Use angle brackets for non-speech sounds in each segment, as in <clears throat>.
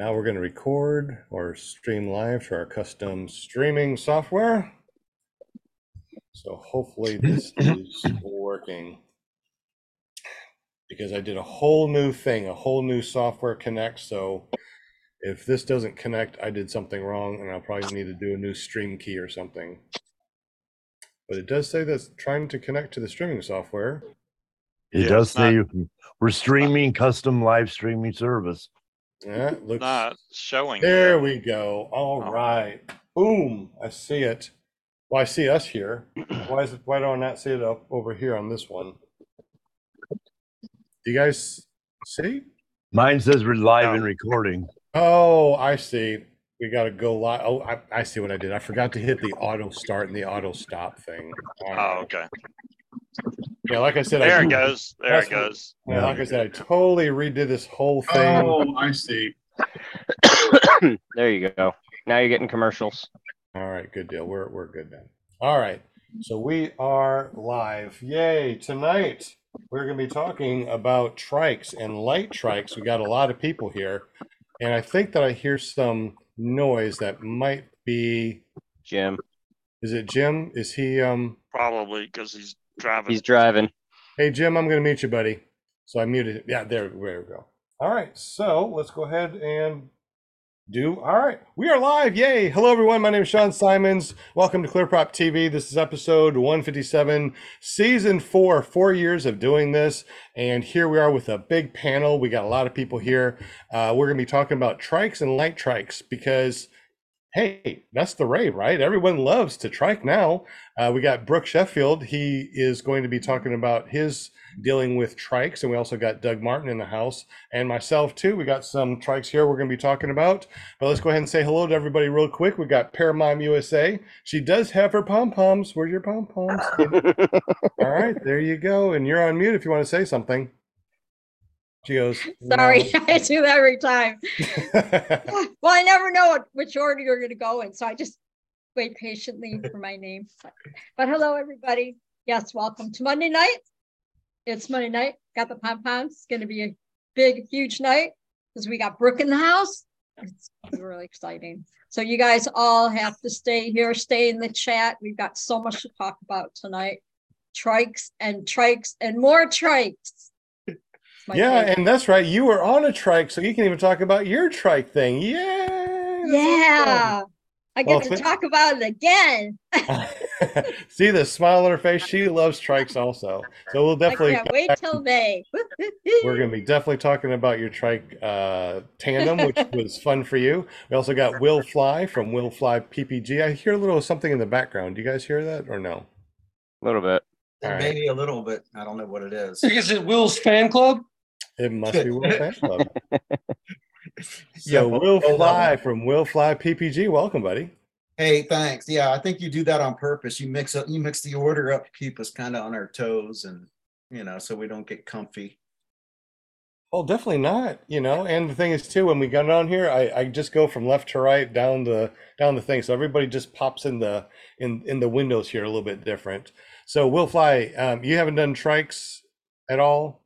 now we're going to record or stream live to our custom streaming software. So hopefully this <clears throat> is working. Because I did a whole new thing, a whole new software connect. So if this doesn't connect, I did something wrong and I'll probably need to do a new stream key or something. But it does say that's trying to connect to the streaming software. It Yeah, does it's not- say we're streaming custom live streaming service. Yeah, it looks. Not showing. There we go. All Oh. right. Boom. I see it. Well, I see us here. <clears throat> Why is it, why do I not see it up over here on this one? Do you guys see? Mine says we're live and recording. Oh, I see. We got to go live. Oh, I, I see what I did. I forgot to hit the auto start and the auto stop thing. All Oh, okay. Yeah, like I said, I, There it goes. There That's it what- goes. Yeah, like I said, I totally redid this whole thing. Oh, I see. <coughs> there you go. Now you're getting commercials. All right, good deal. We're we're good then. All right. So we are live. Yay. Tonight we're going to be talking about trikes and light trikes. We got a lot of people here. And I think that I hear some noise that might be Jim, is it Jim? Is he um Probably because he's driving. he's driving. Hey Jim, I'm going to meet you, buddy. So I muted it. Yeah, there, there we go. All right. So let's go ahead and do. All right. We are live. Yay. Hello, everyone. My name is Sean Simons. Welcome to Clear Prop TV. This is episode 157, season four, four years of doing this. And here we are with a big panel. We got a lot of people here. Uh, we're going to be talking about trikes and light trikes because. Hey, that's the rave, right? Everyone loves to trike now. Uh, we got Brooke Sheffield. He is going to be talking about his dealing with trikes, and we also got Doug Martin in the house and myself too. We got some trikes here we're going to be talking about. But let's go ahead and say hello to everybody real quick. We got Paramount USA. She does have her pom poms. Where's your pom poms? <laughs> All right, there you go. And you're on mute if you want to say something. She goes. <laughs> Sorry, <laughs> I do that every time. <laughs> Well, I never know what, which order you're gonna go in, so I just wait patiently for my name. But- But hello, everybody. Yes, welcome to Monday night. It's Monday night. Got the pom poms. It's gonna be a big, huge night because we got Brooke in the house. It's really exciting. So you guys all have to stay here, stay in the chat. We've got so much to talk about tonight. Trikes and trikes and more trikes. It's my yeah, favorite. and that's right. You were on a trike, so you can even talk about your trike thing. Yay! that's Yeah, I Well, get to thi- talk about it again. <laughs> See the smile on her face. She loves trikes also. So we'll definitely I can't wait till May. we're going to be definitely talking about your trike uh, tandem, which <laughs> was fun for you. We also got Will Fly from Will Fly PPG. I hear a little something in the background. Do you guys hear that or no? A little bit. All right. Maybe a little bit. I don't know what it is. Is it Will's fan club? It must be Will Fan Club. Yeah, So well, Will Fly from Will Fly PPG. Welcome, buddy. Hey, thanks. Yeah, I think you do that on purpose. You mix up, you mix the order up, to keep us kind of on our toes, and you know, so we don't get comfy. Well, definitely not, you know. And the thing is too, when we got on here, I, I just go from left to right down the down the thing, so everybody just pops in the in in the windows here a little bit different. So Will Fly, um, you haven't done trikes at all.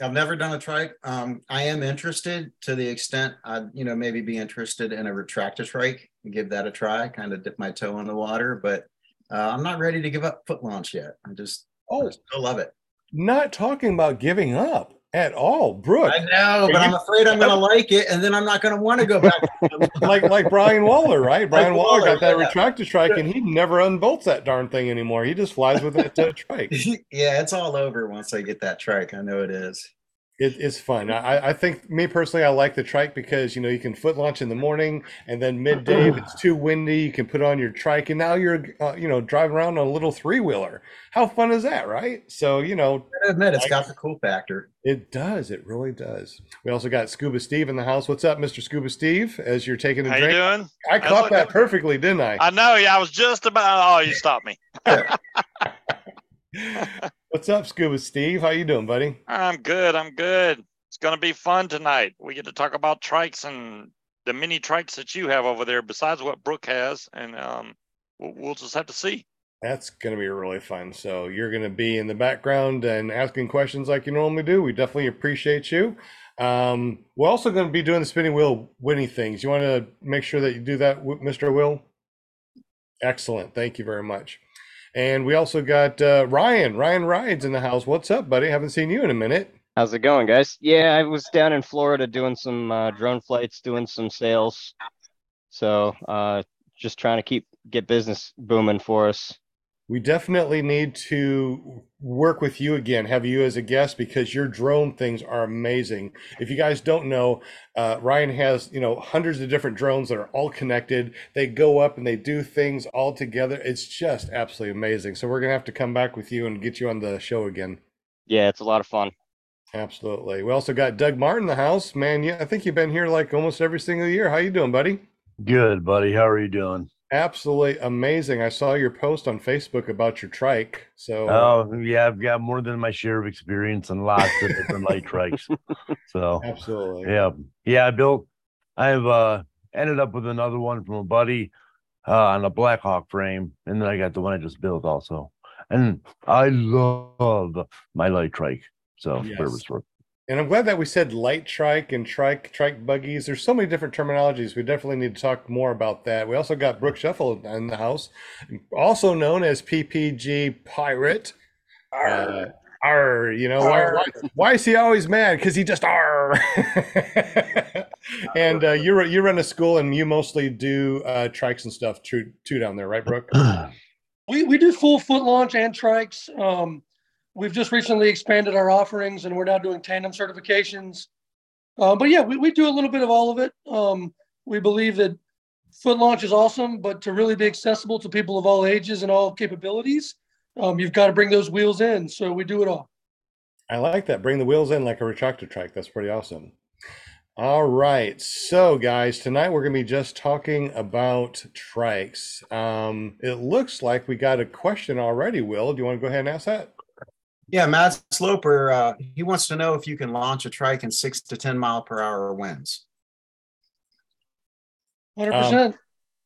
I've never done a trike. Um, I am interested to the extent I'd, you know, maybe be interested in a Retracta trike and give that a try, kind of dip my toe in the water, but uh, I'm not ready to give up foot launch yet. I just, I Oh, still love it. not talking about giving up at all, Brooke. I know, but I'm afraid I'm going <laughs> to like it, and then I'm not going to want to go back. <laughs> like like Brian Waller, right? Brian Waller Waller, got that yeah. Retracta trike, and he never unbolts that darn thing anymore. He just flies with that <laughs> trike. yeah, it's all over once I get that trike. I know it is. It, it's fun. I, I think me personally, I like the trike because you know you can foot launch in the morning, and then midday if it's too windy, you can put on your trike, and now you're uh, you know driving around on a little three wheeler. How fun is that, right? So you know I admit, it's got the cool factor. it does. It really does. We also got Scuba Steve in the house. What's up, Mister Scuba Steve? As you're taking a How you drink, doing? I I caught looking- that perfectly, didn't I? I know. Yeah, I was just about. Oh, you stopped me. <laughs> What's up, Scuba Steve? How you doing, buddy? I'm good. I'm good. It's gonna be fun tonight. We get to talk about trikes and the mini trikes that you have over there, besides what Brooke has, and um, we'll, we'll just have to see. That's going to be really fun. So you're going to be in the background and asking questions like you normally do. We definitely appreciate you. Um, we're also going to be doing the spinning wheel winning things. You want to make sure that you do that, Mr. Will? Excellent. Thank you very much. And we also got uh, Ryan. Ryan rides in the house. What's up, buddy? Haven't seen you in a minute. How's it going, guys? Yeah, I was down in Florida doing some uh, drone flights, doing some sales. So uh, just trying to keep get business booming for us. We definitely need to work with you again, have you as a guest because your drone things are amazing. If you guys don't know, uh, Ryan has, you know, hundreds of different drones that are all connected. They go up and they do things all together. It's just absolutely amazing. So we're going to have to come back with you and get you on the show again. Yeah, it's a lot of fun. Absolutely. We also got Doug Martin in the house. Man, yeah, I think you've been here like almost every single year. How you doing, buddy? Good, buddy. How are you doing? Absolutely amazing. I saw your post on Facebook about your trike. So Oh, yeah, I've got more than my share of experience and lots of different light trikes. <laughs> So, absolutely. yeah, yeah, I built, I've uh ended up with another one from a buddy uh on a Blackhawk frame, and then I got the one I just built also. And I love my light trike. So, Yes. it's worth. And I'm glad that we said light trike and trike trike buggies. There's so many different terminologies. We definitely need to talk more about that. We also got Brooke Sheffield in the house, also known as PPG Pirate. Uh, R, you know, why, why, why is he always mad? Because he just R. <laughs> and uh, you you run a school and you mostly do uh, trikes and stuff too, too down there, right, Brooke? <clears throat> We, we do full foot launch and trikes. Um, we've just recently expanded our offerings and we're now doing tandem certifications. Uh, but yeah, we, we do a little bit of all of it. Um, we believe that foot launch is awesome, but to really be accessible to people of all ages and all capabilities, um, you've got to bring those wheels in. So we do it all. I like that. Bring the wheels in like a Retracta track. That's pretty awesome. All right. So, guys, tonight we're going to be just talking about trikes. Um, it looks like we got a question already, Will. Do you want to go ahead and ask that? Yeah, Matt Sloper, uh, he wants to know if you can launch a trike in six to 10 mile per hour winds. 100%.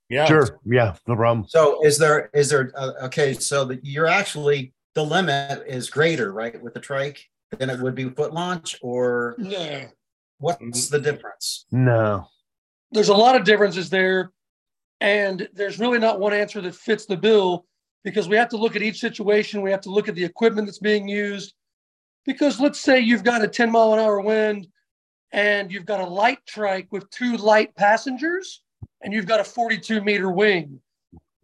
Yeah. Sure. Yeah, no problem. So is there, is there, uh, okay, so that you're actually, the limit is greater, right, with the trike than it would be foot launch or no. what's the difference? No. there's a lot of differences there and there's really not one answer that fits the bill because we have to look at each situation we have to look at the equipment that's being used. Because let's say you've got a 10 mile an hour wind and you've got a light trike with two light passengers and you've got a 42 meter wing.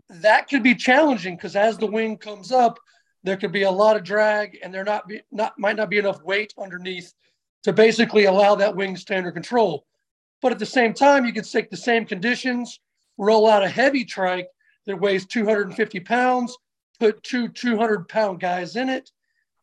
That could be challenging because as the wing comes up there could be a lot of drag and there not be not might not be enough weight underneath to basically allow that wing to under control. But at the same time, you could take the same conditions, roll out a heavy trike that weighs 250 pounds, put two 200 pound guys in it,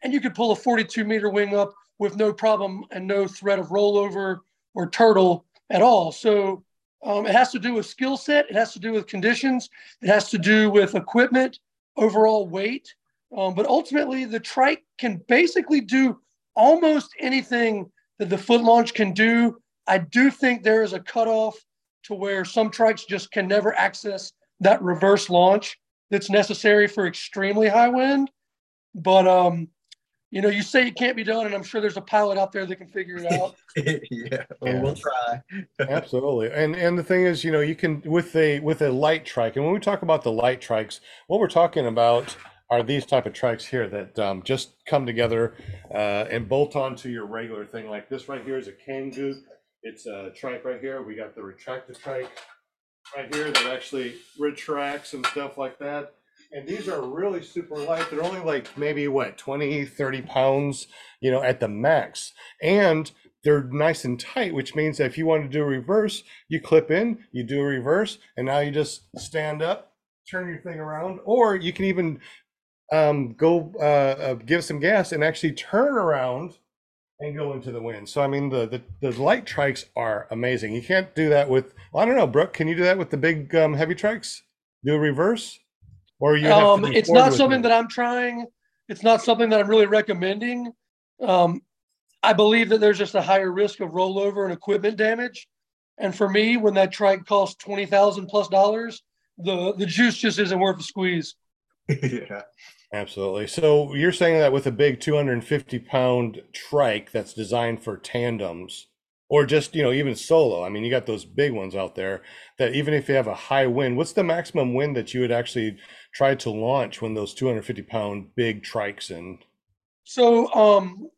and you could pull a 42 meter wing up with no problem and no threat of rollover or turtle at all. So um, it has to do with skill set, it has to do with conditions, it has to do with equipment, overall weight. Um, but ultimately, the trike can basically do almost anything that the foot launch can do I do think there is a cutoff to where some trikes just can never access that reverse launch that's necessary for extremely high wind. But um, you know, you say it can't be done, and I'm sure there's a pilot out there that can figure it out. <laughs> Yeah, well, we'll try. <laughs> Absolutely. And and the thing is, you know, you can with a with a light trike, and when we talk about the light trikes, what we're talking about are these type of trikes here that um, just come together uh, and bolt onto your regular thing. Like this right here is a Kangoo. It's a trike right here. We got the Retracta trike right here that actually retracts and stuff like that. And these are really super light. They're only like maybe what, 20, 30 pounds, you know, at the max. And they're nice and tight, which means that if you want to do a reverse, you clip in, you do a reverse, and now you just stand up, turn your thing around, or you can even um, go uh, uh, give some gas and actually turn around and go into the wind. So I mean, the the, the light trikes are amazing. You can't do that with. Well, I don't know, Brooke. Can you do that with the big um, heavy trikes? Do a reverse, or you? Have Um, move it's not something it? that I'm trying. It's not something that I'm really recommending. Um, I believe that there's just a higher risk of rollover and equipment damage. And for me, when that trike costs twenty thousand plus dollars, the the juice just isn't worth the squeeze. <laughs> Yeah. Absolutely. So you're saying that with a big 250 pound trike that's designed for tandems, or just you know even solo. I mean, you got those big ones out there that even if you have a high wind, what's the maximum wind that you would actually try to launch when those 250 pound big trikes in? So um,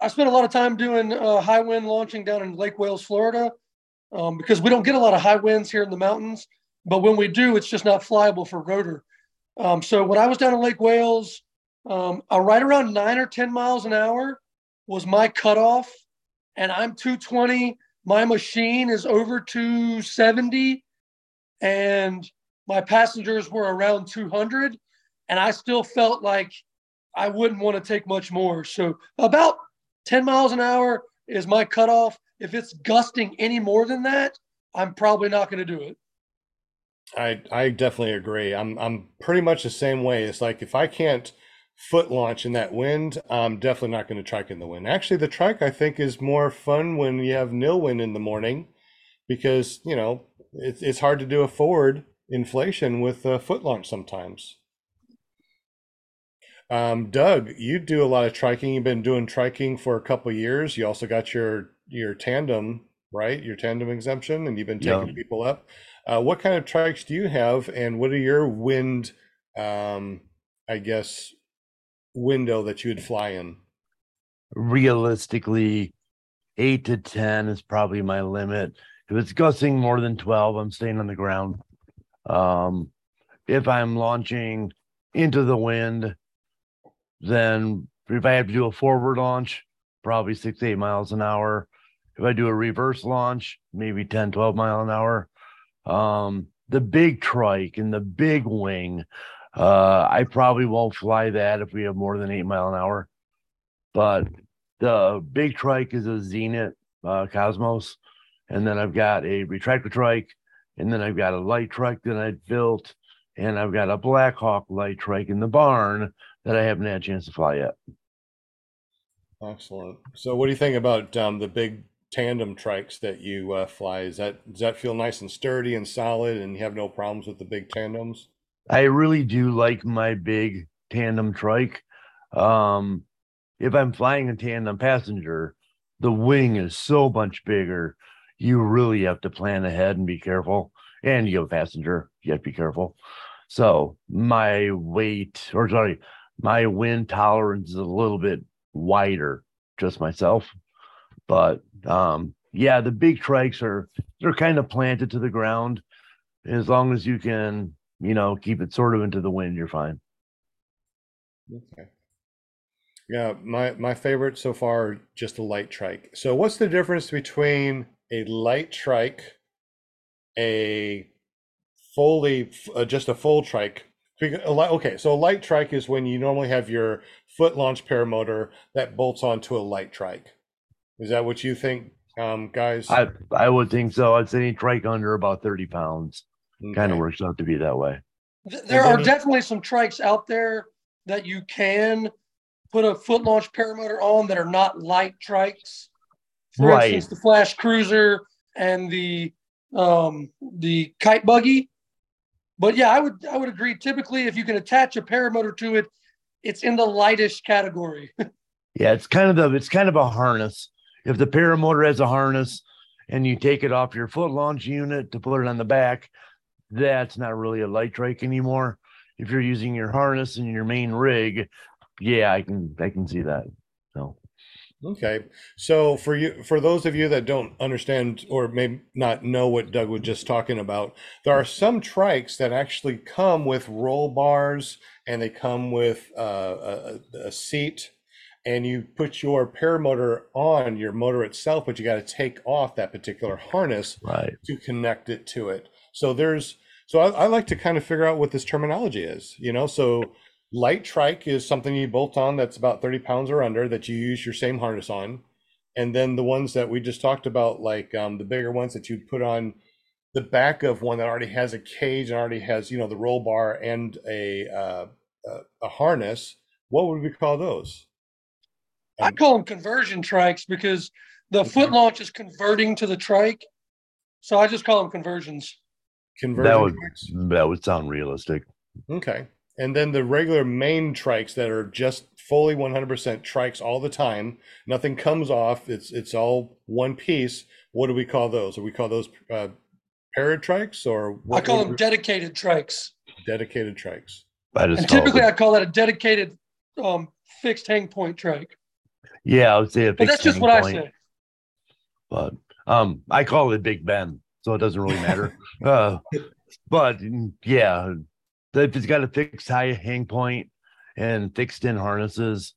I spent a lot of time doing uh, high wind launching down in Lake Wales, Florida, um, because we don't get a lot of high winds here in the mountains. But when we do, it's just not flyable for rotor. Um, so when I was down in Lake Wales, um, right around nine or 10 miles an hour was my cutoff. And I'm 220. My machine is over 270. And my passengers were around 200. And I still felt like I wouldn't want to take much more. So about 10 miles an hour is my cutoff. If it's gusting any more than that, I'm probably not going to do it. I I definitely agree. I'm I'm pretty much the same way. It's like if I can't foot launch in that wind, I'm definitely not going to trike in the wind. Actually, the trike I think is more fun when you have nil wind in the morning, because you know it's it's hard to do a forward inflation with a foot launch sometimes. Um, Doug, you do a lot of triking. You've been doing triking for a couple years. You also got your your tandem, right? Your tandem exemption, and you've been taking Yeah. people up. Uh, what kind of trikes do you have, and what are your wind, um, I guess, window that you would fly in? Realistically, eight to 10 is probably my limit. If it's gusting more than 12, I'm staying on the ground. Um, if I'm launching into the wind, then if I have to do a forward launch, probably six, eight miles an hour. If I do a reverse launch, maybe 10, 12 mile an hour. Um, the big trike and the big wing, uh, I probably won't fly that if we have more than eight mile an hour. But the big trike is a Zenit uh, Cosmos, and then I've got a Retracta trike, and then I've got a light trike that I built, and I've got a Blackhawk light trike in the barn that I haven't had a chance to fly yet. Excellent. So, what do you think about um, the big tandem trikes that you uh, fly? Is that does that feel nice and sturdy and solid, and you have no problems with the big tandems? I really do like my big tandem trike. Um, if I'm flying a tandem passenger, the wing is so much bigger. You really have to plan ahead and be careful. And you have a passenger, you have to be careful. So my weight, or sorry, my wind tolerance is a little bit wider, just myself. But um, yeah, the big trikes are they're kind of planted to the ground. As long as you can you know, keep it sort of into the wind, you're fine. Okay. Yeah, my my favorite so far just a light trike. So, what's the difference between a light trike, a fully uh, just a full trike? Okay, so a light trike is when you normally have your foot launch paramotor that bolts onto a light trike. Is that what you think, um, guys? I I would think so. I'd say any trike under about 30 pounds kind of works out to be that way. Th- There are definitely some trikes out there that you can put a foot launch paramotor on that are not light trikes. For Right. instance, the Flash Cruiser and the um, the Kite Buggy. But yeah, I would I would agree. Typically, if you can attach a paramotor to it, it's in the lightest category. <laughs> Yeah, it's kind of the it's kind of a harness. If the paramotor has a harness and you take it off your foot launch unit to put it on the back, that's not really a light trike anymore. If you're using your harness and your main rig, yeah, I can I can see that. So Okay, so for you, for those of you that don't understand or may not know what Doug was just talking about, there are some trikes that actually come with roll bars and they come with uh, a, a seat, and you put your paramotor on your motor itself, but you got to take off that particular harness right. to connect it to it. So there's so I, I like to kind of figure out what this terminology is, you know. So light trike is something you bolt on that's about 30 pounds or under that you use your same harness on. And then the ones that we just talked about, like um, the bigger ones that you'd put on the back of one that already has a cage and already has, you know, the roll bar and a uh, a, a harness. What would we call those? I call them conversion trikes because the foot launch is converting to the trike. So I just call them conversions. Conversion That would trikes? that would sound realistic. Okay. And then the regular main trikes that are just fully 100% trikes all the time. Nothing comes off. It's it's all one piece. What do we call those? Do we call those uh, paratrikes or I call what them dedicated trikes. dedicated trikes? I just And call it typically a- I call that a dedicated um, fixed hang point trike. Yeah, I would say a big. But that's just hang what I point, say. But um, I call it Big Ben, so it doesn't really matter. <laughs> uh, but yeah, if it's got a fixed high hang point and fixed in harnesses,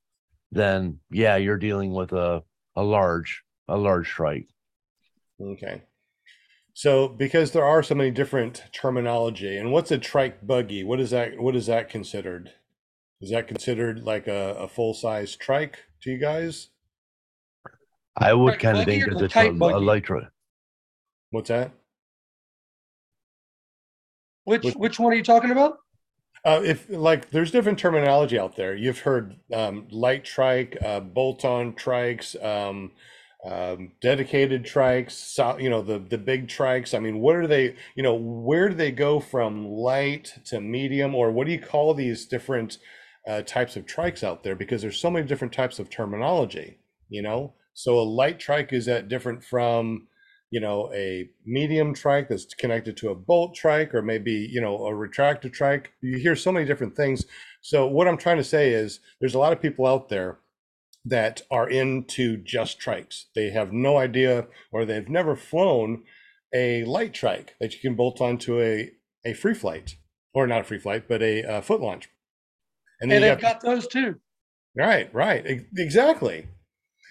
then yeah, you're dealing with a a large a large trike. Okay. So because there are so many different terminology, and what's a trike buggy? What is that? What is that considered? Is that considered like a, a full size trike to you guys? I would Trike kind of buggy think or that it's a, kite a buggy? light trike. What's that? Which Which- which one are you talking about? Uh, if like there's different terminology out there. You've heard um, light trike, uh, bolt-on trikes, um, um, dedicated trikes. So, you know the the big trikes. I mean, what are they? You know, where do they go from light to medium, or what do you call these different uh, types of trikes out there? Because there's so many different types of terminology. You know, so a light trike is that different from you know, a medium trike that's connected to a bolt trike or maybe, you know, a Retracta trike. You hear so many different things. So what I'm trying to say is there's a lot of people out there that are into just trikes. They have no idea or they've never flown a light trike that you can bolt onto a, a free flight or not a free flight, but a, uh foot launch. And then And they've got, got those too. right, right, exactly.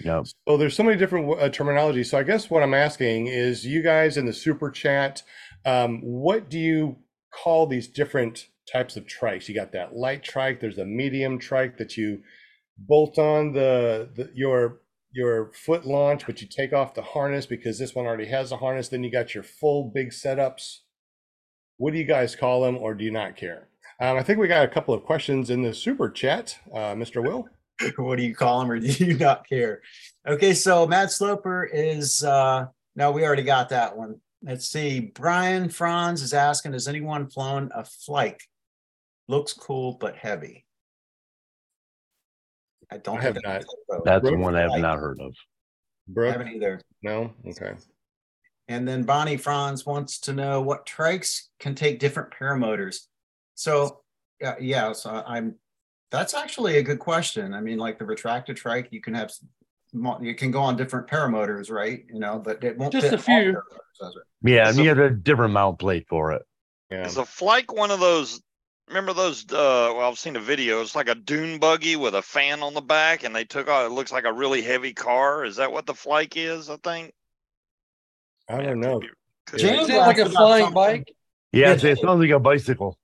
Yeah. So there's so many different uh, terminology. So I guess what I'm asking is, you guys in the super chat, um, what do you call these different types of trikes? You got that light trike. There's a medium trike that you bolt on the, the your your foot launch, but you take off the harness because this one already has a harness. Then you got your full big setups. What do you guys call them, or do you not care? Um, I think we got a couple of questions in the super chat, uh, Mr. Will. <laughs> what do you call them or <laughs> do you not care? Okay, so Matt Sloper is uh no, we already got that one. Let's see. Brian Franz is asking, has anyone flown a flight? Looks cool but heavy. I don't I have think not. so. That's Brooke, one I have not heard of. I haven't either. No? Okay. And then Bonnie Franz wants to know what trikes can take different paramotors. So, yeah, yeah, so I'm, that's actually a good question. I mean, like the retracted trike, you can have, you can go on different paramotors, right? You know, but it won't. Just fit a few. does it? Yeah, Is and you have a different mount plate for it. Yeah. Is a flake one of those? Remember those? Uh, well, I've seen a video. It's like a dune buggy with a fan on the back, and they took out. It looks like a really heavy car. Is that what the flake is? I think. I don't know. be- could James be. Is it like a flying something- bike? Yeah, Yeah, it sounds like a bicycle.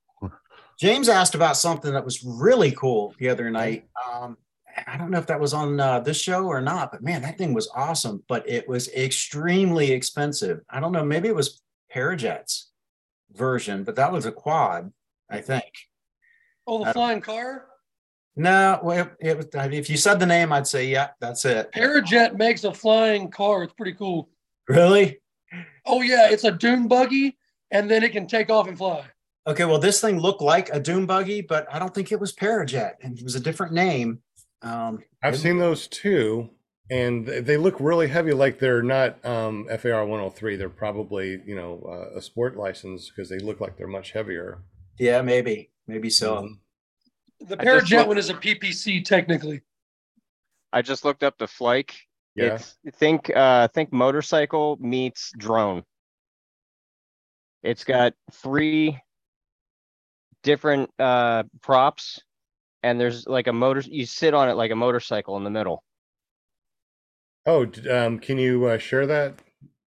James asked about something that was really cool the other night. Um, I don't know if that was on uh, this show or not, but man, that thing was awesome. But it was extremely expensive. I don't know, maybe it was Parajet's version, but that was a quad, I think. Oh, the flying car? No, well, it, it was. If you said the name, I'd say, yeah, that's it. Parajet makes a flying car. It's pretty cool. Really? Oh yeah, it's a dune buggy, and then it can take off and fly. Okay, well, this thing looked like a dune buggy, but I don't think it was Parajet, and it was a different name. Um, I've seen those too, and they look really heavy. Like they're not um, FAR 103. They're probably you know uh, a sport license because they look like they're much heavier. Yeah, maybe, maybe so. Mhm. The Parajet one is a PPC technically. I just looked up the flake. Yeah. It's think uh think motorcycle meets drone. It's got three different uh props and there's like a motor you sit on it like a motorcycle in the middle. Oh, um, can you uh, share that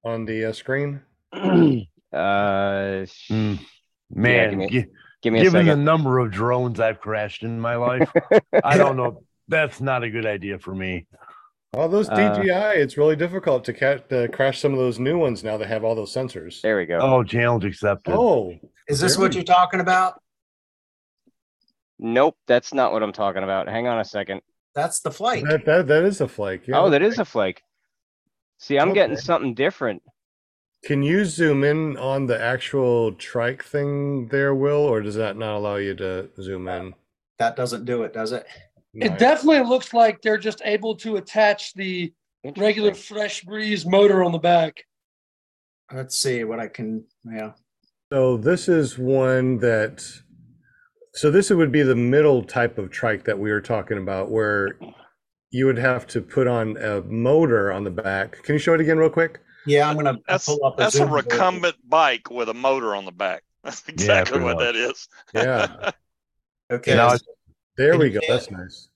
on the uh, screen? <clears throat> uh Mm, give Man, me- gi- give me a given the number of drones I've crashed in my life, I don't know. <laughs> That's not a good idea for me. All those Uh, DJI, it's really difficult to ca- uh, crash some of those new ones now that have all those sensors. There we go. Oh, challenge accepted. Oh, Is this what Really? you're talking about? Nope, that's not what I'm talking about. Hang on a second. That's the flight. that, that that is a flake. Yeah. Oh, that is a flake. See, I'm getting something different. Can you zoom in on the actual trike thing there, Will, or does that not allow you to zoom in? That doesn't do it, does it? It Nice. definitely looks like they're just able to attach the regular fresh breeze motor on the back. Let's see what I can, yeah. So this is one that, so this would be the middle type of trike that we were talking about, where you would have to put on a motor on the back. Can you show it again real quick? Yeah, I'm gonna That's, pull up. that's a Zoom here. recumbent bike with a motor on the back. <laughs> That's exactly pretty what much. that is. Yeah, <laughs> Okay. Now there we go. see That's nice.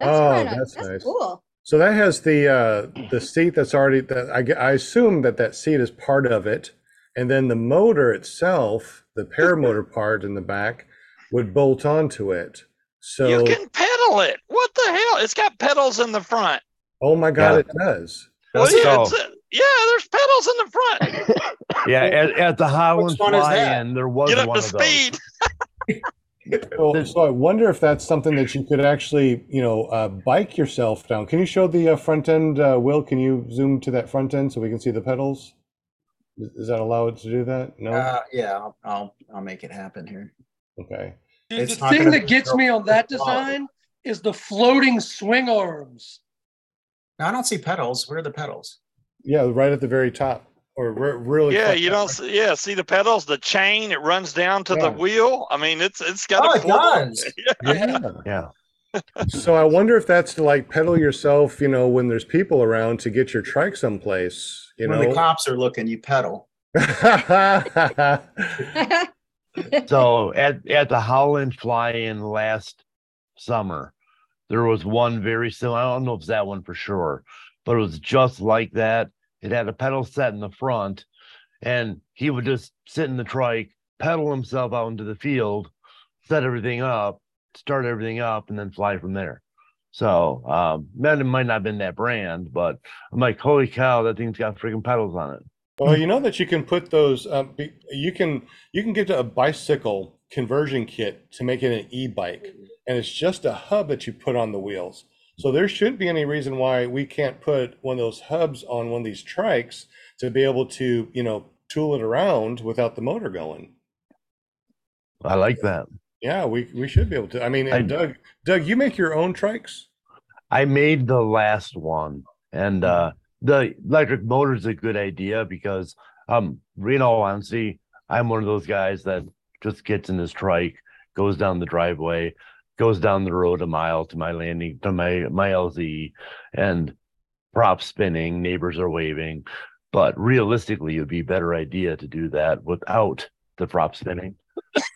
That's Oh, kind of, that's that's nice. cool. So that has the uh, the seat that's already that I, I assume that that seat is part of it, and then the motor itself, the paramotor part in the back, would bolt onto it. So You can pedal it. What the hell? It's got pedals in the front. oh my god, Yeah. it does. Well, Does it? yeah, a- yeah, there's pedals in the front. <laughs> Yeah, at, at the Highlands one is that? fly-in, there was Get up one to of those. speed. <laughs> So, so I wonder if that's something that you could actually, you know, uh, bike yourself down. Can you show the uh, front end, uh, Will? Can you zoom to that front end so we can see the pedals? Does- Does that allow it to do that? No. Uh, yeah, I'll, I'll, I'll make it happen here. Okay. Dude, It's the thing that gets me on that quality. design is the floating swing arms. Now, I don't see pedals. Where are the pedals? Yeah, right at the very top, or re- really. Yeah, you don't. See, yeah, see the pedals, the chain. It runs down to Yeah. the wheel. I mean, it's it's got Oh, a it does. <laughs> Yeah. Yeah. So I wonder if that's to like pedal yourself, you know, when there's people around to get your trike someplace, you know. When the cops are looking, you pedal. <laughs> <laughs> So at at the Howland fly-in last summer, there was one very similar. I don't know if it's that one for sure, but it was just like that. It had a pedal set in the front, and he would just sit in the trike, pedal himself out into the field, set everything up, start everything up, and then fly from there. So um, man, it might not have been that brand, but I'm like, holy cow, that thing's got freaking pedals on it. Well, you know that you can put those. Um, be- you can you can get a bicycle conversion kit to make it an e-bike, and it's just a hub that you put on the wheels. So there shouldn't be any reason why we can't put one of those hubs on one of these trikes to be able to, you know, tool it around without the motor going. I like that. Yeah, we we should be able to. I mean, and I- Doug, Doug, you make your own trikes? I made the last one, and uh, the electric motor is a good idea because, um, in all honesty, I'm one of those guys that just gets in his trike, goes down the driveway, goes down the road a mile to my landing to my my LZ, and prop spinning. Neighbors are waving, but realistically, it would be a better idea to do that without the prop spinning.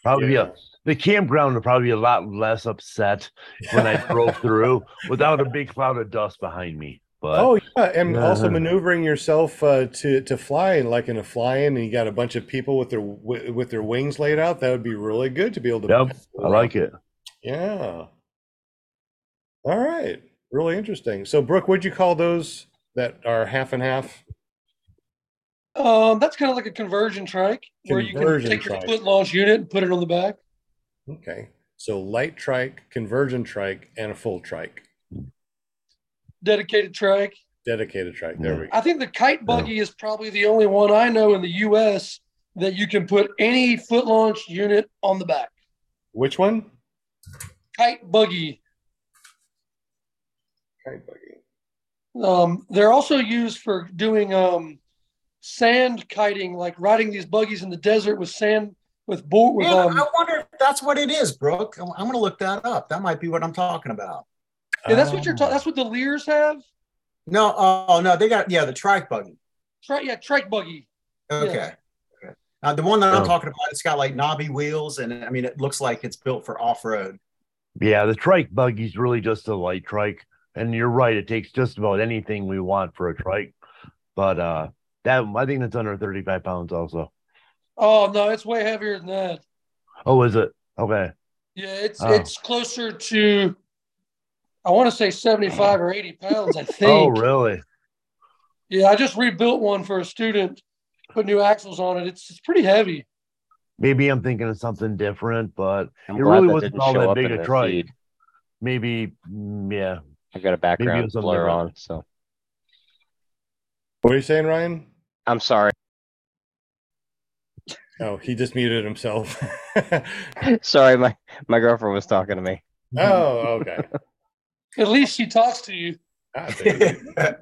Probably Yeah. a, the campground would probably be a lot less upset when I drove through <laughs> without a big cloud of dust behind me. But Oh yeah, and also Uh-huh. maneuvering yourself uh, to to fly like in a fly-in, and you got a bunch of people with their wi- with their wings laid out. That would be really good to be able to. Yep, I like it. Yeah. All right. Really interesting. So, Brooke, what'd you call those that are half and half? Um, that's kind of like a conversion trike where you can Conversion take your foot launch unit and put it on the back. Okay. So, light trike, conversion trike, and a full trike, Dedicated track. dedicated track. There Yeah. we go. I think the kite buggy is probably the only one I know in the US that you can put any foot launch unit on the back. Which one? Kite buggy. Kite buggy. Um, they're also used for doing um, sand kiting, like riding these buggies in the desert with sand with boat with Man, um. I wonder if that's what it is, Brooke. I'm, I'm gonna look that up. That might be what I'm talking about. Yeah, that's what you're Oh. talking. That's what the Lears have. No, oh no, they got yeah, the trike buggy. Tri- yeah, trike buggy. Okay. Okay. Uh, the one that I'm Oh. talking about, it's got like knobby wheels, and I mean, it looks like it's built for off road. Yeah, the trike buggy's really just a light trike. And you're right, it takes just about anything we want for a trike. But uh that I think that's under 35 pounds also. Oh no, it's way heavier than that. Oh, is it? Okay. Yeah, it's Oh. it's closer to. I want to say seventy-five or eighty pounds. I <laughs> think. Oh, really? Yeah, I just rebuilt one for a student. Put new axles on it. It's it's pretty heavy. Maybe I'm thinking of something different, but I'm it really wasn't all that big a the trike. feed. Maybe, mm, yeah. I've got a background something blur different. on, so What are you saying, Ryan? I'm sorry. Oh, he just muted himself. <laughs> sorry, my my girlfriend was talking to me. oh, okay. At least she talks to you. There you go.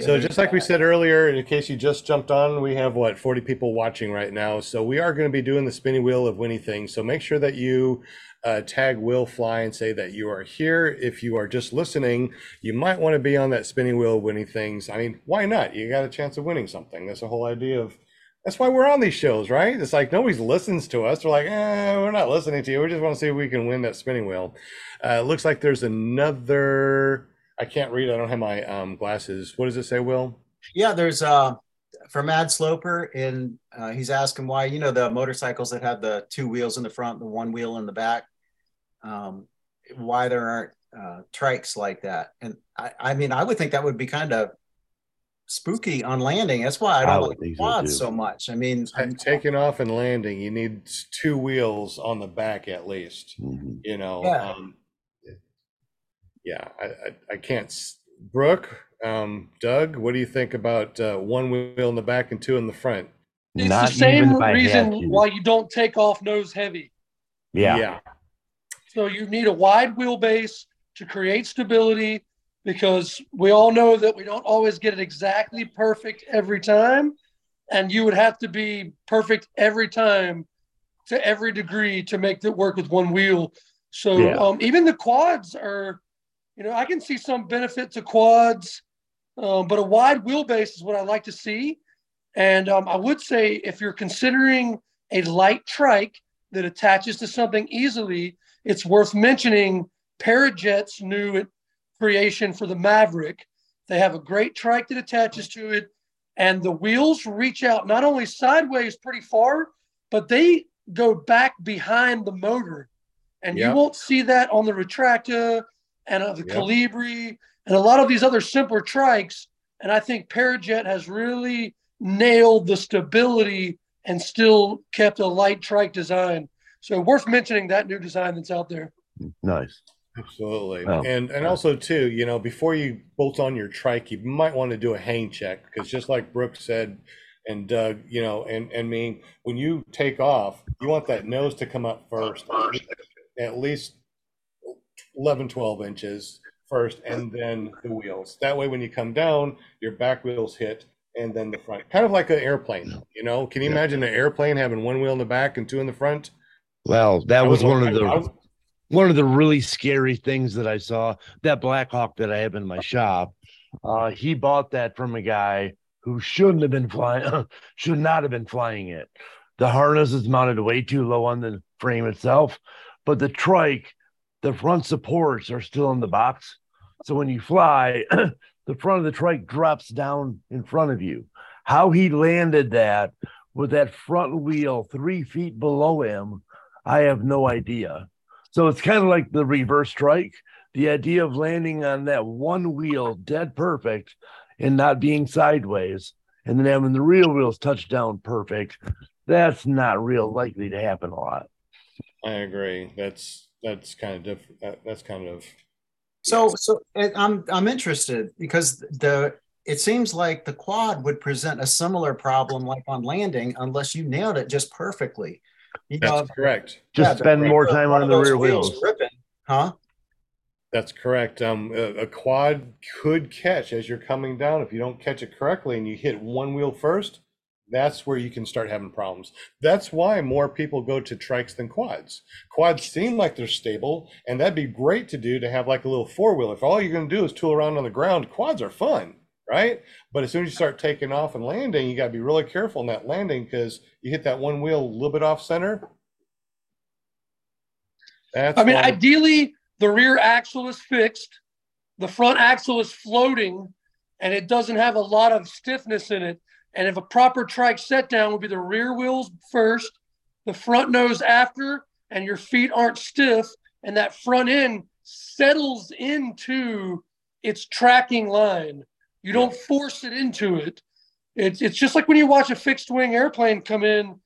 So just like we said earlier, in case you just jumped on, we have what 40 people watching right now. So we are going to be doing the spinning wheel of winning things. So make sure that you uh, tag Will Fly and say that you are here. If you are just listening, you might want to be on that spinning wheel of winning things. I mean, why not? You got a chance of winning something. That's the whole idea of. That's why we're on these shows, right? It's like nobody listens to us. We're like, eh, we're not listening to you. We just want to see if we can win that spinning wheel. Uh, looks like there's another. I can't read. I don't have my um, glasses. What does it say, Will? Yeah, there's uh from Ad Sloper, and uh, he's asking why you know the motorcycles that have the two wheels in the front, the one wheel in the back, um, why there aren't uh, trikes like that. And I, I mean, I would think that would be kind of spooky on landing. That's why I I don't would like so, quads too. so much. I mean, Ta- taking off and landing, you need two wheels on the back at least. Mhm. You know. Yeah. Um, yeah, I, I, I can't. s- Brooke, um, Doug, what do you think about uh, one wheel in the back and two in the front? It's Not the same even if I had reason why you don't take off nose heavy. Yeah. Yeah. So you need a wide wheelbase to create stability because we all know that we don't always get it exactly perfect every time. And you would have to be perfect every time to every degree to make it work with one wheel. So Yeah. um, even the quads are, you know, I can see some benefit to quads, um, but a wide wheelbase is what I like to see. And um, I would say if you're considering a light trike that attaches to something easily, it's worth mentioning Parajet's new creation for the Maverick. They have a great trike that attaches to it, and the wheels reach out not only sideways pretty far, but they go back behind the motor. And Yep. you won't see that on the Retracta and the Yep. Calibri and a lot of these other simpler trikes. And I think Parajet has really nailed the stability and still kept a light trike design. So worth mentioning that new design that's out there. Nice. Absolutely. Oh, and and also too, you know, before you bolt on your trike, you might want to do a hang check because just like Brooke said and Doug, you know, and and me, when you take off, you want that nose to come up first, at least 11, 12 inches first, and then the wheels. That way, when you come down, your back wheels hit, and then the front. Kind of like an airplane, you know. Can you Yeah. imagine an airplane having one wheel in the back and two in the front? Well, that I was would one of the I- one of the really scary things that I saw. That Black Hawk that I have in my shop, uh, he bought that from a guy who shouldn't have been flying, <laughs> should not have been flying it. The harness is mounted way too low on the frame itself, but the trike, the front supports are still in the box. So when you fly, <clears throat> the front of the trike drops down in front of you. How he landed that with that front wheel three feet below him, I have no idea. So it's kind of like the reverse strike. The idea of landing on that one wheel dead perfect and not being sideways, and then having the real wheels touch down perfect. That's not real likely to happen a lot. I agree. That's that's kind of different. That, that's kind of So, so I'm I'm interested because the it seems like the quad would present a similar problem like on landing unless you nailed it just perfectly. You know, that's correct. Just Yeah, spend more the- time one on of the those rear wheels. ripping, huh? That's correct. Um, a, a quad could catch as you're coming down if you don't catch it correctly and you hit one wheel first. That's where you can start having problems. That's why more people go to trikes than quads. Quads seem like they're stable, and that'd be great to do to have like a little four wheel. If all you're going to do is tool around on the ground, quads are fun, right? But as soon as you start taking off and landing, you got to be really careful in that landing because you hit that one wheel a little bit off center. That's I mean, ideally, the rear axle is fixed, the front axle is floating, and it doesn't have a lot of stiffness in it. And if a proper trike set down would be the rear wheels first, the front nose after, and your feet aren't stiff, and that front end settles into its tracking line. You don't force it into it. It's it's just like when you watch a fixed wing airplane come in,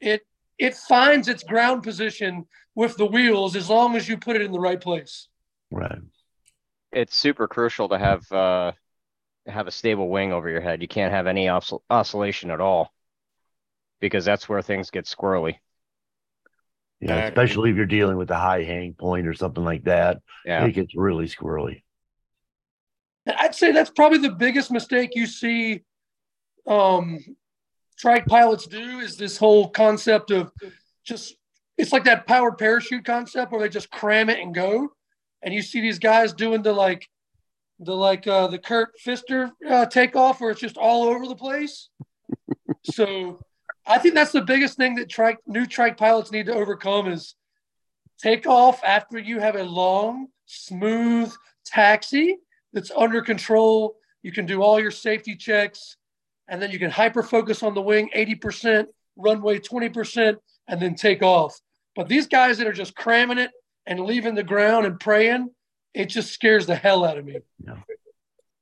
it it finds its ground position with the wheels as long as you put it in the right place. Right. It's super crucial to have uh have a stable wing over your head. You can't have any oscill- oscillation at all because that's where things get squirrely. Yeah, especially if you're dealing with a high hang point or something like that. Yeah. It gets really squirrely. I'd say that's probably the biggest mistake you see um, trike pilots do is this whole concept of just it's like that powered parachute concept where they just cram it and go. And you see these guys doing the like the like uh, the Kurt Fister uh, takeoff where it's just all over the place. <laughs> so I think that's the biggest thing that trike new trike pilots need to overcome is take off after you have a long, smooth taxi that's under control. You can do all your safety checks, and then you can hyper focus on the wing 80%, runway 20%, and then take off. But these guys that are just cramming it and leaving the ground and praying, it just scares the hell out of me. Yeah.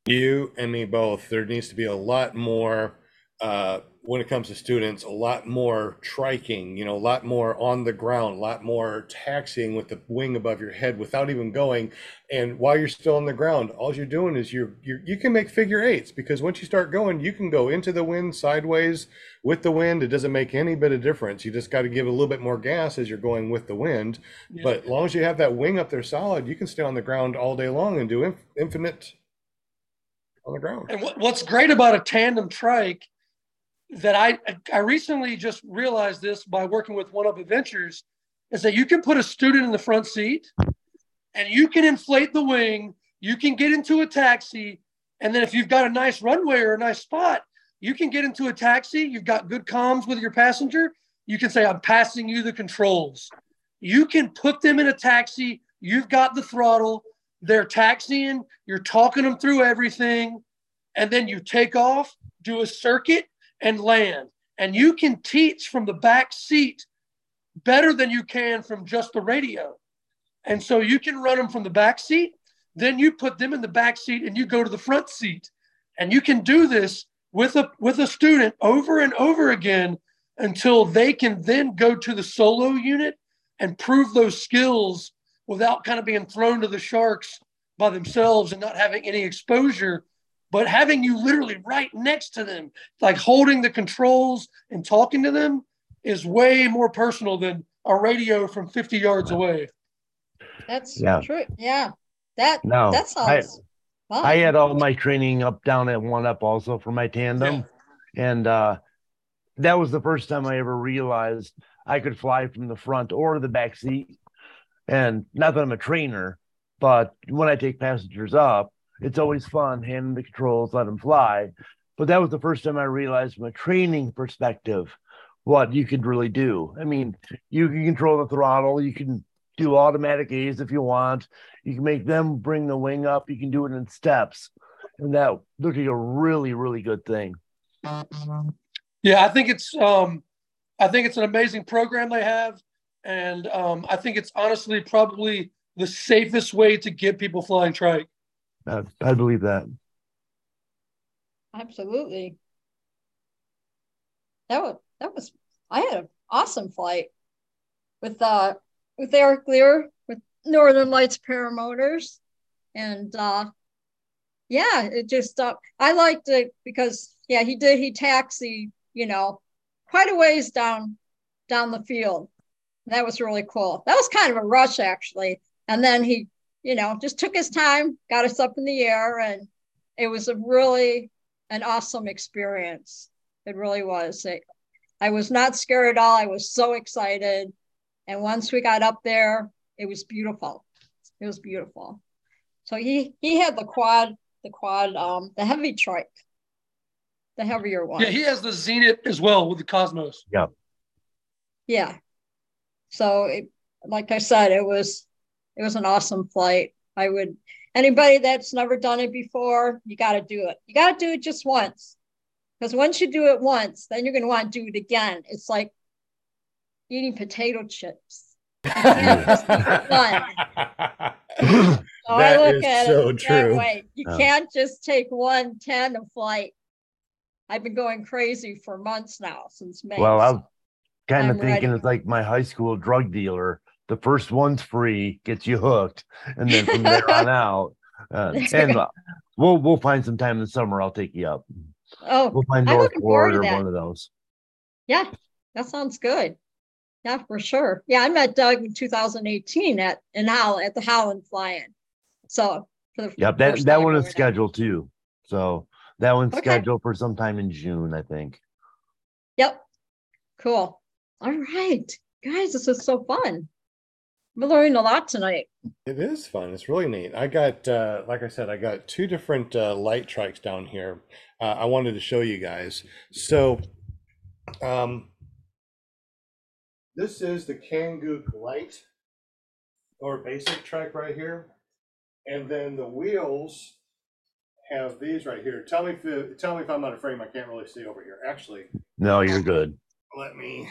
You and me both. There needs to be a lot more uh, when it comes to students, a lot more triking, you know, a lot more on the ground, a lot more taxiing with the wing above your head without even going. And while you're still on the ground, all you're doing is you're, you're you can make figure eights because once you start going, you can go into the wind sideways with the wind. It doesn't make any bit of difference. You just got to give a little bit more gas as you're going with the wind. Yeah. But as long as you have that wing up there solid, you can stay on the ground all day long and do inf- infinite on the ground. And what, what's great about a tandem trike that I I recently just realized this by working with One Up Adventures is that you can put a student in the front seat and you can inflate the wing, you can get into a taxi, and then if you've got a nice runway or a nice spot, you can get into a taxi, you've got good comms with your passenger, you can say I'm passing you the controls. You can put them in a taxi, you've got the throttle, they're taxiing, you're talking them through everything, and then you take off, do a circuit, and land. And you can teach from the back seat better than you can from just the radio. And so you can run them from the back seat, then you put them in the back seat and you go to the front seat. And you can do this with a with a student over and over again until they can then go to the solo unit and prove those skills without kind of being thrown to the sharks by themselves and not having any exposure but having you literally right next to them like holding the controls and talking to them is way more personal than a radio from 50 yards away That's Yeah. true. Yeah. That No, that I, fun. I had all my training up down at one up also for my tandem. And uh that was the first time I ever realized I could fly from the front or the back seat. And not that I'm a trainer, but when I take passengers up, it's always fun handing the controls, let them fly. But that was the first time I realized from a training perspective what you could really do. I mean, you can control the throttle, you can do automatic A's if you want, you can make them bring the wing up, you can do it in steps. And that looked like a really, really good thing. yeah i think it's um i think it's an amazing program they have and um i think it's honestly probably the safest way to get people flying trike I, I believe that. Absolutely. That was that was I had an awesome flight with uh with Eric Lear with Northern Lights Paramotors. And uh yeah, it just uh I liked it because yeah, he did he taxi, you know, quite a ways down down the field. That was really cool. That was kind of a rush actually. And then he, you know, just took his time, got us up in the air and it was a really an awesome experience. It really was. It, I was not scared at all. I was so excited. And once we got up there, it was beautiful. It was beautiful. So he he had the quad, the quad, um, the heavy trike, the heavier one. yeah he has the zenith as well with the cosmos Yeah. Yeah. So it, like I said, it was it was an awesome flight. I would anybody that's never done it before, you got to do it. You got to do it just once. Because once you do it once, then you're going to want to do it again. It's like eating potato chips. You can't just. <laughs> <laughs> So I look is at so it true. that way. You Yeah. can't just take one tandem flight. I've been going crazy for months now since May. Well, I so- was kind of thinking ready. it's like my high school drug dealer. The first one's free, gets you hooked, and then from there on <laughs> out. Uh, <laughs> and uh, we'll we'll find some time in the summer. I'll take you up. oh, We'll find North to or one of those. Yeah, that sounds good. Yeah, for sure. Yeah, I met Doug in two thousand eighteen at, in Holland, at the Holland Fly-In. So. for the Yep, that, that one is scheduled too. So that one's Okay. scheduled for sometime in June, I think. Yep. Cool. All right, guys, this is so fun. We're learning a lot tonight. It is fun. It's really neat. I got, uh, like I said, I got two different uh, light trikes down here. Uh, I wanted to show you guys. So, um, this is the Kangook Light or basic trike right here, and then the wheels have these right here. Tell me if tell me if I'm out of frame. I can't really see over here. Actually, No, you're good. let me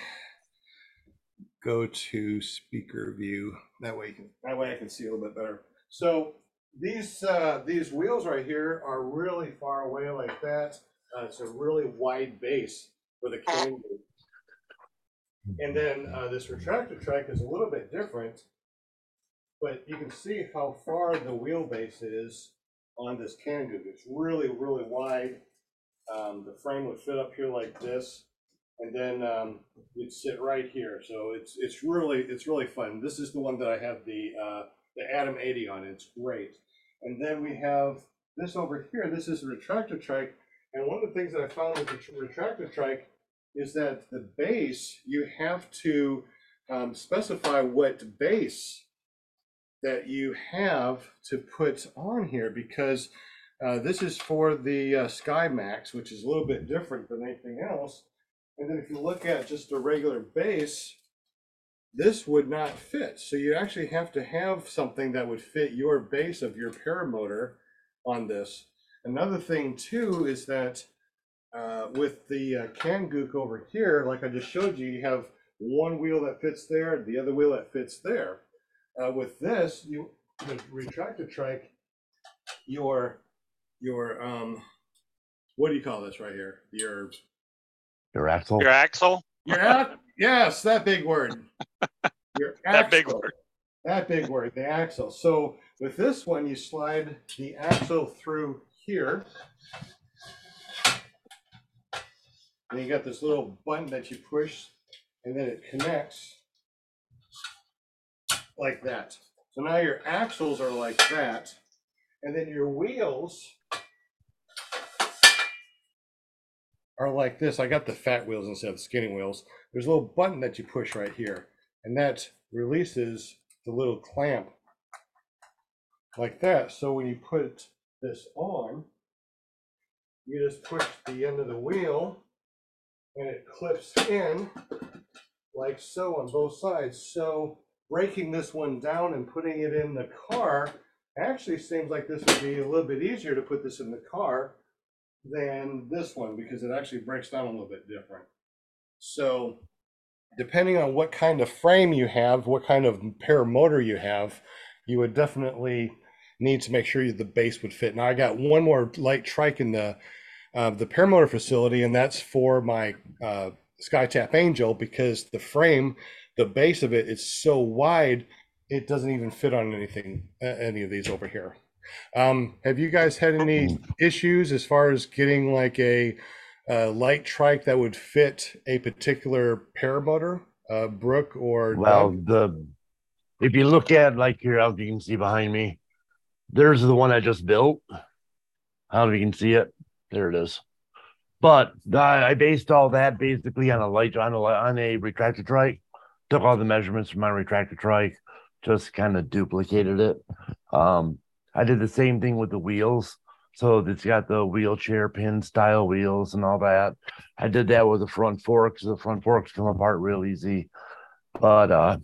go to speaker view. That way can, that way I can see a little bit better. So these, uh, these wheels right here are really far away like that. Uh, it's a really wide base for the Kangoo. And then, uh, this Retracta trike is a little bit different. But you can see how far the wheelbase is on this Kangoo. It's really, really wide. Um, the frame would fit up here like this and then um, you'd sit right here. So it's it's really it's really fun. This is the one that I have the uh, the Atom 80 on. It's great. And then we have this over here. This is a Retracta trike. And one of the things that I found with the tr- Retracta trike is that the base you have to um, specify what base that you have to put on here because uh, this is for the uh, Sky Max, which is a little bit different than anything else. And then if you look at just a regular base, this would not fit. So you actually have to have something that would fit your base of your paramotor on this. Another thing too is that uh, with the uh, Kangook over here, like I just showed you, you have one wheel that fits there, the other wheel that fits there. Uh, with this, you the Retracta trike, your your um, what do you call this right here? Your Your axle. Your axle, your <laughs> ac- yes, that big word. Your <laughs> that big word. That big word, the axle. So with this one, you slide the axle through here. And you got this little button that you push, and then it connects like that. So now your axles are like that, and then your wheels are like this. I got the fat wheels instead of skinny wheels. There's a little button that you push right here, and that releases the little clamp like that. So when you put this on, you just push the end of the wheel and it clips in like so on both sides. So breaking this one down and putting it in the car actually seems like this would be a little bit easier to put this in the car than this one because it actually breaks down a little bit different. So depending on what kind of frame you have, what kind of paramotor you have, you would definitely need to make sure the base would fit. Now I got one more light trike in the uh, the paramotor facility, and that's for my uh, SkyTap Angel because the frame, the base of it is so wide, it doesn't even fit on anything, any of these over here. Um, have you guys had any issues as far as getting like a, uh light trike that would fit a particular paramotor, uh, Brooke or Well, Doug? the if you look at like here, as you can see behind me, there's the one I just built. I don't know if you can see it. There it is. But I I based all that basically on a light on a on a Retracta trike. Took all the measurements from my Retracta trike, just kind of duplicated it. Um, I did the same thing with the wheels. So it's got the wheelchair pin style wheels and all that. I did that with the front forks. The front forks come apart real easy. But uh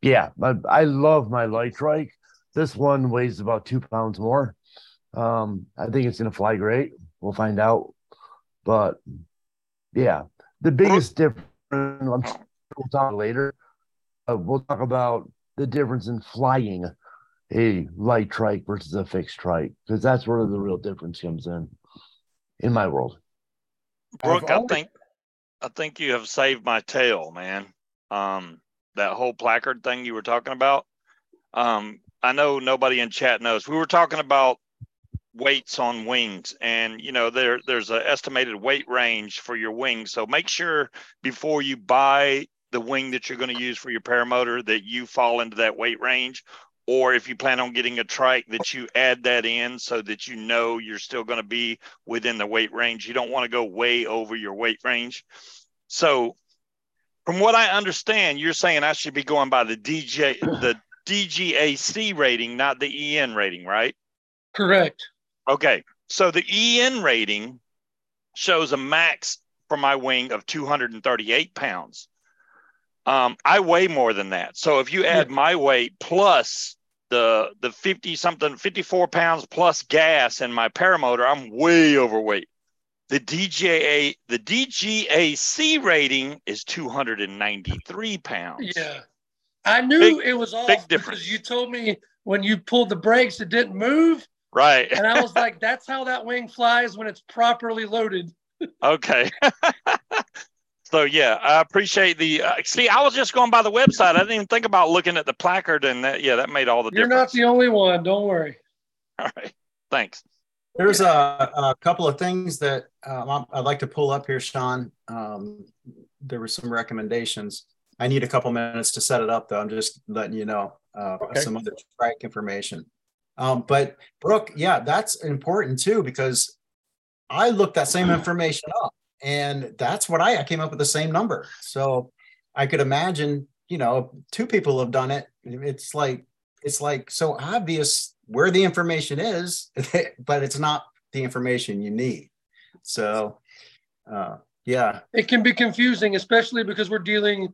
yeah, I, I love my light trike. This one weighs about two pounds more. Um, I think it's gonna fly great. We'll find out. But yeah, the biggest difference I'm we'll talk later. Uh, we'll talk about the difference in flying a light trike versus a fixed trike because that's where the real difference comes in in my world. Brooke, I think, I think you have saved my tail, man. Um, that whole placard thing you were talking about. Um, I know nobody in chat knows. We were talking about weights on wings and you know there there's an estimated weight range for your wings so make sure before you buy the wing that you're going to use for your paramotor that you fall into that weight range or if you plan on getting a trike that you add that in so that you know you're still going to be within the weight range you don't want to go way over your weight range so from what i understand you're saying i should be going by the dj the dgac rating not the en rating right Correct. Okay, so the EN rating shows a max for my wing of 238 pounds. Um, I weigh more than that. So if you add my weight plus the the 50 something 54 pounds plus gas in my paramotor, I'm way overweight. The DJA the DGAC rating is 293 pounds. Yeah. I knew Big- it was off big because you told me when you pulled the brakes, it didn't move. Right. And I was <laughs> like, that's how that wing flies when it's properly loaded. Okay. <laughs> so yeah, I appreciate the. Uh, see, I was just going by the website. I didn't even think about looking at the placard, and that yeah, that made all the difference. You're not the only one. Don't worry. <laughs> All right. Thanks. There's a, a couple of things that um, I'm- I'd like to pull up here, Sean. Um, there were some recommendations. I need a couple minutes to set it up, though. I'm just letting you know uh, Okay. some other strike information. Um, but Brooke, yeah, that's important too because I looked that same <clears throat> information up, and that's what I, I came up with the same number. So I could imagine, you know, two people have done it. It's like it's like so obvious where the information is, <laughs> but it's not the information you need. So, uh, yeah, It can be confusing, especially because we're dealing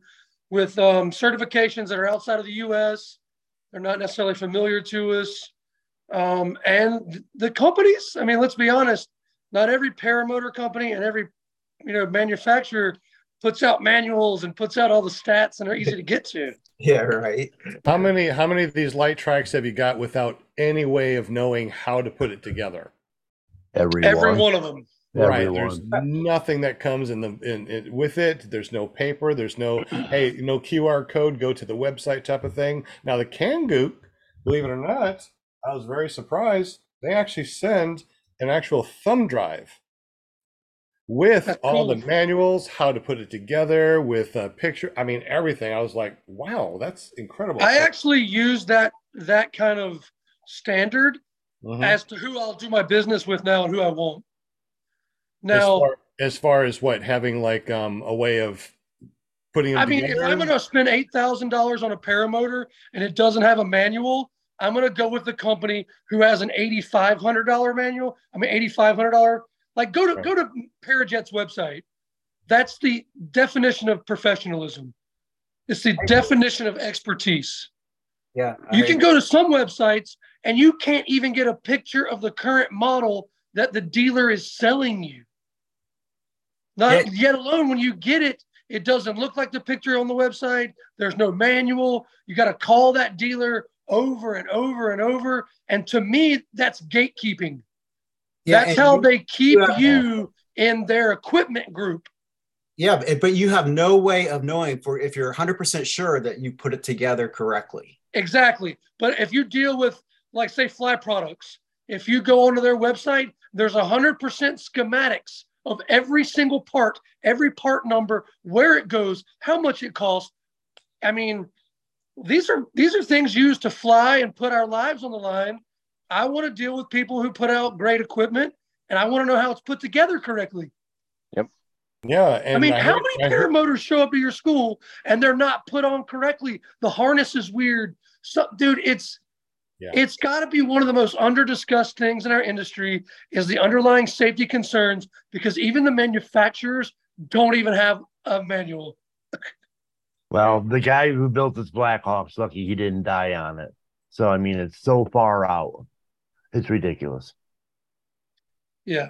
with um, certifications that are outside of the US. They're not necessarily familiar to us. Um, and the companies, I mean, let's be honest, not every paramotor company and every you know manufacturer puts out manuals and puts out all the stats and are easy to get to. <laughs> yeah, right. How many how many of these light tracks have you got without any way of knowing how to put it together? Everyone. Every one of them. Right. There's nothing that comes in the in, in with it. There's no paper. There's no <clears throat> hey, no QR code. Go to the website type of thing. Now the Kangook, believe it or not, I was very surprised. They actually send an actual thumb drive with That's all the manuals, how to put it together, with a picture. I mean everything. I was like, wow, that's incredible. I actually use that that kind of standard Mhm. as to who I'll do my business with now and who I won't. as Now, far, as far as what having like um a way of putting them I mean, if. I'm going to spend eight thousand dollars on a paramotor and it doesn't have a manual, I'm going to go with the company who has an eighty-five hundred dollar manual. I mean, eighty-five hundred dollar. Like, go to Right. go to Parajet's website. That's the definition of professionalism. It's the definition of expertise. Yeah, You I- can go to some websites and you can't even get a picture of the current model that the dealer is selling you. Not Yeah. yet alone when you get it, it doesn't look like the picture on the website. There's no manual. You got to call that dealer over and over and over. And to me, that's gatekeeping. Yeah, that's how you- they keep have- you in their equipment group. Yeah, but- but you have no way of knowing for if you're 100% sure that you put it together correctly. Exactly. But if you deal with, like, say, fly products, if you go onto their website, there's 100% schematics of every single part, every part number, where it goes, how much it costs. I mean, these are these are things used to fly and put our lives on the line. I want to deal with people who put out great equipment, and I want to know how it's put together correctly. Yep. Yeah, and I mean, how heard- many I heard- paramotors show up at your school and they're not put on correctly? The harness is weird. So, dude, it's Yeah. it's got to be one of the most under discussed things in our industry is the underlying safety concerns because even the manufacturers don't even have a manual. <laughs> Well, the guy who built this Blackhawk's lucky he didn't die on it. So I mean, it's so far out. It's ridiculous. Yeah,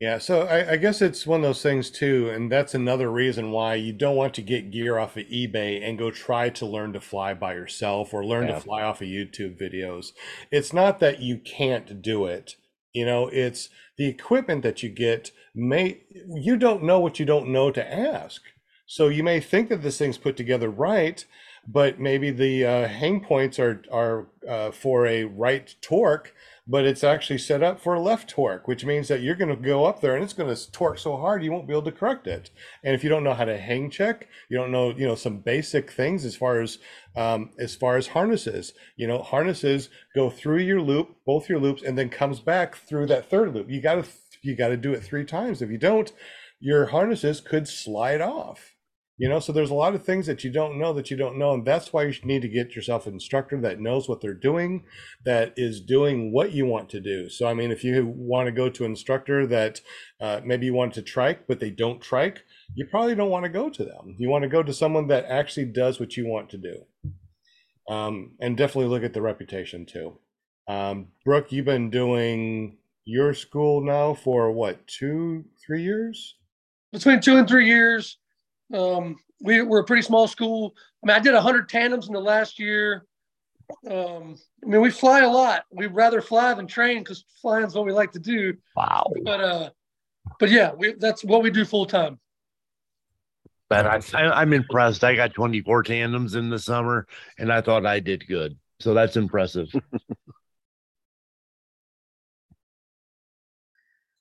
Yeah, so I, I guess it's one of those things too, and that's another reason why you don't want to get gear off of eBay and go try to learn to fly by yourself or learn Yeah. to fly off of YouTube videos. It's not that you can't do it. You know, it's the equipment that you get may you don't know what you don't know to ask. So you may think that this thing's put together right, but maybe the uh, hang points are are uh, for a right torque, but it's actually set up for a left torque, which means that you're going to go up there and it's going to torque so hard you won't be able to correct it. And if you don't know how to hang check, you don't know, you know, some basic things as far as um, as far as harnesses. You know, harnesses go through your loop, both your loops, and then comes back through that third loop. You got to you got to do it three times. If you don't, your harnesses could slide off you know so there's a lot of things that you don't know that you don't know and that's why you need to get yourself an instructor that knows what they're doing that is doing what you want to do. So i mean if you want to go to an instructor that uh, maybe you want to trike but they don't trike you probably don't want to go to them. You want to go to someone that actually does what you want to do. Um, and definitely look at the reputation too. Um, brooke you've been doing your school now for what two three years? Between two and three years. Um, we, we're a pretty small school. I mean, I did 100 tandems in the last year. Um, I mean, we fly a lot. We'd rather fly than train because flying is what we like to do. Wow. But uh, but yeah, we, that's what we do full time. But I, I, I'm impressed. I got 24 tandems in the summer, and I thought I did good. So that's impressive. <laughs>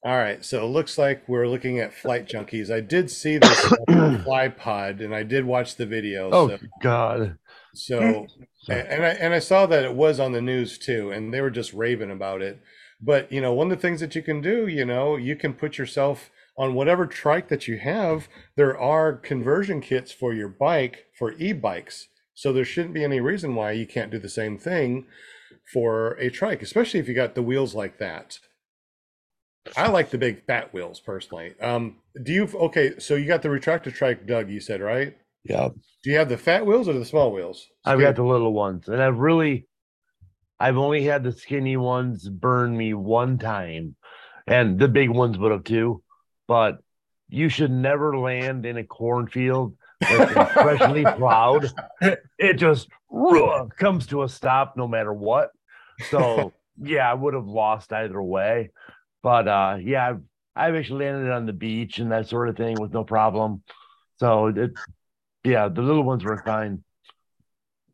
All right, so it looks like we're looking at flight junkies. I did see this <coughs> fly pod, and I did watch the video. oh so, God. so hmm. and and I and I saw that it was on the news too, and they were just raving about it. But you know, one of the things that you can do, you know, you can put yourself on whatever trike that you have. There are conversion kits for your bike for e-bikes, so there shouldn't be any reason why you can't do the same thing for a trike, especially if you got the wheels like that. I like the big fat wheels personally. Um, do you okay? So you got the Retracta trike, Doug? You said right? Yeah. Do you have the fat wheels or the small wheels? I've got the little ones, and I've really, I've only had the skinny ones burn me one time, and the big ones would have too. But you should never land in a cornfield that's freshly <laughs> plowed. It just comes to a stop no matter what. So yeah, I would have lost either way. But uh, yeah, I've, I've actually landed on the beach and that sort of thing with no problem. So it, yeah, the little ones were fine.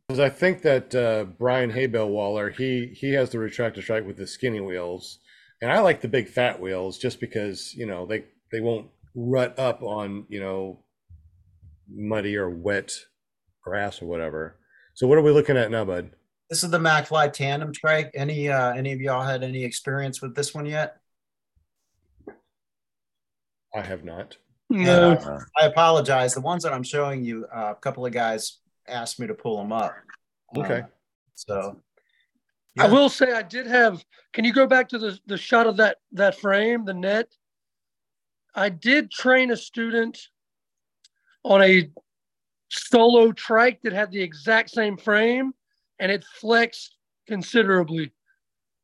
Because I think that uh, Brian Haybell Waller, he he has the Retracta strike with the skinny wheels, and I like the big fat wheels just because you know they they won't rut up on you know muddy or wet grass or whatever. So what are we looking at now, bud? This is the MacFly tandem trike. Any, uh, any of y'all had any experience with this one yet? I have not. No, Uh, I apologize. The ones that I'm showing you, uh, a couple of guys asked me to pull them up. Okay. Uh, So. I will say I did have. Can you go back to the the shot of that that frame, the net? I did train a student on a solo trike that had the exact same frame, and it flexed considerably.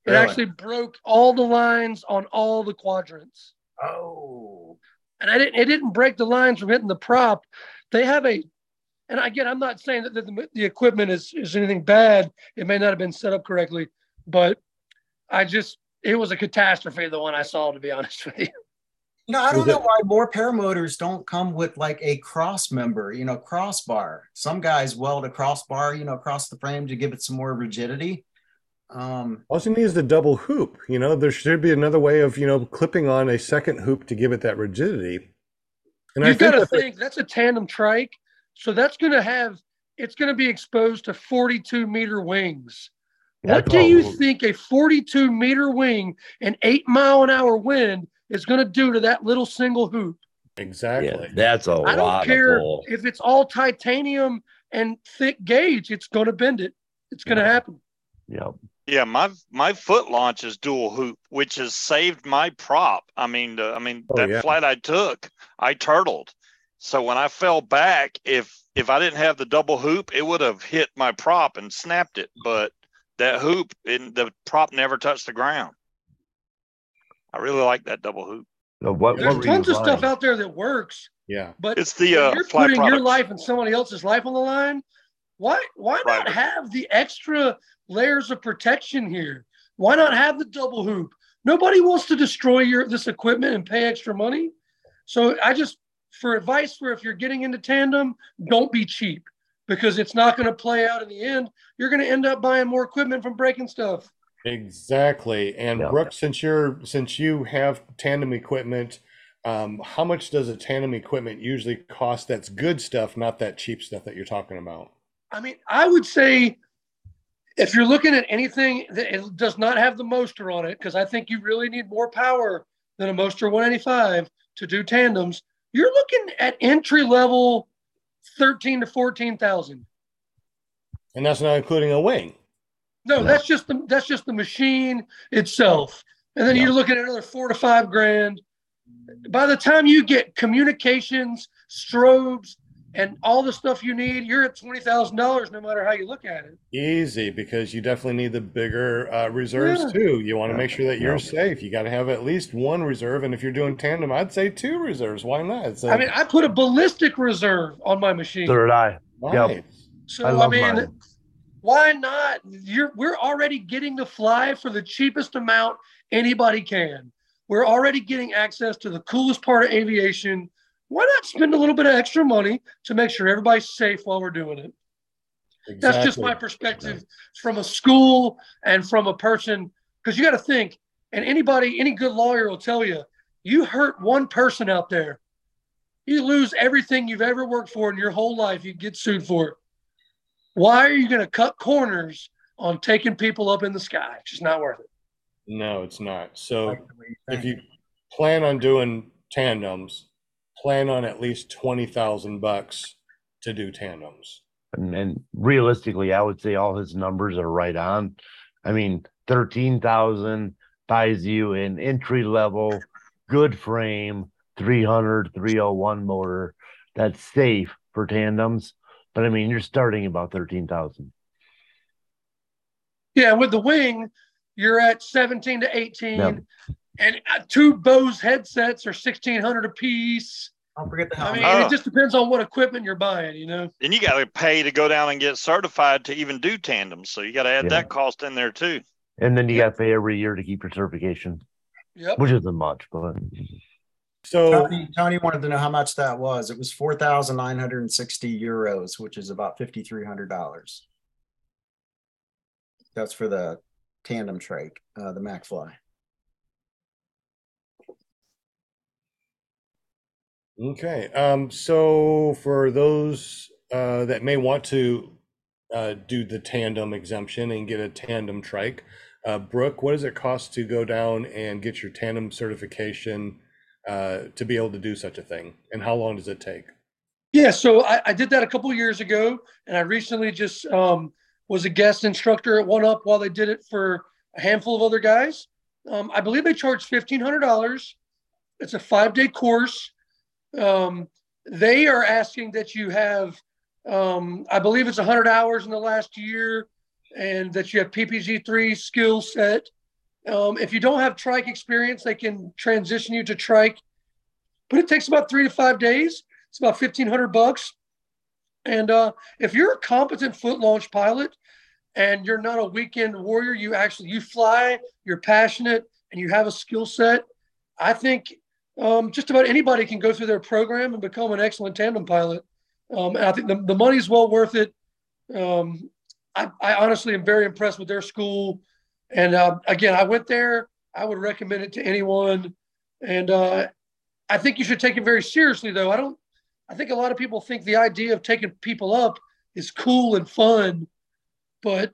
It Really? actually broke all the lines on all the quadrants. Oh, and I didn't. It didn't break the lines from hitting the prop. They have a, and again, I'm not saying that the, the equipment is is anything bad. It may not have been set up correctly, but I just it was a catastrophe. The one I saw, to be honest with you. you know, I don't know why more paramotors don't come with like a cross member, you know, crossbar. Some guys weld a crossbar, you know, across the frame to give it some more rigidity. Um, All you need is the double hoop. You know, there should be another way of you know clipping on a second hoop to give it that rigidity. And You've got to that think that's a tandem trike, so that's going to have it's going to be exposed to 42 meter wings. What do you think a 42 meter wing and eight mile an hour wind is going to do to that little single hoop? exactly. Yeah, that's a I don't lot care of pull. if it's all titanium and thick gauge, it's going to bend it. It's going to Yeah. happen. Yep. Yeah, my my foot launch is dual hoop, which has saved my prop. I mean, the, I mean Oh, that yeah. flight I took, I turtled. So when I fell back, if if I didn't have the double hoop, it would have hit my prop and snapped it. But that hoop and the prop never touched the ground. I really like that double hoop. So what, There's what tons you of stuff out there that works, Yeah. but It's the uh, you're fly putting your life and somebody else's life on the line. Why why not have the extra layers of protection here? Why not have the double hoop? Nobody wants to destroy your this equipment and pay extra money. So I just for advice for if you're getting into tandem, don't be cheap because it's not going to play out in the end. You're going to end up buying more equipment from breaking stuff. Exactly. And Yeah. Brooke, since you're since you have tandem equipment, um, how much does a tandem equipment usually cost? That's good stuff, not that cheap stuff that you're talking about. I mean, I would say if you're looking at anything that does not have the Moster on it, because I think you really need more power than a Moster 185 to do tandems, you're looking at entry level 13 to 14,000. And that's not including a wing. No, No. that's just the that's just the machine itself. And then Yeah. you're looking at another four to five grand. By the time you get communications, strobes, and all the stuff you need, you're at twenty thousand dollars no matter how you look at it. Easy, because you definitely need the bigger uh, reserves Yeah. too. You want to Yeah. make sure that you're Yeah. safe. You got to have at least one reserve, and if you're doing tandem, I'd say two reserves. Why not? It's I mean, I put a ballistic reserve on my machine. So did I. nice. So I I, mean, mine. why not? You're we're already getting to fly for the cheapest amount anybody can. We're already getting access to the coolest part of aviation. Why not spend a little bit of extra money to make sure everybody's safe while we're doing it? That's just my perspective from a school and from a person. Because you got to think, and anybody, any good lawyer will tell you, you hurt one person out there, you lose everything you've ever worked for in your whole life. You get sued for it. Why are you going to cut corners on taking people up in the sky? It's just not worth it. No, it's not. So Like the way you if you plan on doing tandems, plan on at least twenty thousand bucks to do tandems. And, and realistically, I would say all his numbers are right on. I mean, thirteen thousand buys you an entry level, good frame, 300, 301 motor that's safe for tandems. But I mean, you're starting about thirteen thousand. Yeah, with the wing, you're at 17 to 18. Yep. And uh, two Bose headsets are 1600 a piece. Don't forget the I mean, Oh. it just depends on what equipment you're buying, you know? And you got to pay to go down and get certified to even do tandems. So you got to add Yeah. that cost in there too. And then you got to pay every year to keep your certification, Yep. which isn't much, but So Tony, Tony wanted to know how much that was. It was four thousand nine hundred and sixty euros, which is about fifty three hundred dollars. That's for the tandem trike, uh, the MacFly. Okay, um, so for those uh, that may want to uh, do the tandem exemption and get a tandem trike, uh, Brooke, what does it cost to go down and get your tandem certification uh, to be able to do such a thing? And how long does it take? Yeah, so I, I did that a couple years ago, and I recently just um, was a guest instructor at One Up while they did it for a handful of other guys. Um, I believe they charge fifteen hundred dollars. It's a five day course. Um, they are asking that you have, um, I believe it's hundred hours in the last year, and that you have PPG three skill set. Um, if you don't have trike experience, they can transition you to trike, but it takes about three to five days. It's about fifteen hundred bucks. And uh, if you're a competent foot launch pilot and you're not a weekend warrior, you actually you fly, you're passionate, and you have a skill set. I think um, just about anybody can go through their program and become an excellent tandem pilot. Um, I think the, the money's well worth it. Um, I, I honestly am very impressed with their school. And uh, again, I went there. I would recommend it to anyone. And uh, I think you should take it very seriously, though. I don't. I think a lot of people think the idea of taking people up is cool and fun, but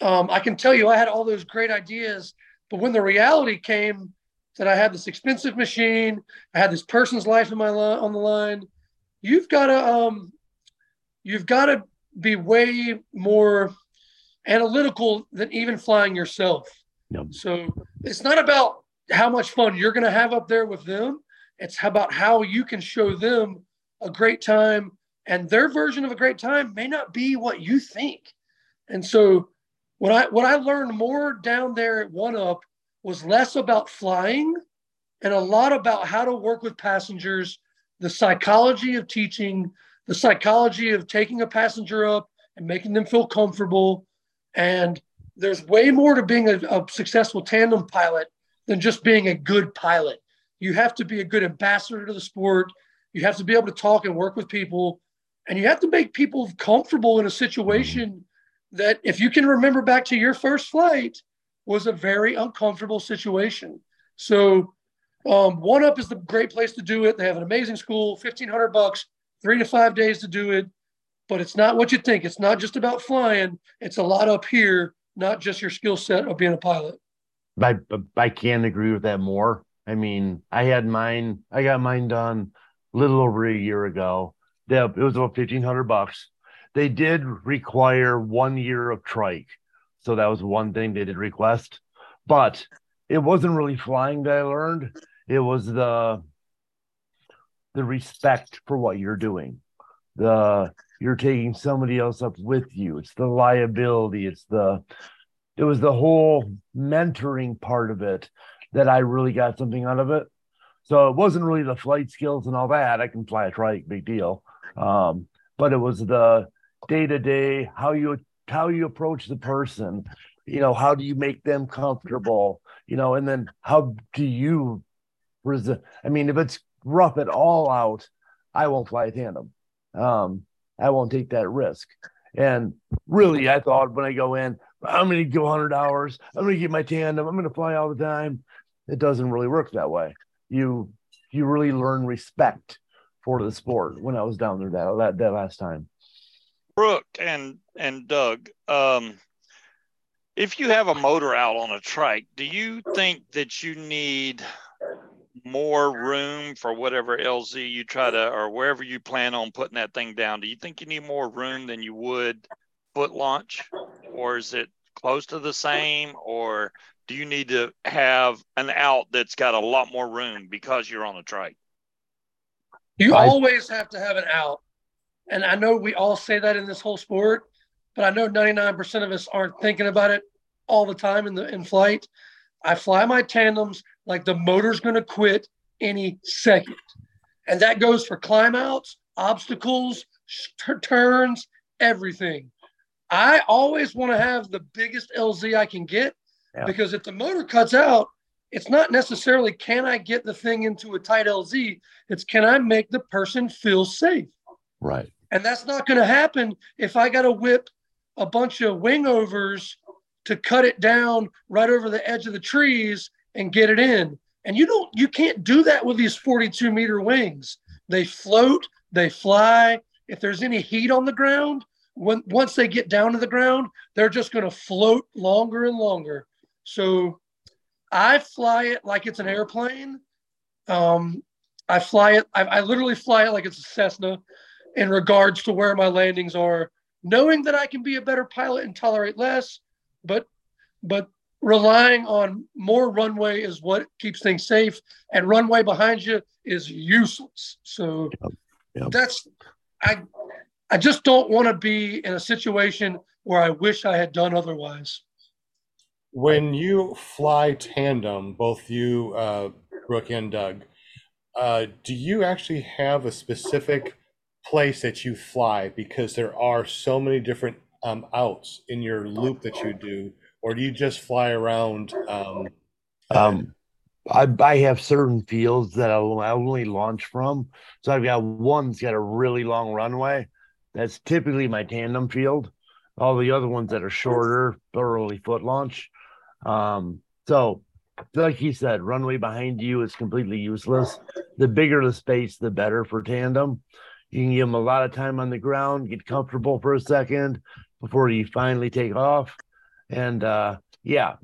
um, I can tell you I had all those great ideas, but when the reality came that I had this expensive machine, I had this person's life in my li- on the line, you've got to um, you've got to be way more analytical than even flying yourself. So it's not about how much fun you're going to have up there with them. It's about how you can show them a great time, and their version of a great time may not be what you think. And so, what I what I learned more down there at One Up was less about flying, and a lot about how to work with passengers, the psychology of teaching, the psychology of taking a passenger up and making them feel comfortable. And there's way more to being a, a successful tandem pilot than just being a good pilot. You have to be a good ambassador to the sport. You have to be able to talk and work with people. And you have to make people comfortable in a situation that if you can remember back to your first flight, was a very uncomfortable situation. So um, one up is the great place to do it. They have an amazing school, 1500 bucks, three to five days to do it. But it's not what you think. It's not just about flying. It's a lot up here, not just your skill set of being a pilot. I I can't agree with that more. I mean, I had mine. I got mine done a little over a year ago. It was about fifteen hundred bucks. They did require one year of trike, so that was one thing they did request. But it wasn't really flying that I learned. It was the the respect for what you're doing. The you're taking somebody else up with you. It's the liability. It's the it was the whole mentoring part of it that I really got something out of it. So it wasn't really the flight skills and all that. I can fly a trike, big deal. Um, but it was the day to day how you how you approach the person. You know, how do you make them comfortable? You know, and then how do you resist? I mean, if it's rough at all out, I won't fly a tandem. Um, I won't take that risk. And really, I thought when I go in, I'm going to go 100 hours. I'm going to get my tandem. I'm going to fly all the time. It doesn't really work that way. You you really learn respect for the sport. When I was down there that that, that last time. Brooke and and Doug, um, if you have a motor out on a trike, do you think that you need more room for whatever LZ you try to or wherever you plan on putting that thing down? Do you think you need more room than you would foot launch, or is it close to the same, or do you need to have an out that's got a lot more room because you're on a trike? You always have to have an out. And I know we all say that in this whole sport, but I know 99% of us aren't thinking about it all the time in the in flight. I fly my tandems like the motor's going to quit any second. And that goes for climb outs, obstacles, t- turns, everything. I always want to have the biggest LZ I can get Yeah. because if the motor cuts out, it's not necessarily can I get the thing into a tight LZ, it's can I make the person feel safe? Right. And that's not going to happen if I got to whip a bunch of wingovers to cut it down right over the edge of the trees and get it in. And you don't, you can't do that with these 42 meter wings. They float, they fly. If there's any heat on the ground, when once they get down to the ground, they're just going to float longer and longer. So I fly it like it's an airplane. Um, I fly it, I, I literally fly it like it's a Cessna in regards to where my landings are, knowing that I can be a better pilot and tolerate less, but but relying on more runway is what keeps things safe, and runway behind you is useless. So Yep. Yep. that's I I just don't want to be in a situation where I wish I had done otherwise. When you fly tandem, both you, uh, Brooke and Doug, uh, do you actually have a specific place that you fly because there are so many different um, outs in your loop that you do, or do you just fly around? Um, Um, I I have certain fields that I'll, only launch from. So I've got one that's got a really long runway. That's typically my tandem field. All the other ones that are shorter, thoroughly foot launch. Um, so like he said, runway behind you is completely useless. The bigger the space, the better for tandem. You can give them a lot of time on the ground, get comfortable for a second before you finally take off. And uh yeah,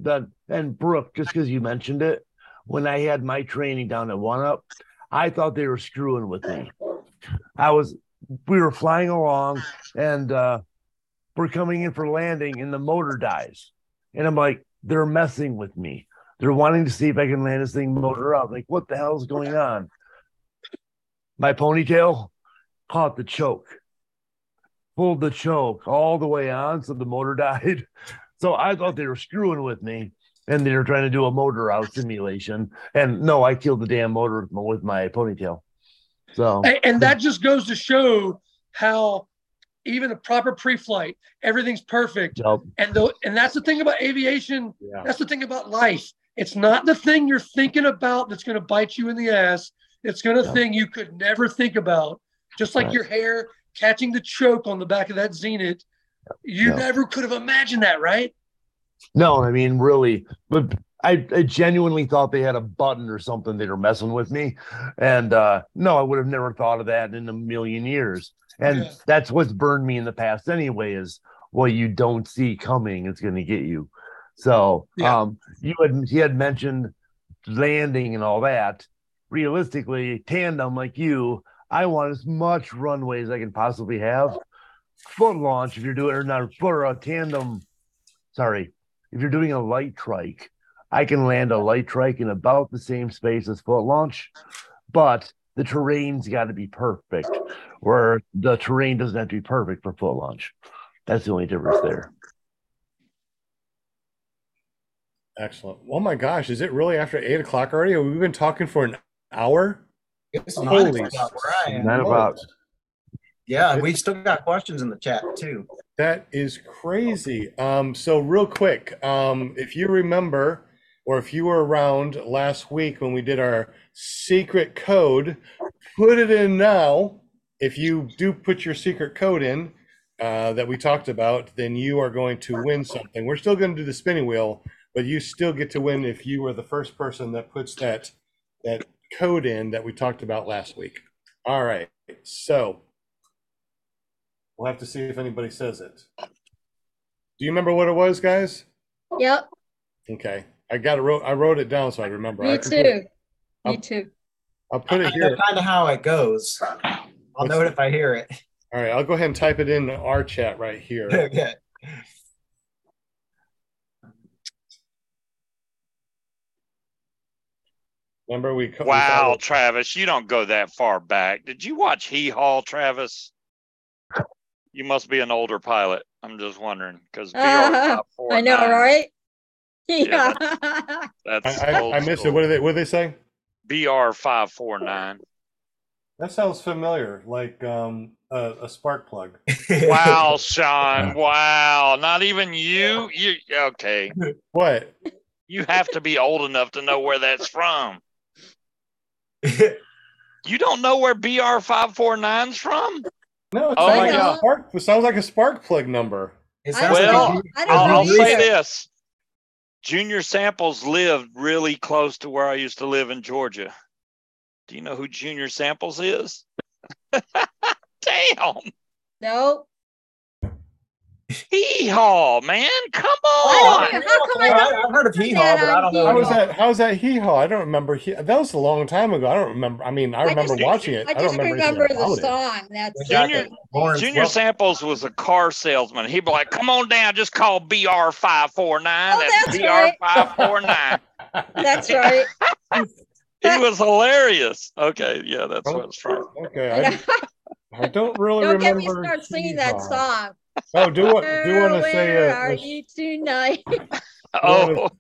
and Brooke, just because you mentioned it, when I had my training down at One Up, I thought they were screwing with me. I was, we were flying along, and uh, we're coming in for landing, and the motor dies, and I'm like, they're messing with me. They're wanting to see if I can land this thing motor up. Like, what the hell is going on? My ponytail caught the choke, pulled the choke all the way on, so the motor <laughs> died. So I thought they were screwing with me and they were trying to do a motor out simulation. And no, I killed the damn motor with my, with my ponytail. So And, and that just goes to show how even a proper pre-flight, everything's perfect. yep, And the, and that's the thing about aviation. yeah. That's the thing about life. It's not the thing you're thinking about that's going to bite you in the ass. It's going to Yeah. thing you could never think about. Just like Right. your hair catching the choke on the back of that zenith. You never could have imagined that, right? No, I mean really, but I, I genuinely thought they had a button or something they were messing with me, and uh no, I would have never thought of that in a million years. And Yeah. that's what's burned me in the past anyway. Is what you don't see coming is going to get you. So Yeah. um, you had he had mentioned landing and all that. Realistically, tandem like you, I want as much runway as I can possibly have. Foot launch, if you're doing or not for a tandem, sorry, if you're doing a light trike, I can land a light trike in about the same space as foot launch, but the terrain's got to be perfect. Where the terrain doesn't have to be perfect for foot launch. That's the only difference there. Excellent. Oh my gosh, is it really after eight o'clock already? We've been talking for an hour. It's Holy nine o'clock where I am. Nine o'clock. Yeah, we still got questions in the chat too. That is crazy. Um, so real quick, um, if you remember, or if you were around last week when we did our secret code, put it in now. If you do put your secret code in uh, that we talked about, then you are going to win something. We're still going to do the spinning wheel, but you still get to win if you were the first person that puts that that code in that we talked about last week. All right, so we'll have to see if anybody says it. Do you remember what it was, guys? Yep, Okay, I got it. Wrote I wrote it down so I remember. Me can put it- too. Me I'll- too. I'll put it I here. kind of how it goes. I'll know it if I hear it. All right, I'll go ahead and type it in our chat right here. <laughs> Okay. Remember we? co- we Wow, found- Travis, you don't go that far back. Did you watch Hee Haw, Travis? You must be an older pilot. I'm just wondering because Uh, <laughs> I know, right? Yeah. Yeah, <laughs> That's I, I, old I missed it. What did they? What did they say? BR five four nine. That sounds familiar, like um a, a spark plug. Wow, <laughs> Sean. Wow. Not even you. You okay? What? You have to be old enough to know where that's from. <laughs> You don't know where BR five four nine's from? No, it Oh sounds my like a spark. It sounds like a spark plug number. It sounds don't like Well, a- I don't I'll, I'll say this. Junior Samples lived really close to where I used to live in Georgia. Do you know who Junior Samples is? <laughs> Damn. No. Hee haw, man. Come on. don't. How come I I- don't? I've heard of hee haw, but I don't know. How was that? How's that hee haw? I don't remember. He, that was a long time ago. I don't remember. I mean, I I remember just- watching it. I don't just remember, remember the about it. song. That's Junior- the Lawrence Junior Welk- Samples was a car salesman. He'd be like, come on down, just call BR five four nine. Oh, That's that's BR five four nine. <laughs> that's right. <laughs> He was hilarious. Okay, yeah, that's what it's from. Okay, I, I don't really remember. Don't get me start singing that song. Oh, do what? Do want to say? Where Uh, are a- you tonight? <laughs> <laughs> Oh,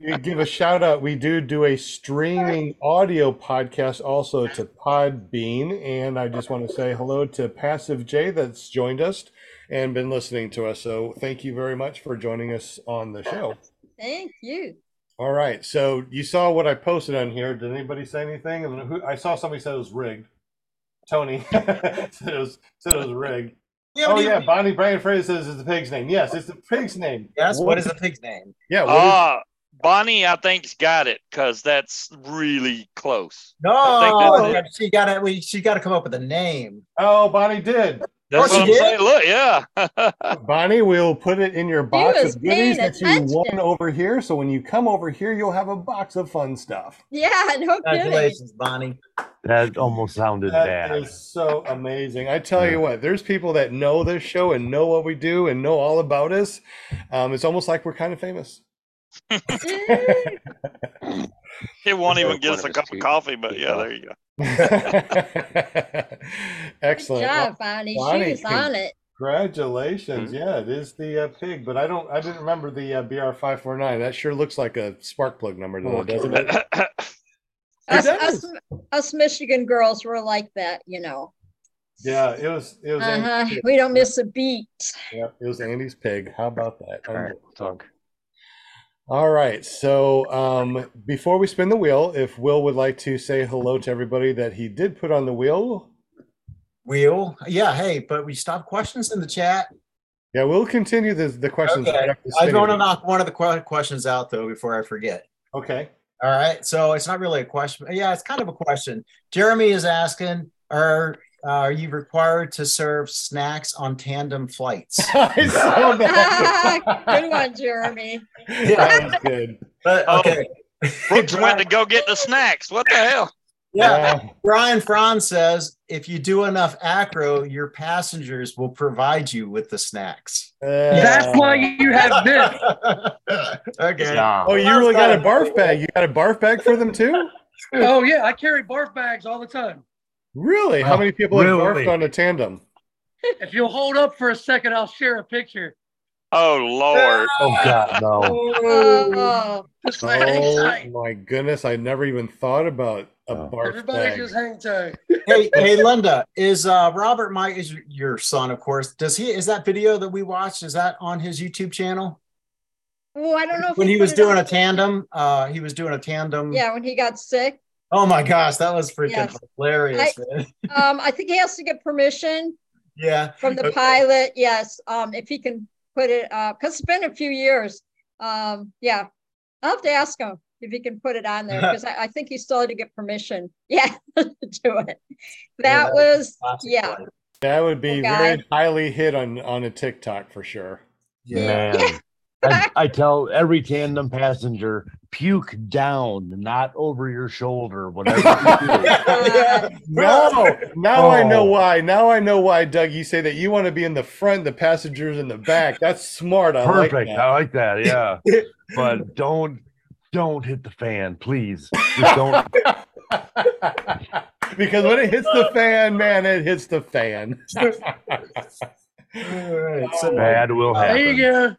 you give a shout out. We do do a streaming audio podcast also to Podbean, and I just want to say hello to Passive J that's joined us and been listening to us. So thank you very much for joining us on the show. Thank you. All right, so you saw what I posted on here. Did anybody say anything? And who- I saw somebody said it was rigged. Tony <laughs> said it was said it was rigged. Yeah, Oh what do you- yeah, Bonnie Brian Fraser says it's the pig's name. Yes, it's the pig's name. Yes, what is the pig's name? Yeah. What is, uh, Bonnie, I think's got it because that's really close. No, I she got to we she got to come up with a name. oh, Bonnie did. That's Oh, what I'm she did? saying. Look, yeah. <laughs> Bonnie, we'll put it in your box of goodies paying that you won over here. So when you come over here, you'll have a box of fun stuff. Yeah, no kidding. Congratulations, Bonnie. That almost sounded That bad. is so amazing. I tell you what, there's people that know this show and know what we do and know all about us. Um, it's almost like we're kind of famous. <laughs> It won't even One get us a cup of teeth. coffee, but yeah, there you go. <laughs> Excellent. Good Excellent. job, Bonnie. Bonnie, She was on it. Congratulations. Yeah, it is the uh, pig, but I don't I didn't remember the uh, BR549. That sure looks like a spark plug number though, doesn't it? <laughs> Us, us, us Michigan girls were like that, you know. Yeah, it was it was Uh-huh. We don't miss a beat. Yeah, it was Andy's pig. How about that? All right, talk. All right. So um, before we spin the wheel, if Will would like to say hello to everybody that he did put on the wheel. Wheel. Yeah, hey, but we stopped questions in the chat. Yeah, we'll continue the the questions. Okay. right I spinning want to knock one of the questions out though before I forget. Okay. All right, so it's not really a question. Yeah, it's kind of a question. Jeremy is asking, are are you required to serve snacks on tandem flights? <laughs> I saw that. <laughs> Good one, Jeremy. That was good. But Oh. okay. Brooks went to go get the snacks. What the hell? Yeah, Brian Franz says if you do enough acro, your passengers will provide you with the snacks. That's why you have this. <laughs> okay. Yeah. Oh, you really got a barf bag? You got a barf bag for them too? <laughs> Oh yeah, I carry barf bags all the time. Really? How many people have really? barfed on a tandem? If you'll hold up for a second, I'll share a picture. Oh Lord. Oh God, no. <laughs> Oh, Just like hang Oh my goodness! I never even thought about a Oh. barf Everybody bag. just hang tight. hey, <laughs> hey, Linda, is uh Robert Mike is your son, of course. Does he is that video that we watched? Is that on his YouTube channel? oh, I don't know. if When he put was doing a tandem, uh, he was doing a tandem. Yeah, when he got sick. Oh my gosh, that was freaking Yes. hilarious, man. Um, I think he has to get permission <laughs> Yeah. from the Okay. pilot. Yes. Um, if he can put it uh because it's been a few years. Um, yeah. I'll have to ask him if he can put it on there <laughs> because I, I think he still had to get permission. <laughs> Yeah, to do it. That that was Classic yeah. flight. That would be Oh, very highly hit on on a TikTok for sure. Yeah. Man. I, <laughs> I tell every tandem passenger, puke down, not over your shoulder, whatever you do. <laughs> <laughs> Yeah. No, now I know Oh. why. Now I know why, Doug. You say that you want to be in the front, the passengers in the back. That's smart. I like Perfect. that. I like that. Yeah. But don't don't hit the fan, please. Just don't because when it hits the fan, man, it hits the fan. All right, so oh, bad will happen. There you go.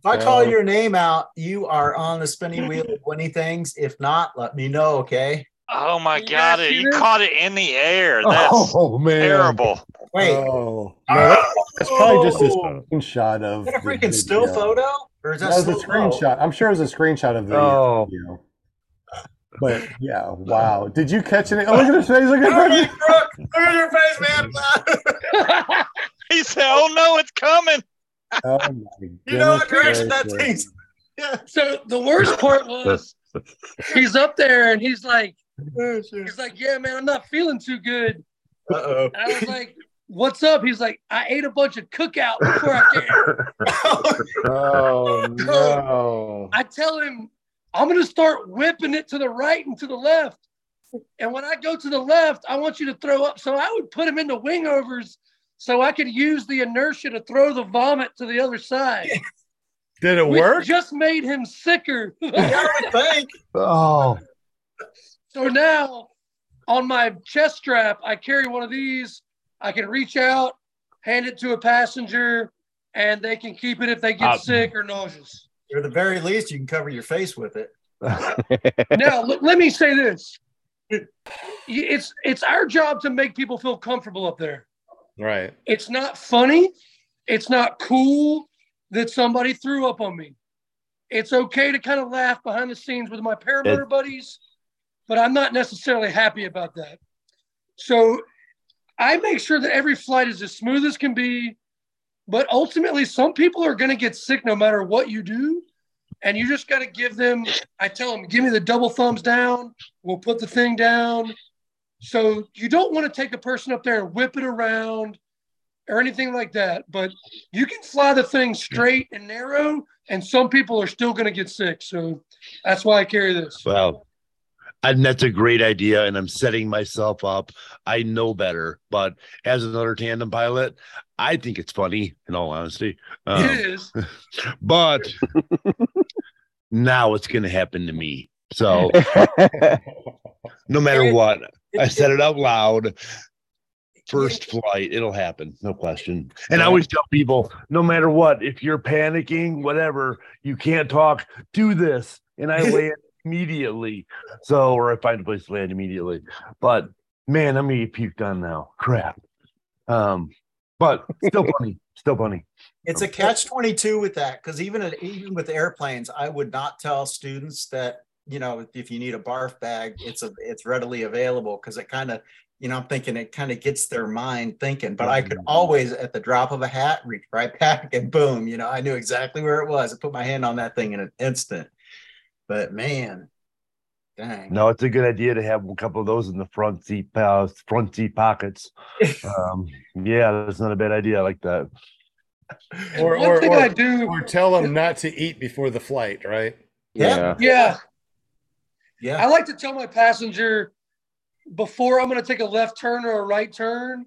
If I call your name out, you are on the spinning wheel of winning things. If not, let me know, okay? Oh my You God! guys You caught it in the air. <laughs> That's Oh man. terrible. Wait, Oh, no, that's probably just a Oh. screenshot of. is that a the freaking still photo? Or is that, That was a still photo? screenshot. I'm sure it was a screenshot of the Oh. video. But yeah, wow. Did you catch it? Oh, look at his face. Look at Look his at Brooke. Look at your face, man. <laughs> <laughs> He said, "Oh no, it's coming." Oh my goodness. you know what direction that gracious. thing's. so the worst part was <laughs> he's up there and he's like, Oh, he's like, yeah, man, I'm not feeling too good. Uh-oh. And I was like, what's up? He's like, I ate a bunch of cookout before I came. <laughs> Oh no. I tell him I'm gonna start whipping it to the right and to the left. And when I go to the left, I want you to throw up. So I would put him into wing overs so I could use the inertia to throw the vomit to the other side. <laughs> Did it work? just made him sicker. <laughs> I would think. Oh, so now on my chest strap, I carry one of these. I can reach out, hand it to a passenger, and they can keep it if they get Uh, sick or nauseous. Or at the very least, you can cover your face with it. <laughs> now let, let me say this it's it's our job to make people feel comfortable up there Right. it's not funny. It's not cool that somebody threw up on me. It's okay to kind of laugh behind the scenes with my It- buddies but i'm not necessarily happy about that. So i make sure that every flight is as smooth as can be but ultimately some people are going to get sick no matter what you do and you just got to give them i tell them give me the double thumbs down. We'll put the thing down so you don't want to take a person up there and whip it around or anything like that but you can fly the thing straight and narrow and some people are still going to get sick so that's why i carry this well. And that's a great idea, and I'm setting myself up. I know better, but as another tandem pilot, I think it's funny. In all honesty, um, it is <laughs> but now it's going to happen to me. So <laughs> no matter what, I said it out loud. First flight, it'll happen, no question. And I always tell people, no matter what, if you're panicking, whatever, you can't talk, do this, and I <laughs> land immediately. So, or I find a place to land immediately. But man, I'm gonna get puked on now. Crap. Um, but still <laughs> funny, still funny. It's a catch 22 with that because even at, even with airplanes, I would not tell students that you know, if you need a barf bag, it's a, it's readily available because it kind of, you know, I'm thinking it kind of gets their mind thinking, but I could always at the drop of a hat reach right <laughs> back and boom, you know, I knew exactly where it was. I put my hand on that thing in an instant. But man, dang. No, it's a good idea to have a couple of those in the front seat, uh, front seat pockets. <laughs> um, yeah, that's not a bad idea. I like that. Or, One or, thing or, I do, or tell them not to eat before the flight, right? Yeah. yeah, I Yeah. I like to tell my passenger before I'm going to take a left turn or a right turn,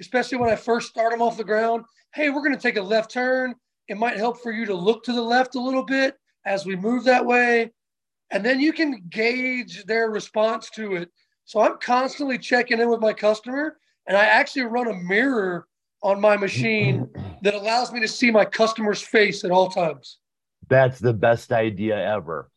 especially when I first start them off the ground. Hey, we're going to take a left turn. It might help for you to look to the left a little bit as we move that way. And then you can gauge their response to it. So I'm constantly checking in with my customer, and I actually run a mirror on my machine that allows me to see my customer's face at all times. That's the best idea ever.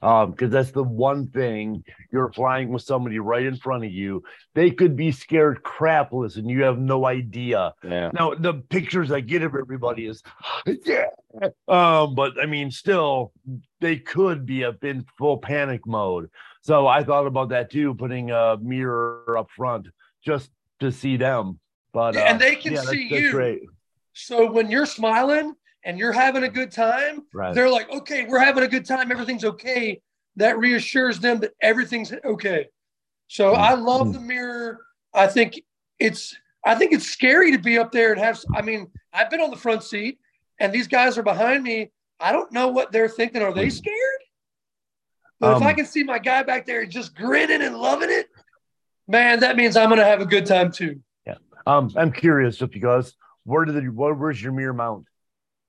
Um, because that's the one thing you're flying with somebody right in front of you. They could be scared crapless and you have no idea. Yeah. Now the pictures I get of everybody is <gasps> yeah. Um, but I mean still they could be up in full panic mode. So I thought about that too, putting a mirror up front just to see them. But Yeah, uh, and they can yeah, that's- see that's you. great. So when you're smiling and you're having a good time, Right. they're like, okay, we're having a good time. Everything's okay. That reassures them that everything's okay. So I love the mirror. I think it's I think it's scary to be up there and have. I mean, I've been on the front seat, and these guys are behind me. I don't know what they're thinking. Are they scared? But if I Um, can see my guy back there just grinning and loving it, man, that means I'm gonna have a good time too. Yeah, um, I'm curious just because where did the what where's your mirror mount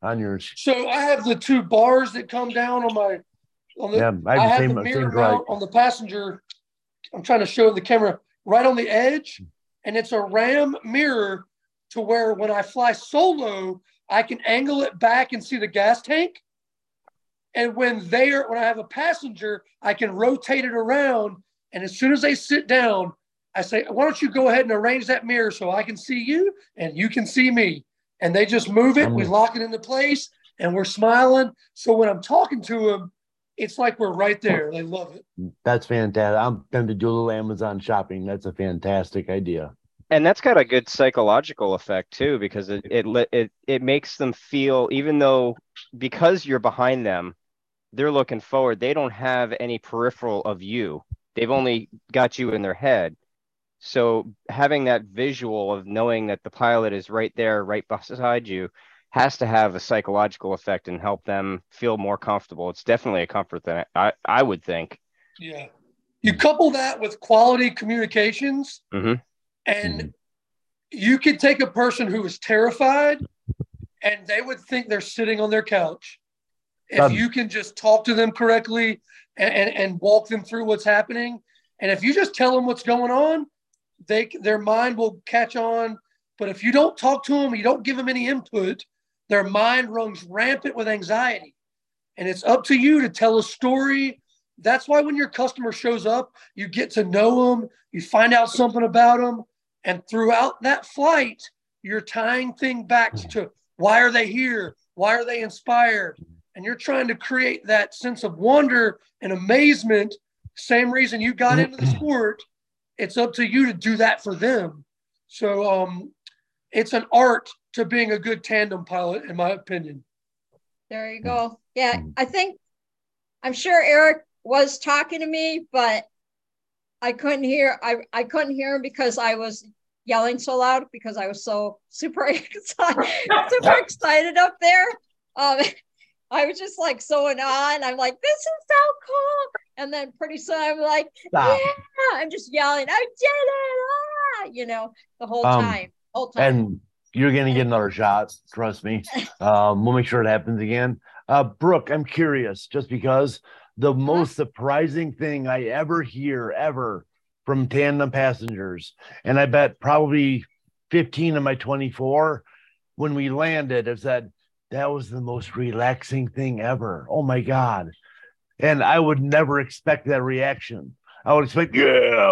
on yours? So I have the two bars that come down on my on the Yeah, I I have have the the mirror same on the passenger. I'm trying to show the camera right on the edge, and it's a ram mirror to where when I fly solo, I can angle it back and see the gas tank. And when they are when I have a passenger, I can rotate it around. And as soon as they sit down, I say, "Why don't you go ahead and arrange that mirror so I can see you and you can see me?" And they just move it. We lock it into place, and we're smiling. So when I'm talking to them, it's like we're right there. They love it. That's fantastic. I'm going to do a little Amazon shopping. That's a fantastic idea. And that's got a good psychological effect too, because it it it it makes them feel even though because you're behind them, they're looking forward. They don't have any peripheral of you. They've only got you in their head. So having that visual of knowing that the pilot is right there, right beside you, has to have a psychological effect and help them feel more comfortable. It's definitely a comfort thing. I I would think. Yeah. You couple that with quality communications, Mhm. and you could take a person who is terrified and they would think they're sitting on their couch. If Um, you can just talk to them correctly and, and, and walk them through what's happening, and if you just tell them what's going on, they their mind will catch on. But if you don't talk to them, you don't give them any input, their mind runs rampant with anxiety. And it's up to you to tell a story. That's why when your customer shows up, you get to know them, you find out something about them, and throughout that flight, you're tying thing back mm-hmm. to why are they here? Why are they inspired? And you're trying to create that sense of wonder and amazement. Same reason you got mm-hmm. into the sport. It's up to you to do that for them. So um, it's an art to being a good tandem pilot, in my opinion. There you go. Yeah, Mm. I think I'm sure Eric was talking to me, but I couldn't hear I, I couldn't hear him because I was yelling so loud because I was so super <laughs> excited, super <laughs> excited up there. Um I was just like so in awe and I'm like, this is so cool. And then pretty soon I'm like, Stop. yeah, I'm just yelling, I did it, ah, you know, the whole Um, time. Whole time. And you're going to get another shot. Trust me. <laughs> Um, we'll make sure it happens again. Uh, Brooke, I'm curious just because the most surprising thing I ever hear ever from tandem passengers, and I bet probably 15 of my 24 when we landed is that that was the most relaxing thing ever. Oh my God. And I would never expect that reaction. I would expect, yeah,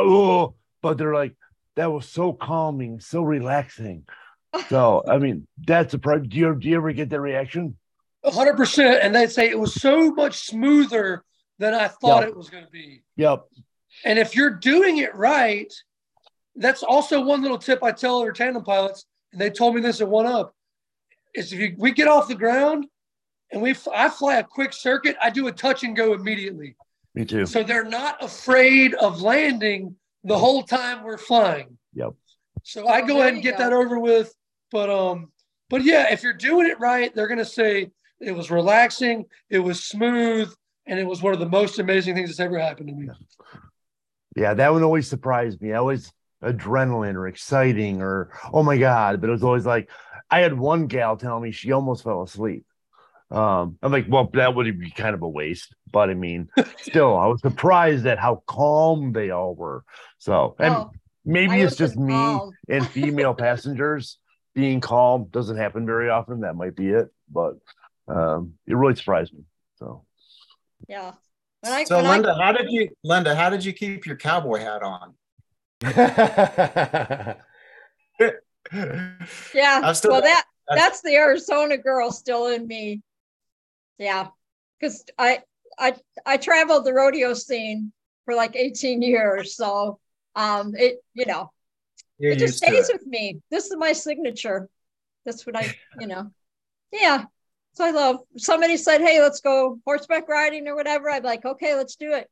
oh, but they're like, that was so calming, so relaxing. <laughs> So, I mean, that's a pro. Do you, do you ever get that reaction? hundred percent. And they say it was so much smoother than I thought Yep. it was going to be. Yep. And if you're doing it right, that's also one little tip I tell other tandem pilots, and they told me this at One Up, is if you, we get off the ground and we I fly a quick circuit, I do a touch and go immediately. Me too. So they're not afraid of landing the whole time we're flying. Yep. So I go there ahead and get go. that over with. But um, but yeah, if you're doing it right, they're gonna say it was relaxing, it was smooth, and it was one of the most amazing things that's ever happened to me. Yeah, that one always surprised me. I Always adrenaline or exciting or oh my god. But it was always like I had one gal tell me she almost fell asleep. Um, I'm like, well, that would be kind of a waste. But I mean, <laughs> still, I was surprised at how calm they all were. So, and Oh, maybe I it's just wasn't me calm. and female <laughs> passengers being calm doesn't happen very often. That might be it, but um, it really surprised me. So, Yeah. I, So when I- Linda, how did you, Linda, how did you keep your cowboy hat on? <laughs> yeah. I'm still- well, that that's- that's the Arizona girl still in me. Yeah, because I I I traveled the rodeo scene for like 18 years, so um, it you know You're it just stays it. with me. This is my signature. That's what I you know. Yeah. So I love. Somebody said, "Hey, let's go horseback riding or whatever." I'm like, "Okay, let's do it."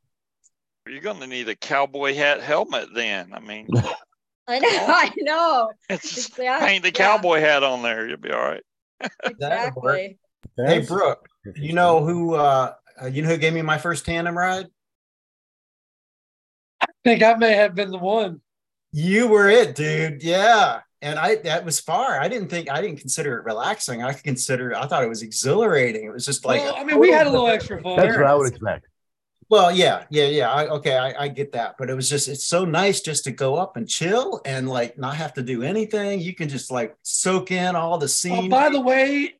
You're gonna need a cowboy hat helmet then. I mean, <laughs> I <laughs> know. I know. it's Exactly. paint the yeah, cowboy hat on there. You'll be all right. Exactly. Hey, Brooke, you know who, uh, uh, you know who gave me my first tandem ride? I think I may have been the one. You were it, dude. Yeah. And I, that was far. I didn't think, I didn't consider it relaxing. I consider, I thought it was exhilarating. It was just like, well, I mean, we had a little <laughs> extra fun. that's what I would expect. Well, yeah, yeah, yeah. I, okay, I, I get that, but it was just it's so nice just to go up and chill and like not have to do anything. You can just like soak in all the Oh, scene. by the way,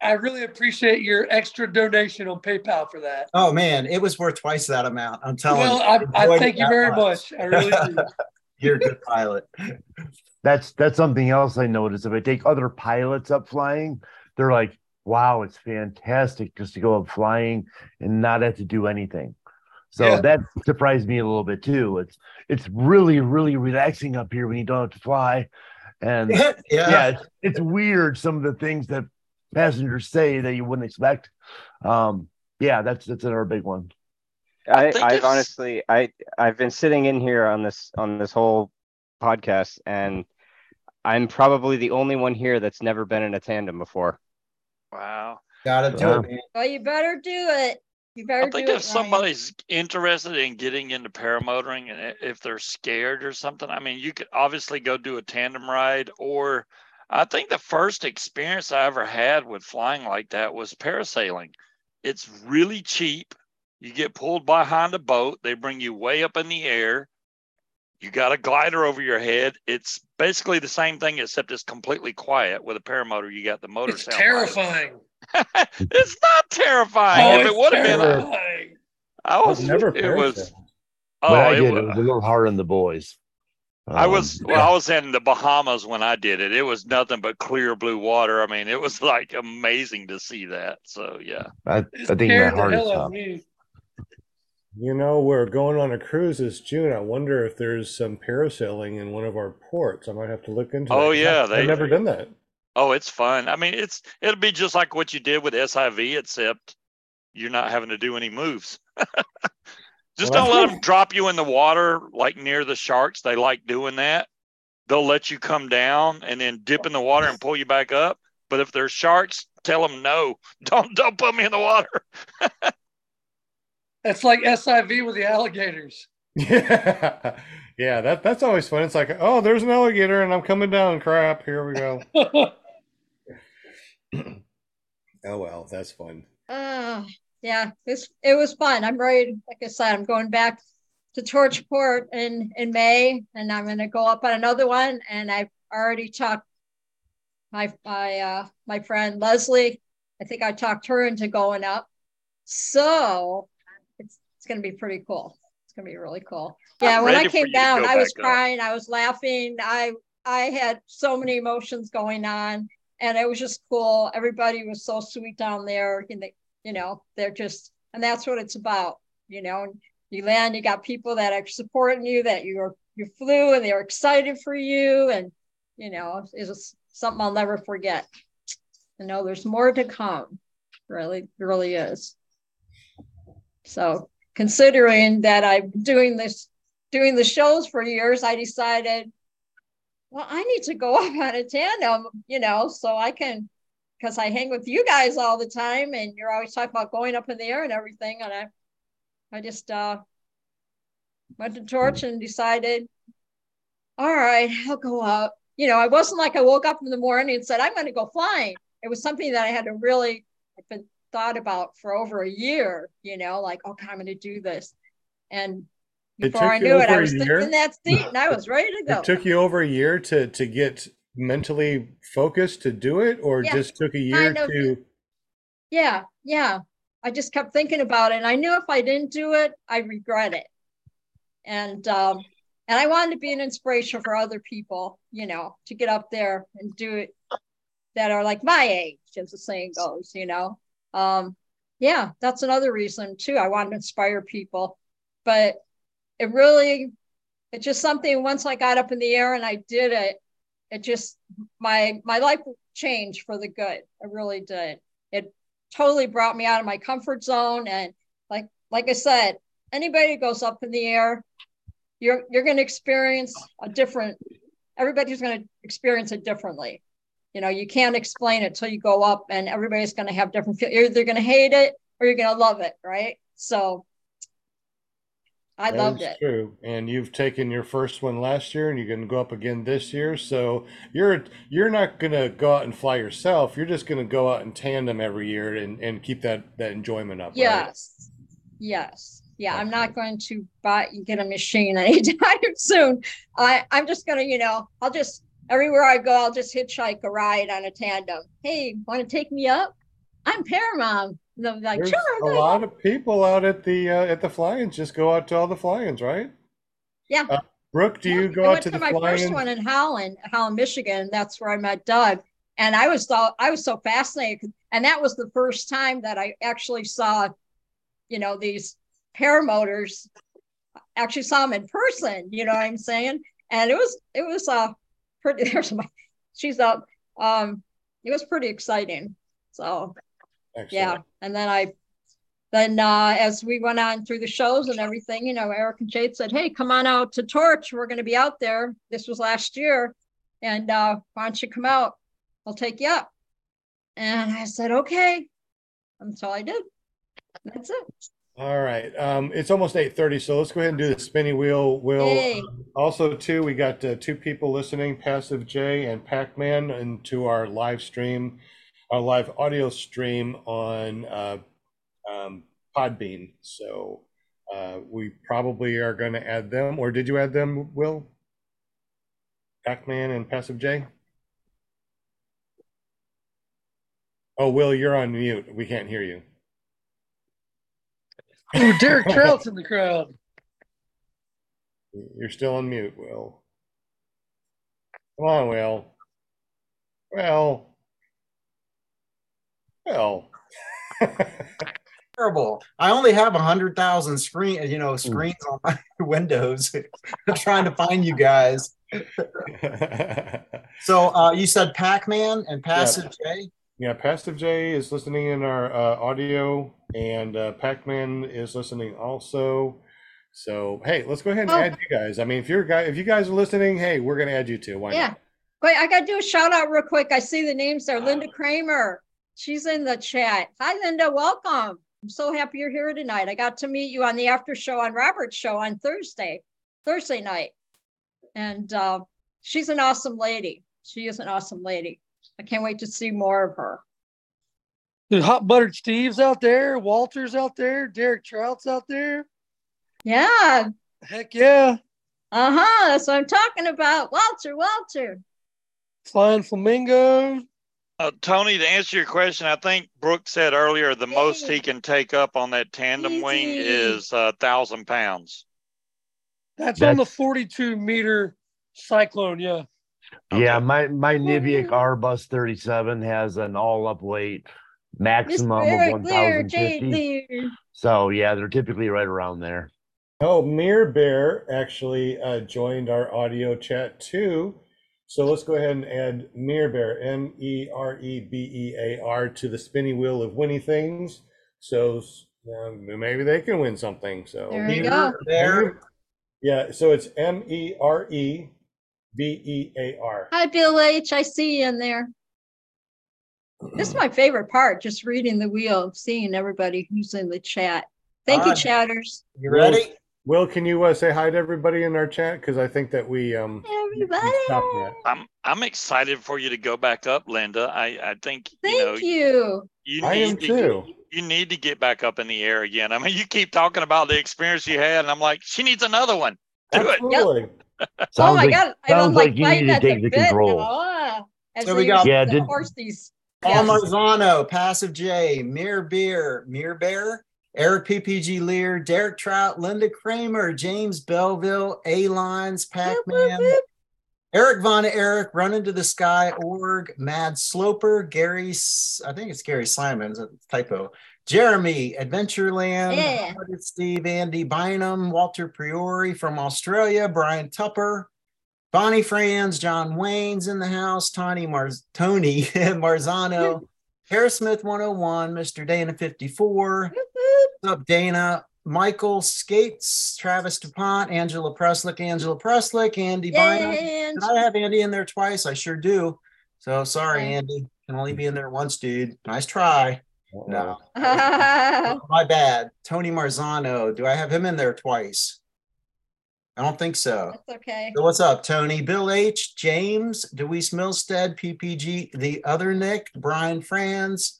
I really appreciate your extra donation on PayPal for that. oh man, it was worth twice that amount. I'm telling Well, you. I, I thank you that very much. I really do. <laughs> You're a good pilot. That's that's something else I noticed. If I take other pilots up flying, they're like, "Wow, it's fantastic just to go up flying and not have to do anything." So Yeah. that surprised me a little bit too. It's it's really really relaxing up here when you don't have to fly, and <laughs> yeah. yeah, it's, it's weird some of the things that passengers say that you wouldn't expect. Um, yeah, that's that's another big one. I, think I it's- honestly, I, I've been sitting in here on this on this whole podcast, and I'm probably the only one here that's never been in a tandem before. Wow. Gotta do Yeah. it, man. Well, you better do it. You better I think do if it. Ryan. somebody's interested in getting into paramotoring and if they're scared or something, I mean, you could obviously go do a tandem ride. Or I think the first experience I ever had with flying like that was parasailing. It's really cheap. You get pulled behind a boat, they bring you way up in the air. You got a glider over your head. It's basically the same thing, except it's completely quiet. With a paramotor, you got the motor It's sound. terrifying. <laughs> it's not terrifying. Oh, if it would have been, terrifying. I I've was never It was. Oh, What I it did, wa- it was a little hard on the boys. I Um, was well, I was in the Bahamas when I did it. It was nothing but clear blue water. I mean, it was like amazing to see that. So yeah. I, I It think my scared the heart is hell out of stopped. me. You know, we're going on a cruise this June. I wonder if there's some parasailing in one of our ports. I might have to look into Oh, that. yeah, I've they- never done that. Oh, it's fun. I mean, it's it'll be just like what you did with SIV, except you're not having to do any moves. <laughs> just Well, don't let them drop you in the water like near the sharks. They like doing that. They'll let you come down and then dip in the water and pull you back up. But if there's sharks, tell them no. <laughs> Don't don't put me in the water. <laughs> That's like SIV with the alligators. Yeah, <laughs> yeah. That that's always fun. It's like, oh, there's an alligator, and I'm coming down. Crap. Here we go. <laughs> Oh well, that's fun. Uh, yeah, this it was fun. I'm ready. Like I said, I'm going back to Torchport in in May, and I'm going to go up on another one. And I've already talked my my uh my friend Leslie. I think I talked her into going up. So it's going to be pretty cool. It's going to be really cool. Yeah, I'm when I came down, I was back up. crying. I was laughing. I I had so many emotions going on and it was just cool. Everybody was so sweet down there. And they, you know, they're just And that's what it's about, you know. And you land, you got people that are supporting you, that you're you flew and they're excited for you. And you know, it's just something I'll never forget. You know, there's more to come. Really, really is. So considering that I'm doing this, doing the shows for years, I decided, well, I need to go <laughs> up on a tandem, you know, so I can, because I hang with you guys all the time, and you're always talking about going up in the air and everything, and I, I just uh, went to Torch and decided, all right, I'll go up. You know, I wasn't like I woke up in the morning and said I'm going to go flying. It was something that I had to really I've been thought about for over a year, you know, like, okay, I'm going to do this. And before I knew it, I was in that seat and I was ready to <laughs> go. It took you over a year to to get mentally focused to do it, or Yeah, just took a year kind of. to. yeah, yeah. I just kept thinking about it. And I knew if I didn't do it, I'd regret it. And um, and I wanted to be an inspiration for other people, you know, to get up there and do it that are like my age, as the saying goes, you know. Um, yeah, that's another reason too. I want to inspire people. But it really it's just something once I got up in the air and I did it, it just my my life changed for the good. It really did. It totally brought me out of my comfort zone and like like I said, anybody who goes up in the air, you're you're going to experience a different everybody's going to experience it differently. You know, you can't explain it till you go up and everybody's going to have different feel. You're either going to hate it or you're going to love it, right? So I That loved it. True, and you've taken your first one last year, and you're going to go up again this year. So you're you're not going to go out and fly yourself. You're just going to go out in tandem every year and and keep that that enjoyment up. right? Yes. Yes. Yeah, I'm not going to buy get a machine <laughs> anytime soon. I I'm just gonna, you know, I'll just everywhere I go, I'll just hitchhike a ride on a tandem. Hey, want to take me up? I'm Paramount. And be like, There's sure. a lot of people out at the uh, at the fly-ins. Just go out to all the fly-ins, right? Yeah. Uh, Brooke, do Yeah, you go I out went to the my fly-ins? first one in Holland, Holland, Michigan. That's where I met Doug. And I was so I was so fascinated. And that was the first time that I actually saw, you know, these paramotors actually saw them in person, you know what I'm saying? And it was it was uh pretty <laughs> there's my she's up. Um it was pretty exciting. So yeah. And then I then uh, as we went on through the shows and everything, you know, Eric and Jade said, Hey, come on out to Torch. We're going to be out there. This was last year. And uh, why don't you come out? I'll take you up. And I said, Okay. Until I did. That's it. All right. Um, it's almost 8:30, so let's go ahead and do the spinny wheel. Will Yay. also too, we got uh, two people listening, Passive J and Pac-Man, into our live stream, our live audio stream on uh, um, Podbean. So uh, we probably are going to add them, or did you add them, Will? Pac-Man and Passive J? Oh, Will, you're on mute. We can't hear you. Ooh, Derek <laughs> Trout's in the crowd. You're still on mute, Will. Come on, Will. Well. Well. <laughs> Terrible. I only have a hundred thousand screen, you know, screens on my <laughs> windows. I'm trying to find you guys. So uh, you said Pac-Man and Passive J. yeah, Passive J is listening in our uh, audio, and uh, Pac-Man is listening also. So hey, let's go ahead and Oh. add you guys. I mean, if you're guy, if you guys are listening, hey, we're gonna add you too. Why not? Yeah. not? Wait, I got to do a shout out real quick. I see the names there. Linda Kramer. She's in the chat. Hi, Linda. Welcome. I'm so happy you're here tonight. I got to meet you on the after show on Robert's show on Thursday, Thursday night. And uh, she's an awesome lady. She is an awesome lady. I can't wait to see more of her. The hot buttered Steve's out there, Walter's out there, Derek Trout's out there. Yeah. Heck yeah. Uh huh. That's what I'm talking about. Walter, Walter. Flying flamingo. Uh, Tony, to answer your question, I think Brooke said earlier the most he can take up on that tandem wing is a thousand pounds. That's on the 42 meter cyclone. Yeah. Yeah, my my Woo. Niviuk R Bus 37 has an all up weight maximum Very of clear, Jade 1050. So yeah, they're typically right around there. Oh, Mirror Bear actually uh, joined our audio chat too. So let's go ahead and add Mirror Bear, M E R E B E A R, to the spinning wheel of winning things. So um, maybe they can win something. So There we go. Mirror Bear. yeah, so it's M E R E B E A R. Hi, Bill H. I see you in there. This is my favorite part, just reading the wheel, seeing everybody who's in the chat. Thank you, Alright. chatters. You ready? Will, can you uh, say hi to everybody in our chat? Because I think that we um Everybody. stopped that. I'm I'm excited for you to go back up, Linda. I I think you know Thank you. you I am need to too. you need to get back up in the air again. I mean, you keep talking about the experience you had, and I'm like, she needs another one. Do it. Absolutely. <laughs> Oh my like, God. I'm sounds like like you fighting need to take the control. now, as So we got- Yeah, the did- horse these. Paul Yes. Marzano, Passive J, Mirror Beer, Mirror Bear, Eric PPG Lear, Derek Trout, Linda Kramer, James Belleville, A Lines, Pac Whoop, whoop, Man. Eric Von Eric, Run Into the Sky, Org, Mad Sloper, Gary, I think it's Gary Simons, a typo. Jeremy, Adventureland, Yeah. Steve, Andy Bynum, Walter Priori from Australia, Brian Tupper, Bonnie Franz, John Wayne's in the house, Tony Mars, Tony <laughs> Marzano, Harris Smith 101, Mr. Dana 54, Whoop, whoop. What's up, Dana? Michael Skates, Travis DuPont, Angela Preslick, Angela Preslick, Andy Bynum. Did I have Andy in there twice? I sure do. So sorry, Andy. Can only be in there once, dude. Nice try. No, <laughs> my bad. Tony Marzano. Do I have him in there twice? I don't think so. That's okay. So what's up, Tony? Bill H, James, Deweese Milstead, PPG, the other Nick, Brian Franz,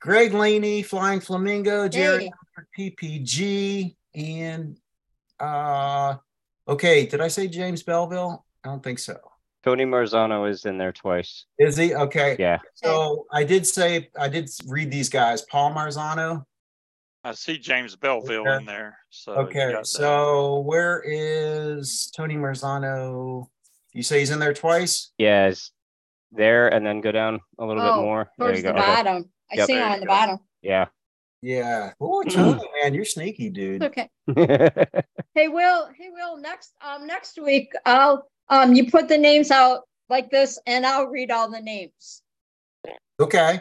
Greg Laney, Flying Flamingo, Jerry Hey, PPG, and uh okay, did I say James Belleville? I don't think so. Tony Marzano is in there twice. Is he? Okay. Yeah. So I did say I did read these guys. Paul Marzano. I see James Belleville Okay. in there. So Okay, got that. so where is Tony Marzano? You say he's in there twice? Yeah, there and then go down a little Oh, bit more. There towards you the go. Okay. bottom. I Yep. see him you on the go. bottom. Yeah. Yeah. Oh, Tony, man, you're sneaky, dude. Okay. <laughs> Hey, Will, hey, Will, next, um, next week, I'll, um, you put the names out like this and I'll read all the names. Okay,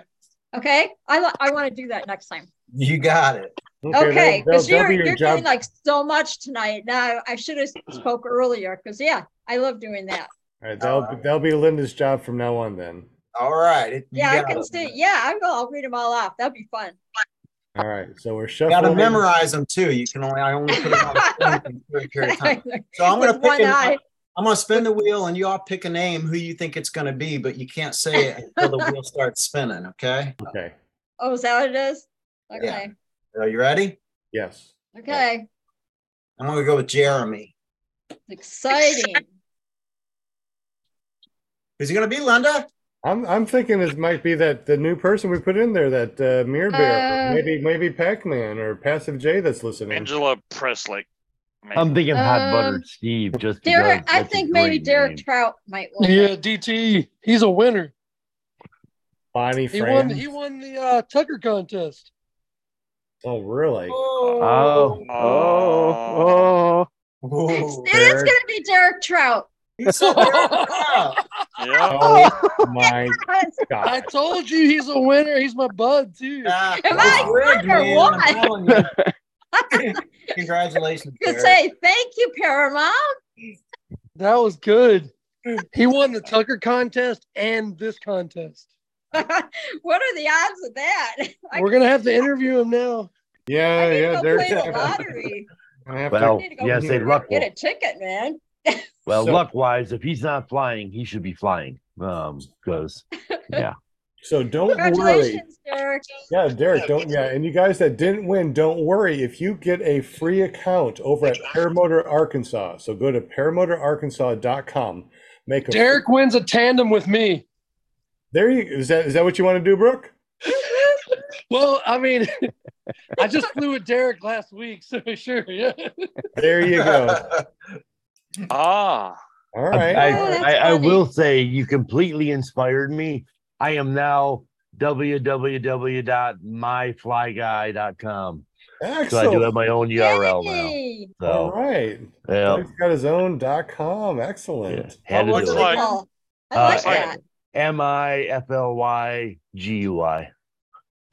Okay? I, li- I want to do that next time. you got it. Okay, because that'll you're, be your you're job. doing like so much tonight. Now, I should have spoke earlier because yeah, I love doing that. All right, that'll be, that'll be Linda's job from now on. Then. All right. it- Yeah, I can it. stay. Yeah, I will. I'll read them all off. That'd be fun. All right, so we're You shuffling. gotta memorize them too. You can only, I only put them on the screen for a short period of <laughs> time. So I'm gonna With pick, one an- eye. I'm gonna spin the wheel and you all pick a name who you think it's gonna be, but you can't say it until the wheel starts spinning, okay? Okay. Oh, is that what it is? Okay. Are you ready? Yes. Okay. I'm gonna go with Jeremy. Exciting. Who's he gonna be, Linda? I'm I'm thinking it might be that the new person we put in there, that uh, Mirror Bear, Uh, maybe maybe Pac-Man or Passive J that's listening. Angela Presley. Maybe. I'm thinking hot Um, buttered Steve. Just Derek, because I that's a think maybe great Derek name. Trout might win. Yeah, it. DT. He's a winner. Bonnie He won. Franz. He won the uh, Tucker contest. Oh, really? Oh, oh, oh. Whoa. It is Derek. gonna be Derek Trout. He said Derek Trout. <laughs> Yeah. <laughs> Oh my I God! told you he's a winner. He's my bud too. Ah, Am it's I rigged, winner? man, What? I'm telling you. <laughs> Congratulations. You could say thank you, Paramount. That was good. He <laughs> won the Tucker contest and this contest. <laughs> what are the odds of that? I, We're gonna have to interview him now. Yeah, I need to yeah. go Derek. play the lottery. I have Well, to. need to go yeah, get say a- luck. Get a ticket, man. Well, So- luck wise, if he's not flying, he should be flying. Um, because yeah, So don't worry. Derek. Yeah, Derek, don't. Yeah, and you guys that didn't win, don't worry. If you get a free account over at Paramotor Arkansas, so go to paramotorarkansas.com. Make a Derek wins a tandem with me. There you is that is that what you want to do, Brooke? <laughs> Well, I mean, <laughs> I just flew with Derek last week, so <laughs> sure, yeah. There you go. Ah. All I. I, Oh, I, I will say you completely inspired me. I am now www.myflyguy.com. So I do have my own URL now. Yay. All So right. yeah, He's got his own dot com. yeah, Excellent. had to looks do like- Cool. I Uh, like like- that. M I F L Y G U I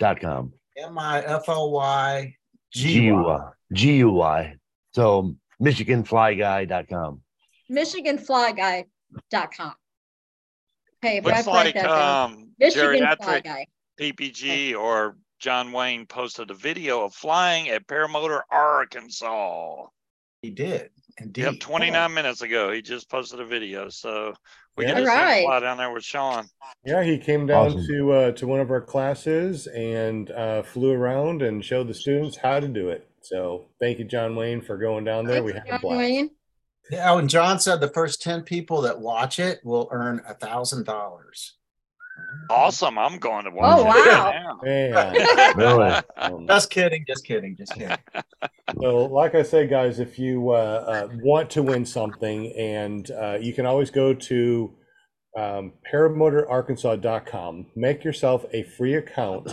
dot com. M I F L Y G G U Y. I G U I. So MichiganFlyGuy.com. MichiganFlyGuy.com. Hey, Looks Brad, like that down. um, Michigan Fly geriatric Guy. PPG or John Wayne posted a video of flying at Paramotor, Arkansas. He did indeed. Yep, 29 minutes ago. He just posted a video. So we Yeah. can just Alright. fly down there with Sean. Yeah, he came down Awesome. to uh, to one of our classes and uh, flew around and showed the students how to do it. So thank you, John Wayne, for going down there. we Thanks, had a John blast. Wayne. Yeah, and John said the first ten people that watch it will earn a thousand dollars. Awesome. I'm going to watch Oh, it wow. now. Yeah. <laughs> Really? Um, <laughs> Just kidding, just kidding, just kidding. So, like I said, guys, if you uh, uh, want to win something, and uh, you can always go to um, paramotorarkansas.com, make yourself a free account.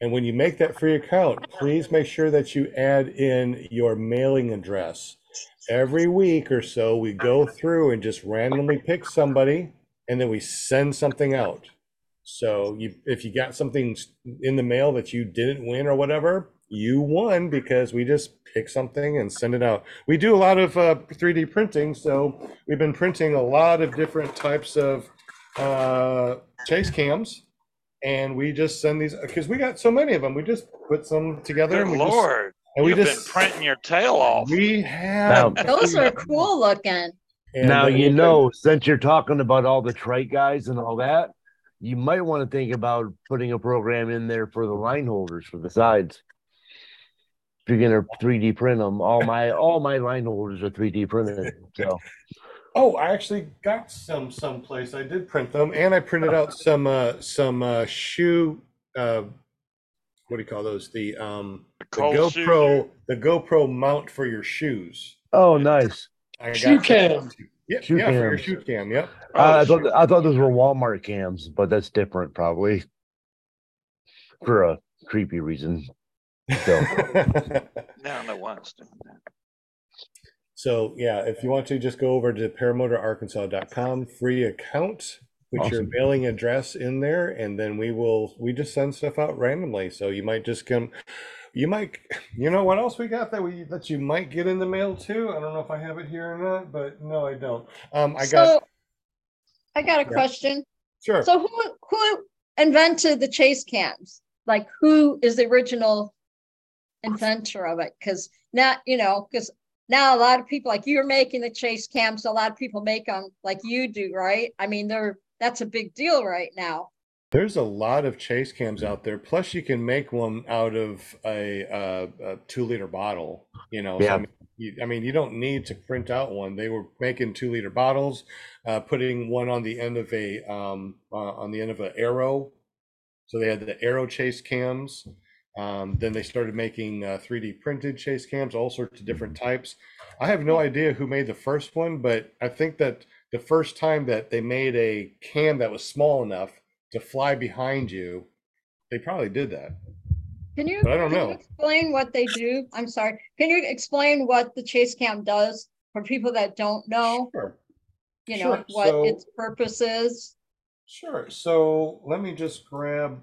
And when you make that free account, please make sure that you add in your mailing address. Every week or so, we go through and just randomly pick somebody, and then we send something out. So you, if you got something in the mail that you didn't win or whatever, you won because we just pick something and send it out. We do a lot of uh, 3D printing, so we've been printing a lot of different types of uh, chase cams, and we just send these because we got so many of them. We just put some together Good and we just Lord. And we You've just been printing your tail off. we have Those are cool looking. And now you we- know, since you're talking about all the trike guys and all that, you might want to think about putting a program in there for the line holders for the sides. If you're gonna 3D print them, all my all my line holders are 3D printed. So Oh, I actually got some someplace. I did print them, and I printed out some uh, some uh, shoe. Uh, what do you call those? The um, the Cold shoe. GoPro, the GoPro mount for your shoes. oh nice. I Shoe got cam. Yeah, Shoe yeah, for your shoe cam. Yep. Oh, Uh, I the thought shoe- I thought those were Walmart cams, but that's different probably for a creepy reason. So <laughs> No, no one's doing that. So yeah, if you want to, just go over to paramotorarkansas.com, free account, put your mailing address in there, and then we will we just send stuff out randomly. So you might just come, you might, you know what else we got that we that you might get in the mail too. I don't know if I have it here or not, but no, I don't. Um, I got So I got a Yeah. question. sure. So who who invented the chase cams? Like who is the original inventor of it? Because now, you know, because now a lot of people like you're making the chase cams, a lot of people make them like you do, right? I mean, they're that's a big deal right now. There's a lot of chase cams out there. Plus, you can make one out of a, uh, a two liter bottle. You know, so, I, mean, you, I mean, you don't need to print out one. They were making two liter bottles, uh, putting one on the end of a um, uh, on the end of an arrow. So they had the arrow chase cams. Um, then they started making uh, 3D printed chase cams, all sorts of different types. I have no idea who made the first one, but I think that the first time that they made a cam that was small enough to fly behind you, they probably did that. Can you, But I don't can you know. explain what they do? I'm sorry. Can you explain what the chase cam does for people that don't know? Sure. You know, Sure. what So- its purpose is? Sure. So let me just grab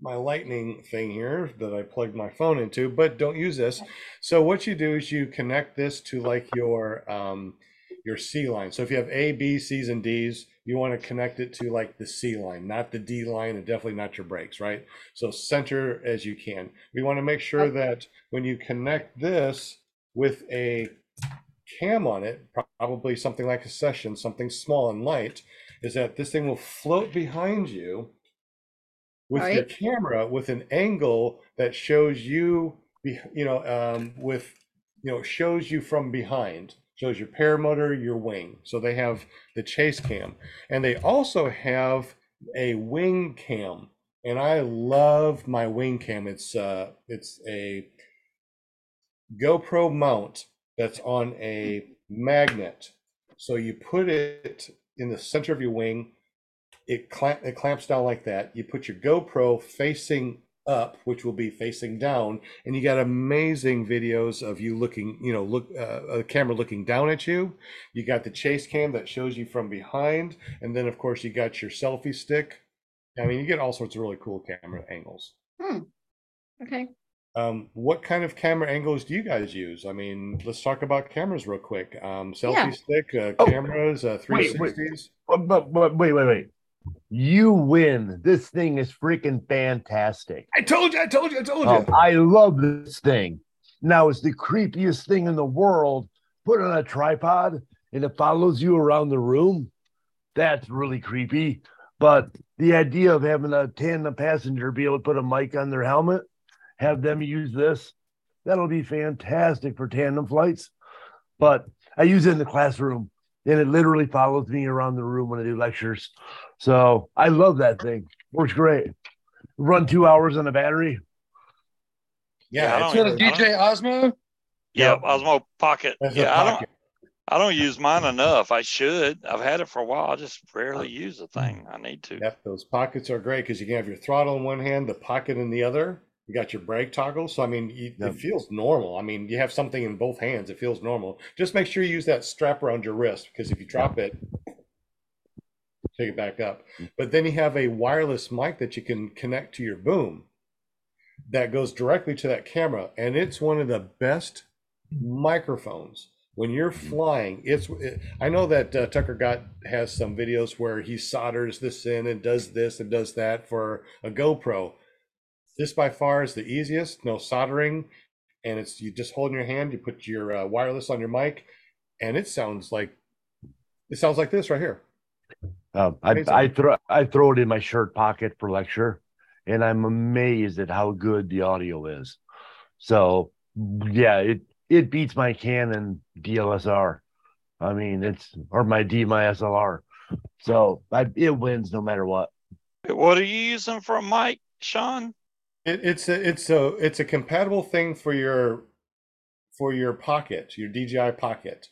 my lightning thing here that I plugged my phone into, but don't use this. So what you do is you connect this to like your um your C line. So if you have A, B, C's, and D's, you want to connect it to like the C line, not the D line, and definitely not your brakes, right? So center as you can. We want to make sure Okay. that when you connect this with a cam on it, probably something like a session, something small and light, is that this thing will float behind you with your camera with an angle that shows you, you know, um, with, you know, shows you from behind, shows your paramotor, your wing. So they have the chase cam, and they also have a wing cam, and I love my wing cam. It's uh, it's a GoPro mount that's on a magnet. So you put it in the center of your wing, it clamp it clamps down like that. You put your GoPro facing up, which will be facing down, and you got amazing videos of you looking, you know, look uh, a camera looking down at you. You got the chase cam that shows you from behind, and then of course you got your selfie stick. I mean, you get all sorts of really cool camera angles. Hmm. Okay. Um, what kind of camera angles do you guys use? I mean, let's talk about cameras real quick. Um, selfie Yeah. stick, uh, Oh. cameras, uh, Wait, wait. 360s. But, but, but wait, wait, wait. You win. This thing is freaking fantastic. I told you, I told you, I told you. Um, I love this thing. Now it's the creepiest thing in the world. Put on a tripod and it follows you around the room. That's really creepy. But the idea of having a tandem passenger be able to put a mic on their helmet, have them use this, that'll be fantastic for tandem flights. But I use it in the classroom and it literally follows me around the room when I do lectures. So I love that thing. Works great. Run two hours on a battery. Yeah, I yeah, it's don't So DJ Osmo, Yep, Osmo Pocket. That's a Yeah, I don't. I don't use mine enough. I should. I've had it for a while. I just rarely use the thing. I need to. Yep, those pockets are great because you can have your throttle in one hand, the pocket in the other. You got your brake toggle, so I mean, you, Yep. it feels normal. I mean, you have something in both hands; it feels normal. Just make sure you use that strap around your wrist because if you drop it, take it back up. But then you have a wireless mic that you can connect to your boom that goes directly to that camera, and it's one of the best microphones. When you're flying it's it, i know that uh, Tucker Gott has some videos where he solders this in and does this and does that for a gopro. This by far is the easiest no soldering and it's you just hold in your hand you put your uh, wireless on your mic and it sounds like it sounds like this right here Um, I, I throw I throw it in my shirt pocket for lecture, and I'm amazed at how good the audio is. So yeah, it it beats my Canon DLSR. I mean, it's or my D my SLR. So I, it wins no matter what. What are you using for a mic, Sean? it, it's a it's a it's a compatible thing for your for your pocket your dji pocket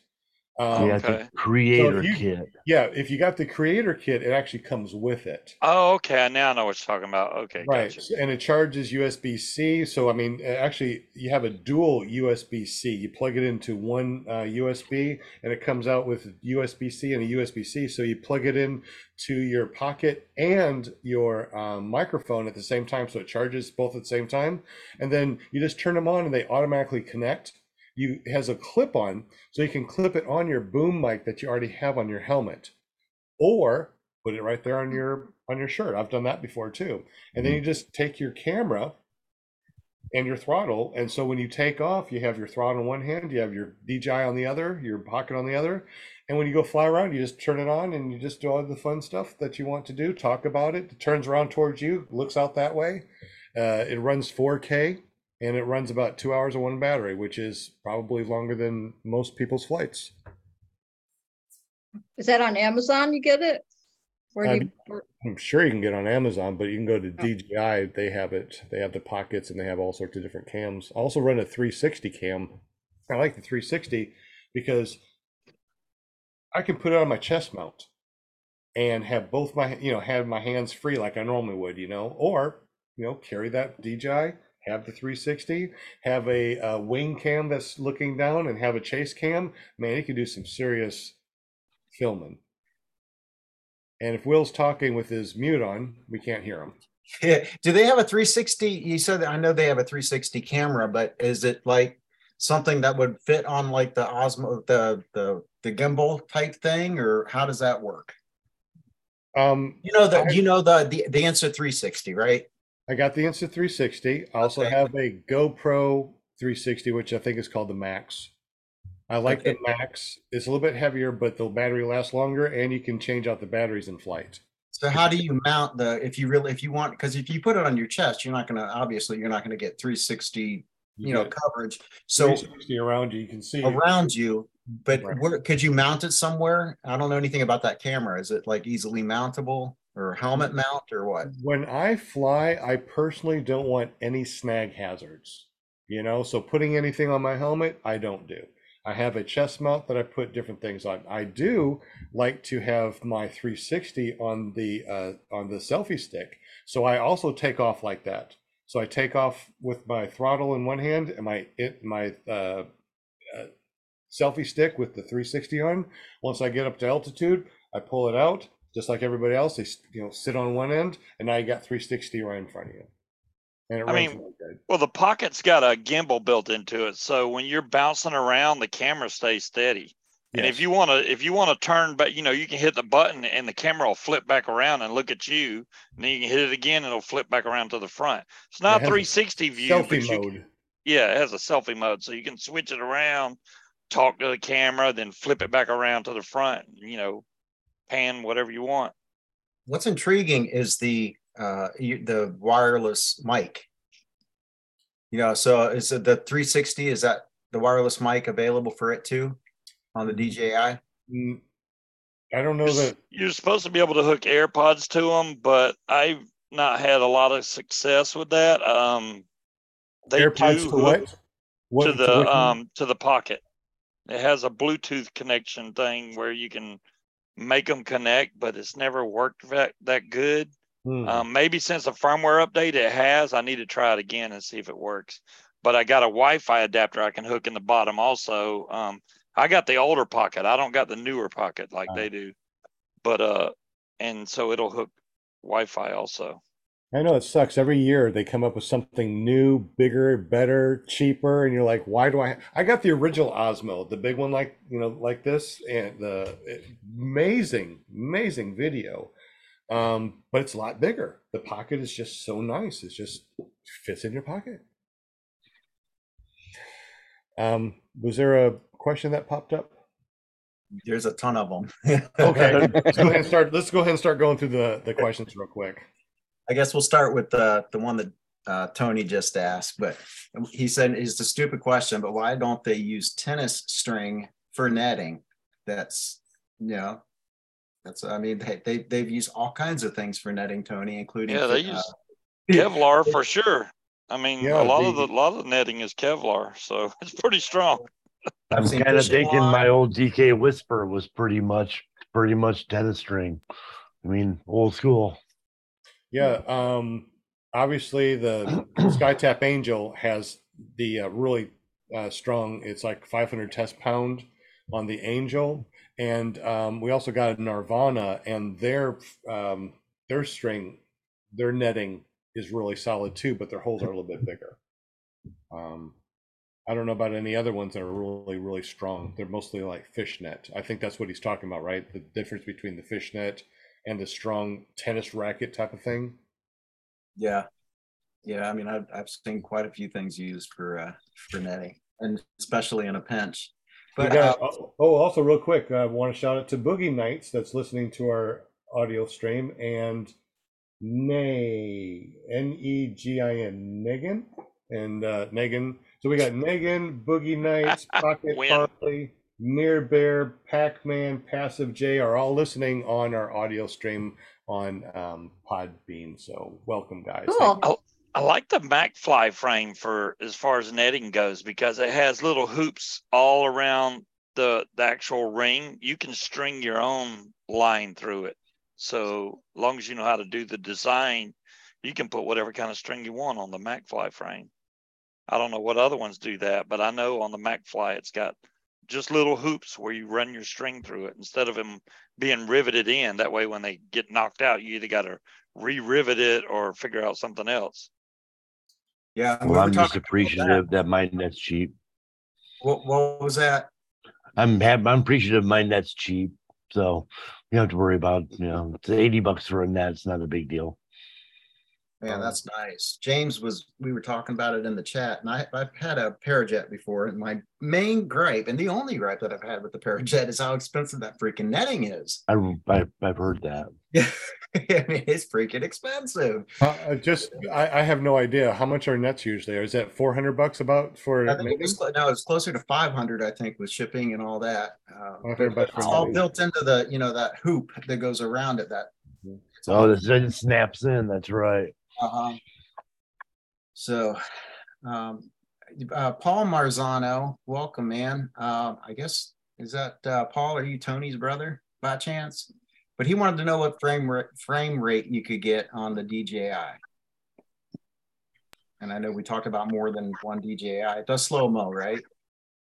um, yeah, it's okay. a creator you- kit. yeah if you got the creator kit it actually comes with it Oh, okay. Now I know what you're talking about. Okay, Right, gotcha. and it charges USB C. So I mean, uh, actually, you have a dual USB C. You plug it into one uh, USB, and it comes out with USB C and a USB C. So you plug it in to your pocket and your um, microphone at the same time, so it charges both at the same time. And then you just turn them on, and they automatically connect. You has a clip on, so you can clip it on your boom mic that you already have on your helmet, or put it right there on your on your shirt. I've done that before too. And then you just take your camera and your throttle. And so when you take off, you have your throttle in one hand, you have your DJI on the other, your pocket on the other. And when you go fly around, you just turn it on and you just do all the fun stuff that you want to do. Talk about it. It turns around towards you, looks out that way. Uh, it runs 4K and it runs about two hours on one battery, which is probably longer than most people's flights. Is that on Amazon? You get it? Where do Um, you? I'm sure you can get on Amazon, but you can go to DJI. They have it. They have the pockets and they have all sorts of different cams. I also run a 360 cam. I like the 360 because I can put it on my chest mount and have both my, you know, have my hands free like I normally would, you know, or, you know, carry that DJI, have the 360, have a, uh wing cam that's looking down and have a chase cam. Man, you can do some serious filming. And if Will's talking with his mute on, we can't hear him. Yeah. Do they have a 360? You said I know they have a 360 camera, but is it like something that would fit on like the Osmo, the the the gimbal type thing, or how does that work? Um, You know the I- you know the the the Insta 360, right? I got the Insta 360. I also Okay. have a GoPro 360, which I think is called the Max. I like the Max. It's a little bit heavier, but the battery lasts longer, and you can change out the batteries in flight. So how do you mount the if you really if you want because if you put it on your chest, you're not gonna obviously you're not gonna get 360 you know coverage. So 360 around you, you can see. around you, but Right. where could you mount it somewhere? I don't know anything about that camera. Is it like easily mountable or helmet mount or what? When I fly, I personally don't want any snag hazards. You know, so putting anything on my helmet, I don't do. I have a chest mount that I put different things on. I do like to have my 360 on the uh, on the selfie stick, so I also take off like that. So I take off with my throttle in one hand and my it my uh, uh, selfie stick with the 360 on. Once I get up to altitude, I pull it out just like everybody else. They you know sit on one end, and now you got 360 right in front of you. And it I mean, really good. Well, the pocket's got a gimbal built into it, so when you're bouncing around, the camera stays steady. And if you want to, if you want to turn back, you know, you can hit the button and the camera will flip back around and look at you. And then you can hit it again and it'll flip back around to the front. It's not a 360 view. selfie mode. can- yeah, it has a selfie mode, so you can switch it around, talk to the camera, then flip it back around to the front. You know, pan whatever you want. What's intriguing is the uh the wireless mic. You know, so is it the 360? Is that the wireless mic available for it too on the DJI? Mm, I don't know You're, that. you're supposed to be able to hook AirPods to them, but I've not had a lot of success with that. Um, they AirPods do to what? What to to the which one? um to the pocket. It has a Bluetooth connection thing where you can make them connect, but it's never worked that that good. Hmm. Um, maybe since the firmware update it has. I need to try it again and see if it works. But I got a Wi-Fi adapter I can hook in the bottom also. Um, I got the older pocket. I don't got the newer pocket like Ah. they do. But uh, and so it'll hook Wi-Fi also. I know it sucks. Every year they come up with something new, bigger, better, cheaper, and you're like, why do I? I got the original Osmo, the big one, like you know, like this, and the amazing, amazing video. Um, but it's a lot bigger. The pocket is just so nice. It just fits in your pocket. Um, was there a question that popped up? There's a ton of them. Okay, <laughs> let's go ahead and start. Let's go ahead and start going through the the questions real quick. I guess we'll start with the the one that uh, Tony just asked, but he said it's a stupid question, but why don't they use tennis string for netting? That's you know, that's I mean they, they they've used all kinds of things for netting, Tony, including Yeah, they uh, use Kevlar for sure. I mean, Yeah, a lot of the- the lot of netting is Kevlar, so <laughs> it's pretty strong. I'm kind of thinking my old DK Whisper was pretty much pretty much tennis string. I mean, old school. Yeah, um, obviously the SkyTap Angel has the uh, really uh, strong. It's like 500 test pound on the Angel, and um, we also got a Nirvana, and their um, their string, their netting is really solid too, but their holes are a little bit bigger. Um, I don't know about any other ones that are really really strong. They're mostly like fishnet. I think that's what he's talking about, right? The difference between the fishnet and a strong tennis racket type of thing. yeah, yeah. I mean, I've I've seen quite a few things used for uh, for netting, and especially in a pinch. But got, uh, oh, also real quick, I want to shout out to Boogie Nights that's listening to our audio stream and Nay N E G I N Negan and uh, Negan. So we got Negan, Boogie Nights, <laughs> Pocket Win. Harley, Near Bear, Pac Man, Passive J are all listening on our audio stream on um, Podbean. So welcome, guys. Thank Cool. I like the MacFly frame for as far as netting goes because it has little hoops all around the the actual ring. You can string your own line through it. So long as you know how to do the design, you can put whatever kind of string you want on the MacFly frame. I don't know what other ones do that, but I know on the MacFly it's got just little hoops where you run your string through it instead of them being riveted in. That way, when they get knocked out, you either got to re-rivet it or figure out something else. yeah, and we Well, I'm just talking about that. appreciative that my net's cheap. What, what was that? I'm hap- I'm appreciative my net's cheap, so you don't have to worry about you know it's 80 bucks for a net. It's not a big deal. Man, Um, that's nice. James was, we were talking about it in the chat and I, I've had a Parajet before and my main gripe and the only gripe that I've had with the Parajet is how expensive that freaking netting is. I, I I've heard that. <laughs> Yeah, I mean, it's freaking expensive. Uh, uh, just, I, I have no idea how much are nets usually. Are. Is that 400 bucks about for I think it was, no, it's closer to five hundred, I think, with shipping and all that. Uh, 500 but It's all netting. built into the, you know, that hoop that goes around it, that. Oh, this it snaps in. That's right. Uh-huh. So, um, uh, Paul Marzano, welcome, man. Uh, I guess is that uh, Paul? Are you Tony's brother by chance? But he wanted to know what frame rate frame rate you could get on the DJI. And I know we talked about more than one DJI. It does slow mo, right?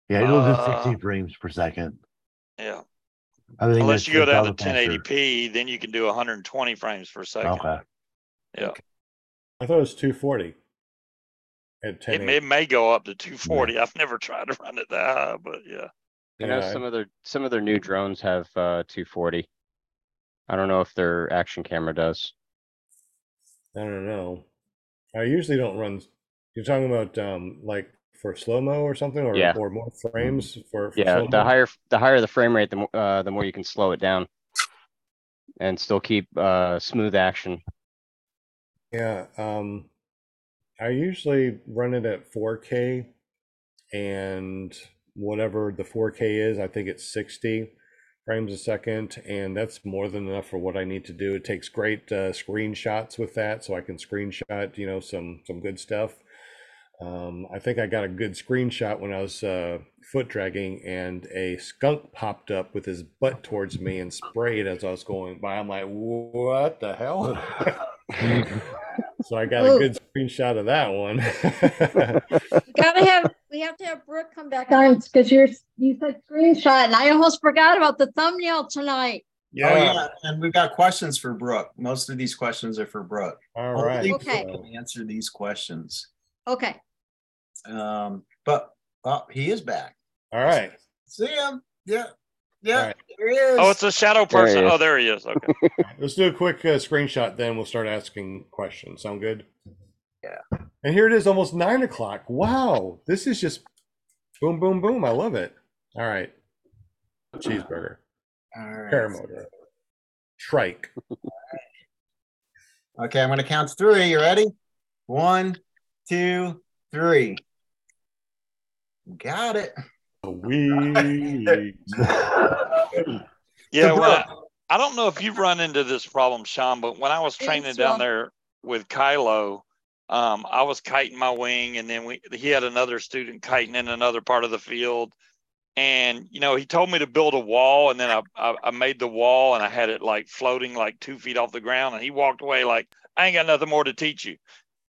Yeah, it goes Uh, at 60 frames per second. Yeah. I think Unless you go down to 1080p, then you can do 120 frames per second. Okay. I thought it was 240 at 10. It may, it may go up to 240. I've never <laughs> tried to run it that high, but yeah. I know Yeah, some of their, some of their new drones have, uh, two forty. I don't know if their action camera does. I don't know. I usually don't run. You're talking about um like for slow mo or something, or Yeah. or more frames for, for Yeah, slow-mo? the higher, the higher the frame rate, the more, uh, the more you can slow it down. And still keep, uh, smooth action. Yeah, um, I usually run it at 4K, and whatever the 4K is, I think it's 60 frames a second, and that's more than enough for what I need to do. It takes great uh, screenshots with that, so I can screenshot, you know, some some good stuff. Um, I think I got a good screenshot when I was uh, foot dragging, and a skunk popped up with his butt towards me and sprayed as I was going by. I'm like, what the hell? <laughs> <laughs> <laughs> so I got a good screenshot of that one. We <laughs> gotta have, we have to have Brooke come back on because you're, you said screenshot and I almost forgot about the thumbnail tonight. Oh, yeah. And we've got questions for Brooke. Most of these questions are for Brooke. All Only right. Okay. Brooke can Answer these questions. Okay, Um, but oh, he is back. All right. See him? Yeah. Yeah. Alright. There he is. Oh, it's a shadow person. is. Oh, there he is. Okay. <laughs> Let's do a quick uh, screenshot, then we'll start asking questions. Sound good? Yeah. And here it is, almost nine o'clock. Wow, this is just boom, boom, boom. I love it. All right. Cheeseburger, All right. paramotor, trike. Okay, I'm gonna count three. You ready? One, two, three. Got it. Sweet. <laughs> <laughs> Yeah. Well, Brooke, I don't know if you've run into this problem, Sean, but when I was training Thanks, down Rob. there with Kylo, um, I was kiting my wing, and then we he had another student kiting in another part of the field, and you know he told me to build a wall, and then I, I I made the wall, and I had it like floating like two feet off the ground, and he walked away like I ain't got nothing more to teach you,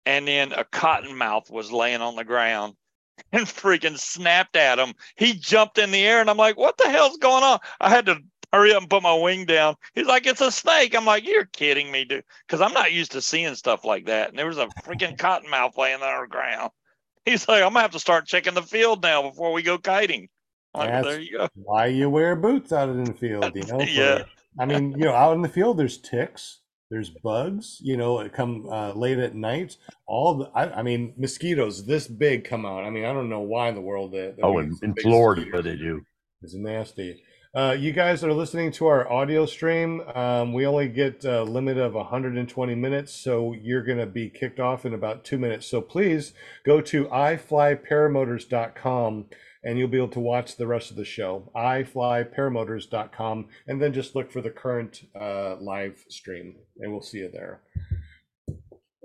and then a cottonmouth was laying on the ground. <laughs> And freaking snapped at him. He jumped in the air, and I'm like, "What the hell's going on?" I had to hurry up and put my wing down. He's like, it's a snake. I'm like, you're kidding me, dude. Because I'm not used to seeing stuff like that. And there was a freaking cottonmouth laying on the ground. <laughs> He's like, I'm gonna have to start checking the field now before we go kiting. Like, well, there you go. Why you wear boots out in the field? You know. <laughs> for- Yeah. I mean, you know, out in the field, there's ticks, there's bugs. You know, it come uh, late at night. All the, I, I mean, mosquitoes this big come out. I mean, I don't know why in the world that. Oh, in, in Florida mosquitoes. they do. It's nasty. Uh, you guys are listening to our audio stream. Um, we only get a limit of 120 minutes, so you're going to be kicked off in about two minutes. So please go to iflyparamotors.com and you'll be able to watch the rest of the show. iflyparamotors.com and then just look for the current uh, live stream and we'll see you there.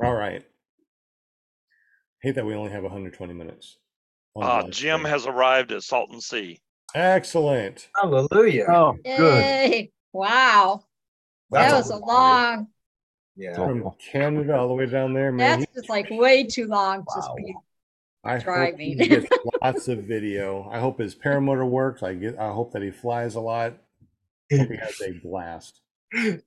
All right. Hate that we only have 120 minutes. on Uh, Jim stream. has arrived at Salton Sea. Excellent. Hallelujah. Oh, good. yay, wow, that was a long, Yeah. From Canada all the way down there, man. that's just like way too long to Wow. be. I hope he gets <laughs> lots of video. I hope his paramotor works. I get. I hope that he flies a lot. Hope he has a blast. <laughs>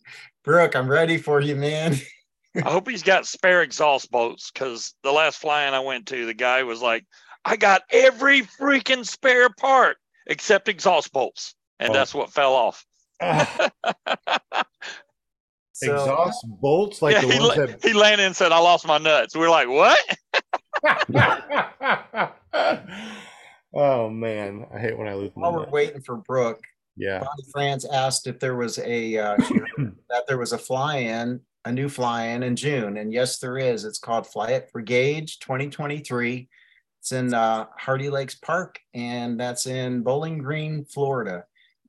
Brooke, I'm ready for you, man. <laughs> I hope he's got spare exhaust bolts because the last flying I went to, the guy was like, I got every freaking spare part except exhaust bolts. And Oh. that's what fell off. So, exhaust bolts like yeah, the he, ones la- that. he landed and said, I lost my nuts. We are like, what? <laughs> <laughs> oh man, I hate when I lose my. while we're nuts. waiting for Brooke, Yeah. Bonnie France asked if there was a uh, <clears throat> that there was a fly-in, a new fly-in in June, and yes, there is. It's called Fly It for Gauge 2023. It's in uh, Hardee Lakes Park, and that's in Bowling Green, Florida.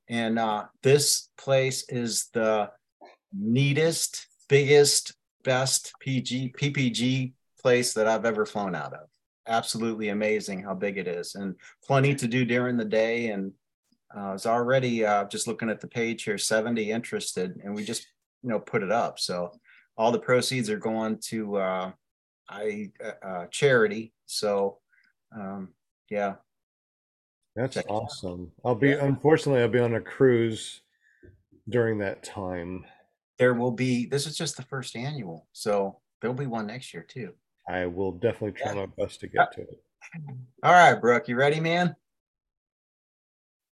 And uh, this place is the neatest, biggest, best PG PPG place that I've ever flown out of. absolutely amazing how big it is and plenty to do during the day and uh, it's already uh, just looking at the page here 70 interested and we just you know put it up so all the proceeds are going to uh, I uh, uh, charity so um, yeah That's Check awesome. I'll be Yeah. unfortunately I'll be on a cruise during that time. There will be this is just the first annual so there'll be one next year too I will definitely try Yeah. my best to get to it. all right brooke you ready man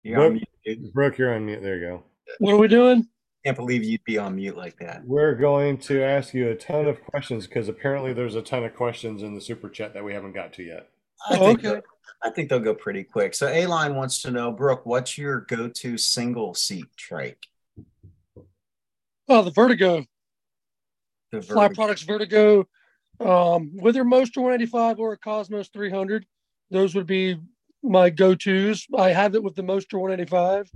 you're on Brooke? mute. Brooke, you're on mute. There you go. What are we doing? can't believe you'd be on mute like that We're going to ask you a ton of questions because apparently there's a ton of questions in the super chat that we haven't got to yet. I Oh, think okay. they'll- I think they'll go pretty quick. So A line wants to know, Brooke, what's your go-to single seat trike? Oh, the Vertigo. The Fly Products Vertigo, um, whether Moster 185 or a Cosmos 300, those would be my go-tos. I have it with the Moster 185.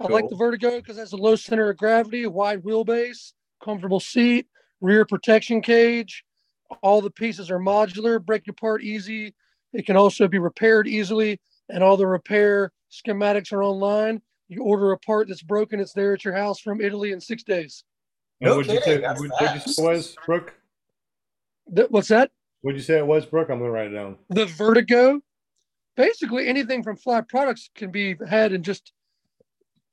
I like the Vertigo because it has a low center of gravity, a wide wheelbase, comfortable seat, rear protection cage. All the pieces are modular, break apart easy. It can also be repaired easily, and all the repair schematics are online. You order a part that's broken, it's there at your house from Italy in six days. And what'd you say? that's What, what'd you say it was, Brooke? Th- What's that? What'd you say it was, Brooke? I'm gonna write it down. the vertigo basically anything from fly products can be had in just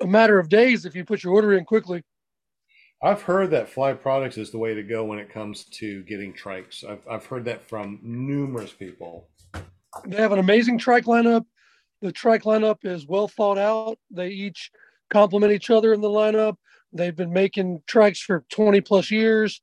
a matter of days if you put your order in quickly I've heard that Fly Products is the way to go when it comes to getting trikes. I've, I've heard that from numerous people. they have an amazing trike lineup the trike lineup is well thought out. They each complement each other in the lineup. They've been making trikes for 20 plus years.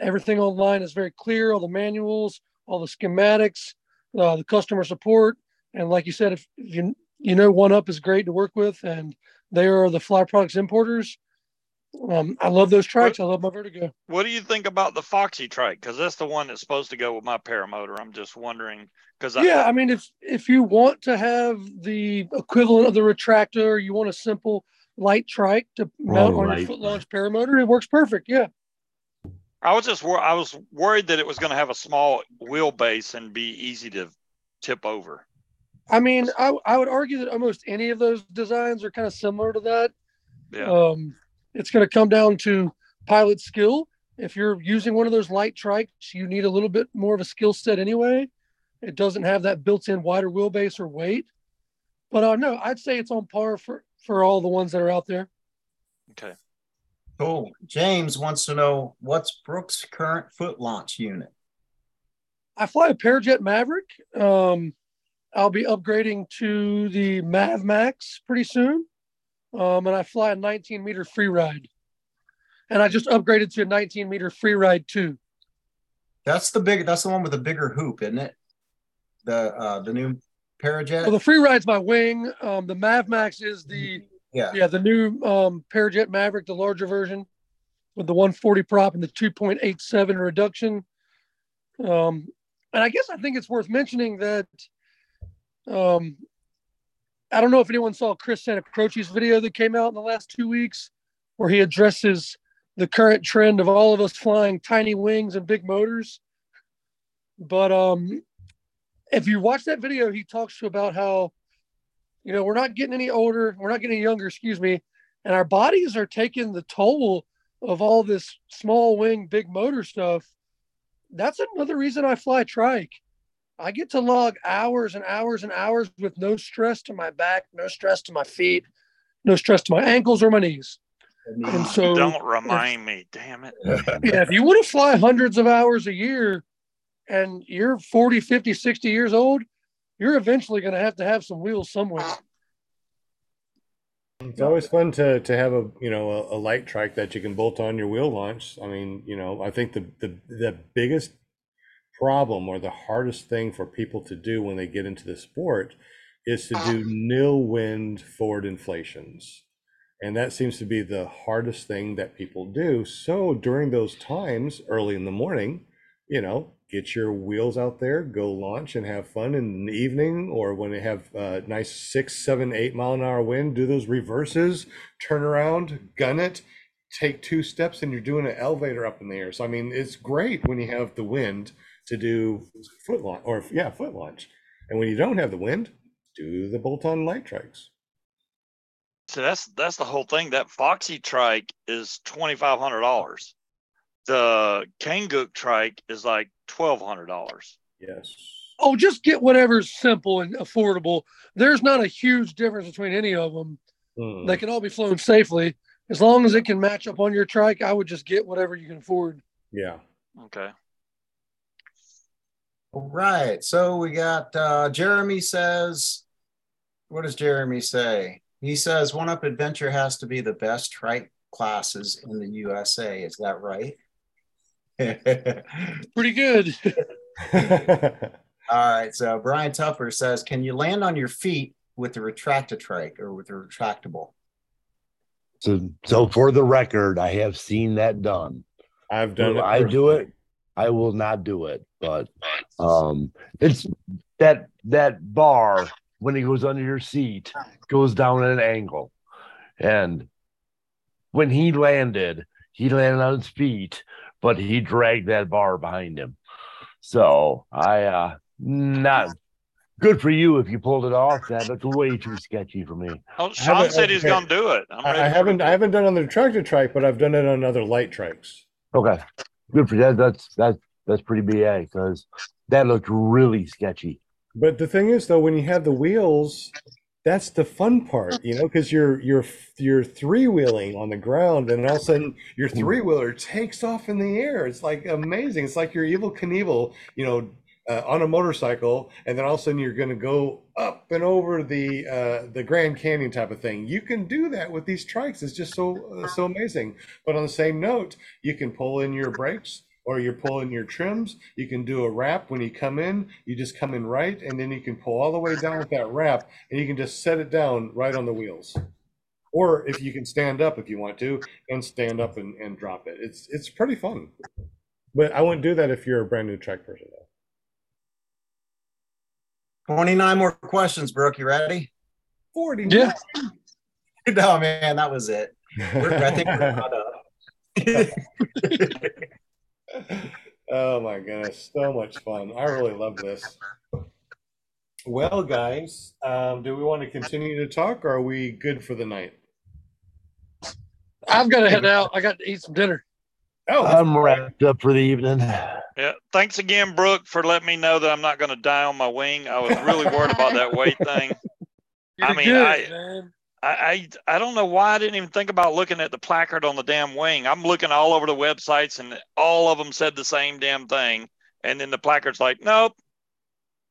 Everything online is very clear all the manuals all the schematics uh, the customer support. And like you said if you you know one up is great to work with and they are the fly products importers um, i love those trikes i love my vertigo What do you think about the Foxy trike? Because that's the one that's supposed to go with my paramotor. I'm just wondering because yeah i mean if if you want to have the equivalent of the Retracta you want a simple light trike to mount on your foot launch paramotor it works perfect yeah I was just wor- I was worried that it was going to have a small wheelbase and be easy to tip over. i mean I, I would argue that almost any of those designs are kind of similar to that Yeah. um it's going to come down to pilot skill if you're using one of those light trikes you need a little bit more of a skill set anyway it doesn't have that built-in wider wheelbase or weight but uh, no i'd say it's on par for for all the ones that are out there Okay. Cool. James wants to know, what's Brooke's current foot launch unit? I fly a Parajet Maverick. Um, I'll be upgrading to the Mav Max pretty soon. Um, and I fly a 19 meter free ride. And I just upgraded to a 19 meter free ride too. That's the big, that's the one with the bigger hoop, isn't it? The, uh, the new Parajet? Well, the free ride's my wing. Um, the Mav Max is the Yeah. yeah the new um, Parajet Maverick, the larger version with the 140 prop and the 2.87 reduction. Um, and I guess I think it's worth mentioning that um, I don't know if anyone saw Chris Santacroce's video that came out in the last two weeks, where he addresses the current trend of all of us flying tiny wings and big motors. But um, if you watch that video, he talks about how, you know, we're not getting any older, we're not getting younger, excuse me, and our bodies are taking the toll of all this small wing, big motor stuff. That's another reason I fly trike. I get to log hours and hours and hours with no stress to my back, no stress to my feet, no stress to my ankles or my knees. And so, Don't remind me, damn it. yeah, if you want to fly hundreds of hours a year and you're 40, 50, 60 years old, you're eventually going to have to have some wheels somewhere. It's always fun to to have a you know a, a light trike that you can bolt on your wheel launch. I mean, you know, I think the the the biggest problem or the hardest thing for people to do when they get into the sport is to do ah. nil wind forward inflations. And that seems to be the hardest thing that people do. So during those times, early in the morning, you know, get your wheels out there, go launch and have fun in the evening, or when they have a nice six, seven, eight mile an hour wind, do those reverses, turn around, gun it, take two steps, and you're doing an elevator up in the air. So I mean, it's great when you have the wind to do foot launch or yeah, foot launch. And when you don't have the wind, do the bolt-on light trikes. So that's that's the whole thing. That Foxy trike is twenty five hundred dollars. The Kangook trike is like twelve hundred dollars. Yes. Oh, just get whatever's simple and affordable. There's not a huge difference between any of them. Hmm. They can all be flown safely. As long as it can match up on your trike, I would just get whatever you can afford. Yeah. Okay. All right, so we got uh Jeremy says, what does Jeremy say? He says one up adventure has to be the best trike classes in the USA. Is that right? <laughs> Pretty good. All right, so Brian Tupper says, can you land on your feet with the Retracta trike or with the retractable? So, so for the record, I have seen that done. I've done Will it. I do it? I will not do it, but um, it's that that bar when it goes under your seat goes down at an angle, and when he landed, he landed on his feet, but he dragged that bar behind him. So I uh not good for you if you pulled it off. That that's way too sketchy for me. Oh, Sean haven't- said he's okay. gonna do it. I'm I, I haven't it. I haven't done it on the tractor trike, but I've done it on other light trikes. Okay, good for that. That's that's that's pretty ba because that looked really sketchy. But the thing is, though, when you have the wheels, that's the fun part, you know, because you're you're you're three wheeling on the ground, and all of a sudden your three wheeler takes off in the air. It's like amazing. It's like you're Evel Knievel, you know, uh, on a motorcycle, and then all of a sudden you're going to go up and over the uh, the Grand Canyon type of thing. You can do that with these trikes. It's just so uh, so amazing. But on the same note, you can pull in your brakes or you're pulling your trims. You can do a wrap when you come in. You just come in right, and then you can pull all the way down with that wrap, and you can just set it down right on the wheels. Or if you can stand up if you want to, and stand up and, and drop it. It's it's pretty fun. But I wouldn't do that if you're a brand new track person though. 29 more questions, Brooke. You ready? 40. Yeah. <laughs> No, man, that was it. We're, I think we're caught up. <laughs> oh my goodness, so much fun. I really love this. Well, guys, um, do we want to continue to talk or are we good for the night? I've got to head out. I got to eat some dinner. Oh, I'm wrapped up for the evening. Yeah. Thanks again, Brooke, for letting me know that I'm not gonna die on my wing. I was really worried about that weight thing. <laughs> You're I mean, good, I- man. I, I I don't know why I didn't even think about looking at the placard on the damn wing. I'm looking all over the websites and all of them said the same damn thing. And then the placard's like, nope,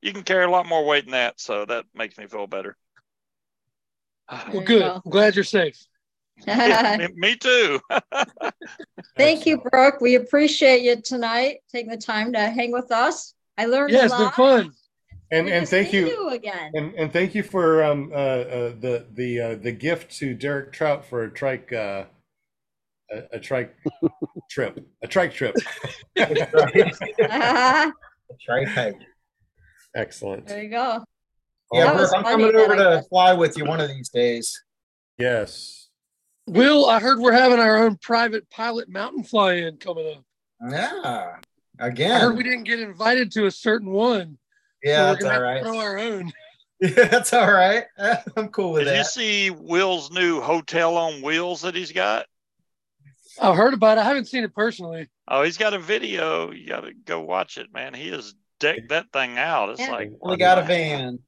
you can carry a lot more weight than that. So that makes me feel better. Well, There you good. go. I'm glad you're safe. <laughs> Yeah, me, me too. <laughs> Thank you, Brooke. We appreciate you tonight, taking the time to hang with us. I learned Yeah, a it's been fun. And Good and thank see you, again. and and thank you for um uh, uh the the uh, the gift to Derek Trout for a trike uh a, a trike <laughs> trip a trike trip. <laughs> Ah, Try hike. Excellent. there you go. Yeah, That was I'm funny coming that over I to guess. fly with you one of these days. Yes. Will, I heard we're having our own private pilot mountain fly in coming up. Yeah. Again. I heard Again. we didn't get invited to a certain one. Yeah, so that's gonna all have to right. throw our own. <laughs> Yeah, that's all right. <laughs> I'm cool with Did you see Will's new hotel on wheels that he's got? I've heard about it. I haven't seen it personally. Oh, he's got a video. You got to go watch it, man. He has decked that thing out. It's Yeah. like, We got a van.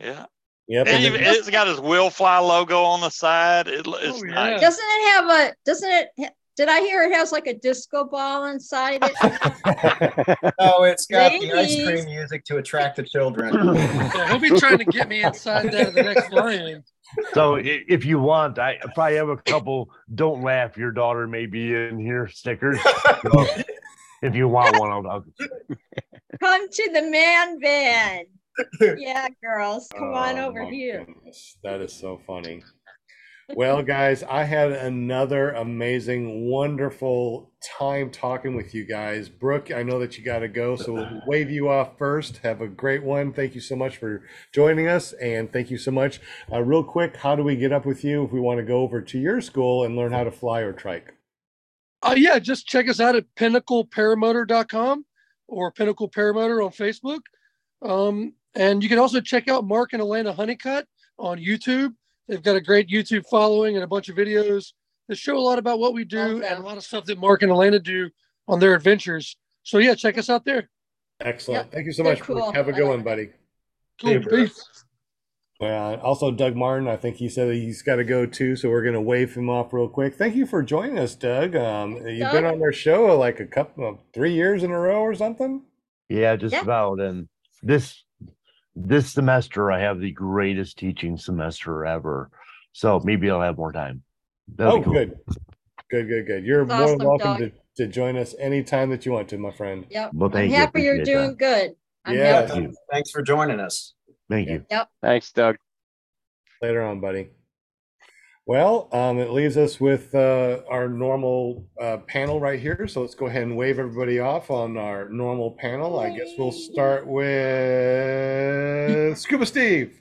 yeah. Yep. And and it's got his Will Fly logo on the side. It, oh, it's Oh, yeah. nice. Doesn't it have a, doesn't it, ha- did I hear it has like a disco ball inside it? <laughs> Oh, it's got the ice cream music to attract the children. <laughs> Yeah, he'll be trying to get me inside that the next fly-in. So if you want, I probably have a couple. Don't laugh, your daughter may be in here stickers. <laughs> So if you want one, I'll. I'll Come to the man van. Yeah, girls, come on Oh, over here. goodness, That is so funny. Well, guys, I had another amazing, wonderful time talking with you guys. Brooke, I know that you got to go, so we'll <laughs> wave you off first. Have a great one. Thank you so much for joining us, and thank you so much. Uh, real quick, how do we get up with you if we want to go over to your school and learn how to fly or trike? Uh, yeah, just check us out at pinnacleparamotor.com or Pinnacle Paramotor on Facebook. Um, and you can also check out Mark and Elena Honeycutt on YouTube. They've got a great YouTube following and a bunch of videos that show a lot about what we do Love and a lot of stuff that Mark and Elena do on their adventures. So yeah, check us out there. Excellent. Yep, Thank you so they're much. cool. Have a good one, buddy. Cool. Peace. Uh, also, Doug Martin, I think he said he's got to go too, so we're going to wave him off real quick. Thank you for joining us, Doug. Um, you've been on our show like a couple of three years in a row or something. Yeah, just Yeah. about. And this this semester I have the greatest teaching semester ever. So maybe I'll have more time. That'll oh, cool. good, good, good, good. You're That's more awesome, than welcome to, to join us anytime that you want to, my friend. Yep. Well, thank I'm thank you. happy you're Appreciate doing good. I'm Yes. happy. you. Thanks for joining us. Thank you. Yep. Thanks, Doug. Later on, buddy. Well, um, it leaves us with uh, our normal uh, panel right here. So let's go ahead and wave everybody off on our normal panel. I guess we'll start with Scuba Steve.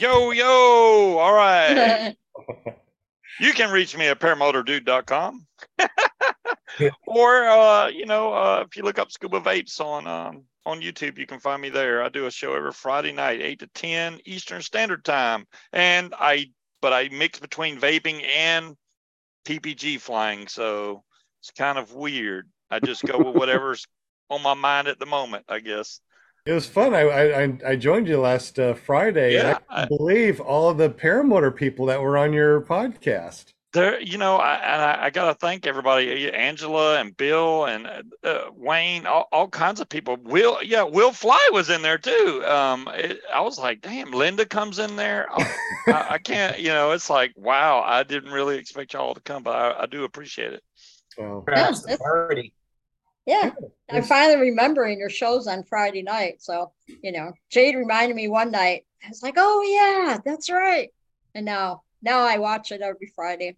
Yo, yo. All right. <laughs> <laughs> you can reach me at paramotordude.com. <laughs> or uh, you know, uh, if you look up Scuba Vapes on um, on YouTube, you can find me there. I do a show every Friday night, eight to ten Eastern Standard Time, and I but I mix between vaping and PPG flying, so it's kind of weird. I just go with <laughs> whatever's on my mind at the moment, I guess. It was fun. I I, I joined you last uh, Friday. Yeah, I I- believe all of the paramotor people that were on your podcast. There you know i and i, I gotta thank everybody angela and bill and uh, uh, wayne all, all kinds of people will yeah will fly was in there too um it, i was like damn linda comes in there I, I, I <laughs> can't you know it's like wow i didn't really expect y'all to come but i, I do appreciate it Well, Perhaps the that's- party. Yeah, I'm finally remembering your shows on Friday night. So, you know, Jade reminded me one night. I was like, oh yeah, that's right. And now, now I watch it every Friday.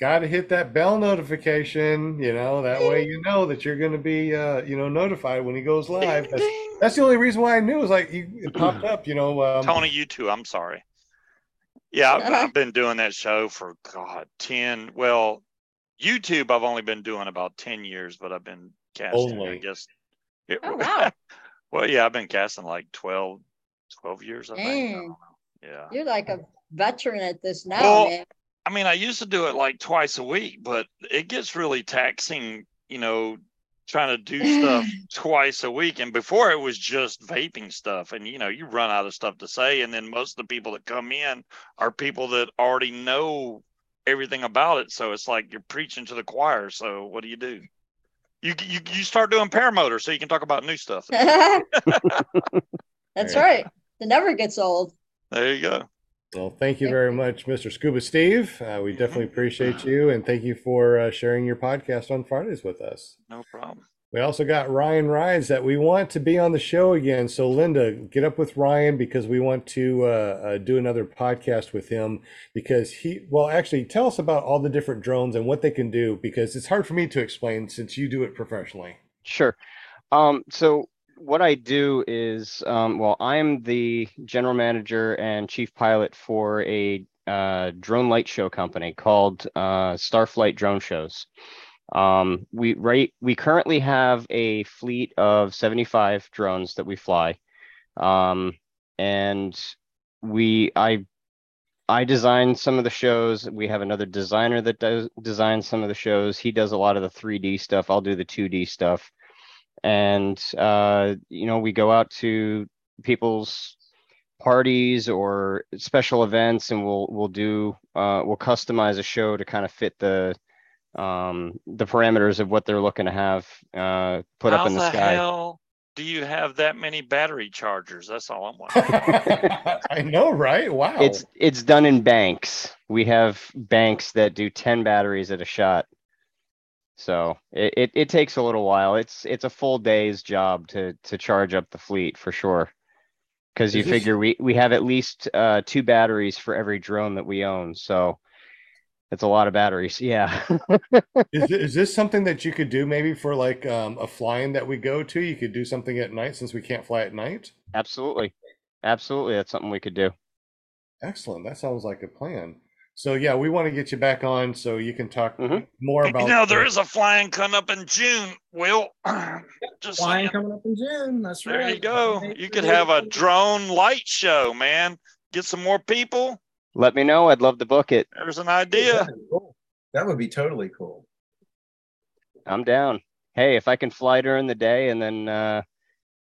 got to hit that bell notification. You know that way you know that you're going to be uh, you know notified when he goes live. That's, <laughs> that's the only reason why I knew. Was like you, it popped up. You know, um, tony you too i'm sorry yeah I've, I've been doing that show for god 10 well youtube i've only been doing about 10 years but i've been casting i guess It- Oh, <laughs> wow. well yeah i've been casting like 12 12 years i think I don't know. yeah You're like a veteran at this now, Well, man. i mean i used to do it like twice a week but it gets really taxing you know trying to do stuff <sighs> twice a week and before it was just vaping stuff and you know you run out of stuff to say and then most of the people that come in are people that already know everything about it so it's like you're preaching to the choir so what do you do you you, you start doing paramotor so you can talk about new stuff <laughs> <laughs> That's Right. right. It never gets old. there you go Well, thank you very much, Mr. Scuba Steve. Uh, we <laughs> definitely appreciate you, and thank you for uh, sharing your podcast on Fridays with us. no problem We also got Ryan Rides that we want to be on the show again. So, Linda, get up with Ryan because we want to uh, uh, do another podcast with him because he, well, actually, tell us about all the different drones and what they can do because it's hard for me to explain since you do it professionally. Sure. Um, so what I do is, um, well, I'm the general manager and chief pilot for a uh, drone light show company called uh, Starflight Drone Shows. Um, we right we currently have a fleet of 75 drones that we fly, um, and we I I design some of the shows. We have another designer that does designs some of the shows. He does a lot of the 3D stuff. I'll do the 2D stuff and uh, you know we go out to people's parties or special events and we'll we'll do uh, we'll customize a show to kind of fit the um, the parameters of what they're looking to have uh, put How up in the, sky. hell do you have that many battery chargers? That's all i'm wondering. <laughs> I know, right? Wow. it's it's done in banks. We have banks that do 10 batteries at a shot so it, it, it takes a little while it's it's a full day's job to to charge up the fleet for sure because you this- figure we we have at least uh two batteries for every drone that we own so it's a lot of batteries <laughs> yeah is, is this something that you could do maybe for like um, a flying that we go to? You could do something at night since we can't fly at night. absolutely absolutely that's something we could do Excellent. That sounds like a plan. So yeah, we want to get you back on so you can talk Mhm. more about. You know, there is a flying coming up in June, Will. <clears throat> Just Flying saying. coming up in June, that's right. There you go. You could have a drone light show, man. Get some more people. Let me know. I'd love to book it. There's an idea. that'd cool. That would be totally cool. I'm down. Hey, if I can fly during the day and then uh,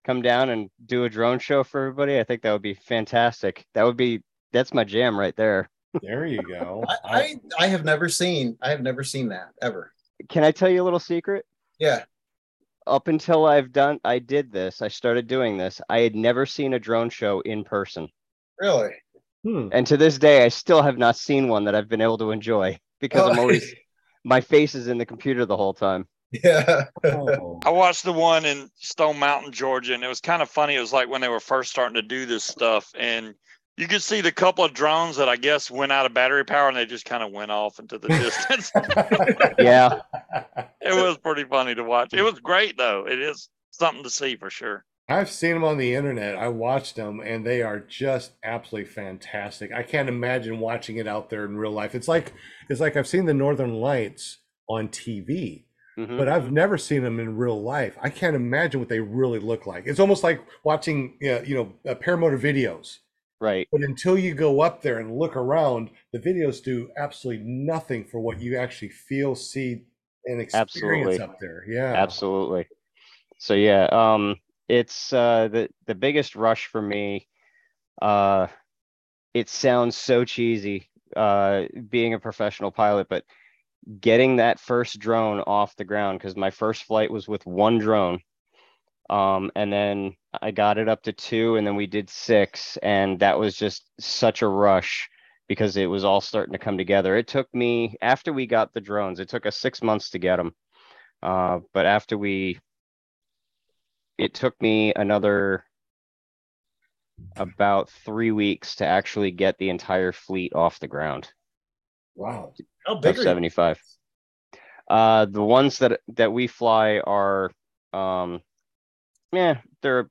come down and do a drone show for everybody, I think that would be fantastic. That would be that's my jam right there. There you go. I, I, I have never seen, I have never seen that ever. Can I tell you a little secret? Yeah. Up until I've done, I did this. I started doing this. I had never seen a drone show in person, Really? Hmm. and to this day, I still have not seen one that I've been able to enjoy because I'm Oh. always my face is in the computer the whole time. Yeah. Oh. I watched the one in Stone Mountain, Georgia, and it was kind of funny. It was like when they were first starting to do this stuff, and you could see the couple of drones that I guess went out of battery power and they just kind of went off into the distance. <laughs> Yeah, it was pretty funny to watch. It was great though. It is something to see for sure. I've seen them on the internet. I watched them, and they are just absolutely fantastic. I can't imagine watching it out there in real life. It's like it's like I've seen the Northern Lights on TV, mhm. but I've never seen them in real life. I can't imagine what they really look like. It's almost like watching, uh, you know, uh, paramotor videos. Right. But until you go up there and look around, the videos do absolutely nothing for what you actually feel, see, and experience Absolutely. up there. Yeah. Absolutely. So yeah, um it's uh the the biggest rush for me uh it sounds so cheesy uh being a professional pilot but getting that first drone off the ground because my first flight was with one drone um and then I got it up to two and then we did six and that was just such a rush because it was all starting to come together. It took me after we got the drones, it took us six months to get them. Uh, but after we, it took me another about three weeks to actually get the entire fleet off the ground Wow. How big 75. Uh, the ones that that we fly are, um, yeah, they're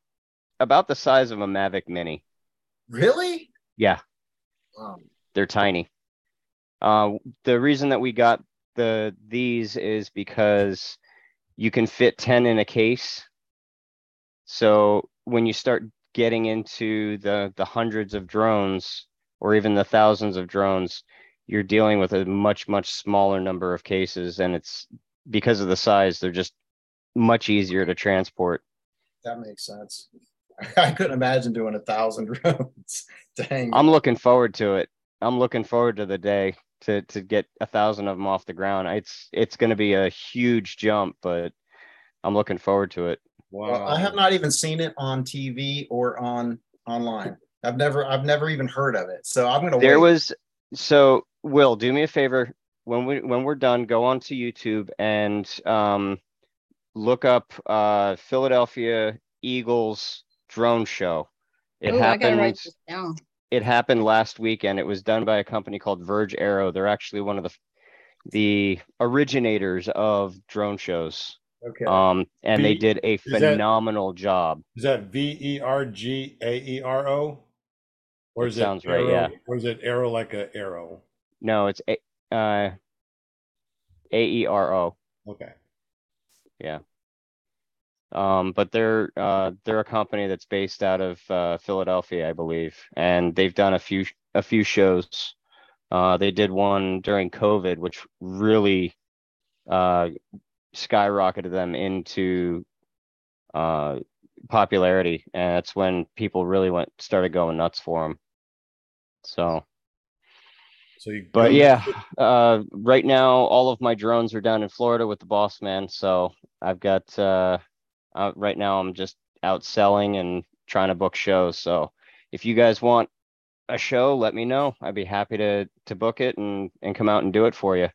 about the size of a Mavic Mini. Really? Yeah, Wow. they're tiny. Uh, the reason that we got the these is because you can fit 10 in a case. So when you start getting into the the hundreds of drones or even the thousands of drones, you're dealing with a much much smaller number of cases and it's because of the size, they're just much easier to transport. That makes sense. <laughs> I couldn't imagine doing a thousand <laughs> drones. Dang. I'm looking forward to it. I'm looking forward to the day to to get a thousand of them off the ground. It's it's going to be a huge jump, but I'm looking forward to it. Wow. Well, I have not even seen it on TV or on online. I've never, I've never even heard of it. So I'm gonna. There wait. was so Will, do me a favor when we when we're done, go onto YouTube and um look up uh Philadelphia Eagles drone show. It Ooh, I gotta write happened this down. it happened last weekend. It was done by a company called Verge Aero. They're actually one of the the originators of drone shows. Okay. Um, and they did a is that- phenomenal job. Is that V E R G A E R O? Or That is it sounds right, yeah. Or is it arrow like a arrow? No, it's a uh A E R O. Okay. Um, but they're uh they're a company that's based out of uh Philadelphia, I believe, and they've done a few a few shows. Uh, they did one during COVID, which really uh skyrocketed them into uh popularity, and that's when people really went started going nuts for them. So. So you But yeah, uh, right now all of my drones are down in Florida with the boss man. So I've got uh, right now I'm just out selling and trying to book shows. So if you guys want a show, let me know. I'd be happy to to book it and and come out and do it for you.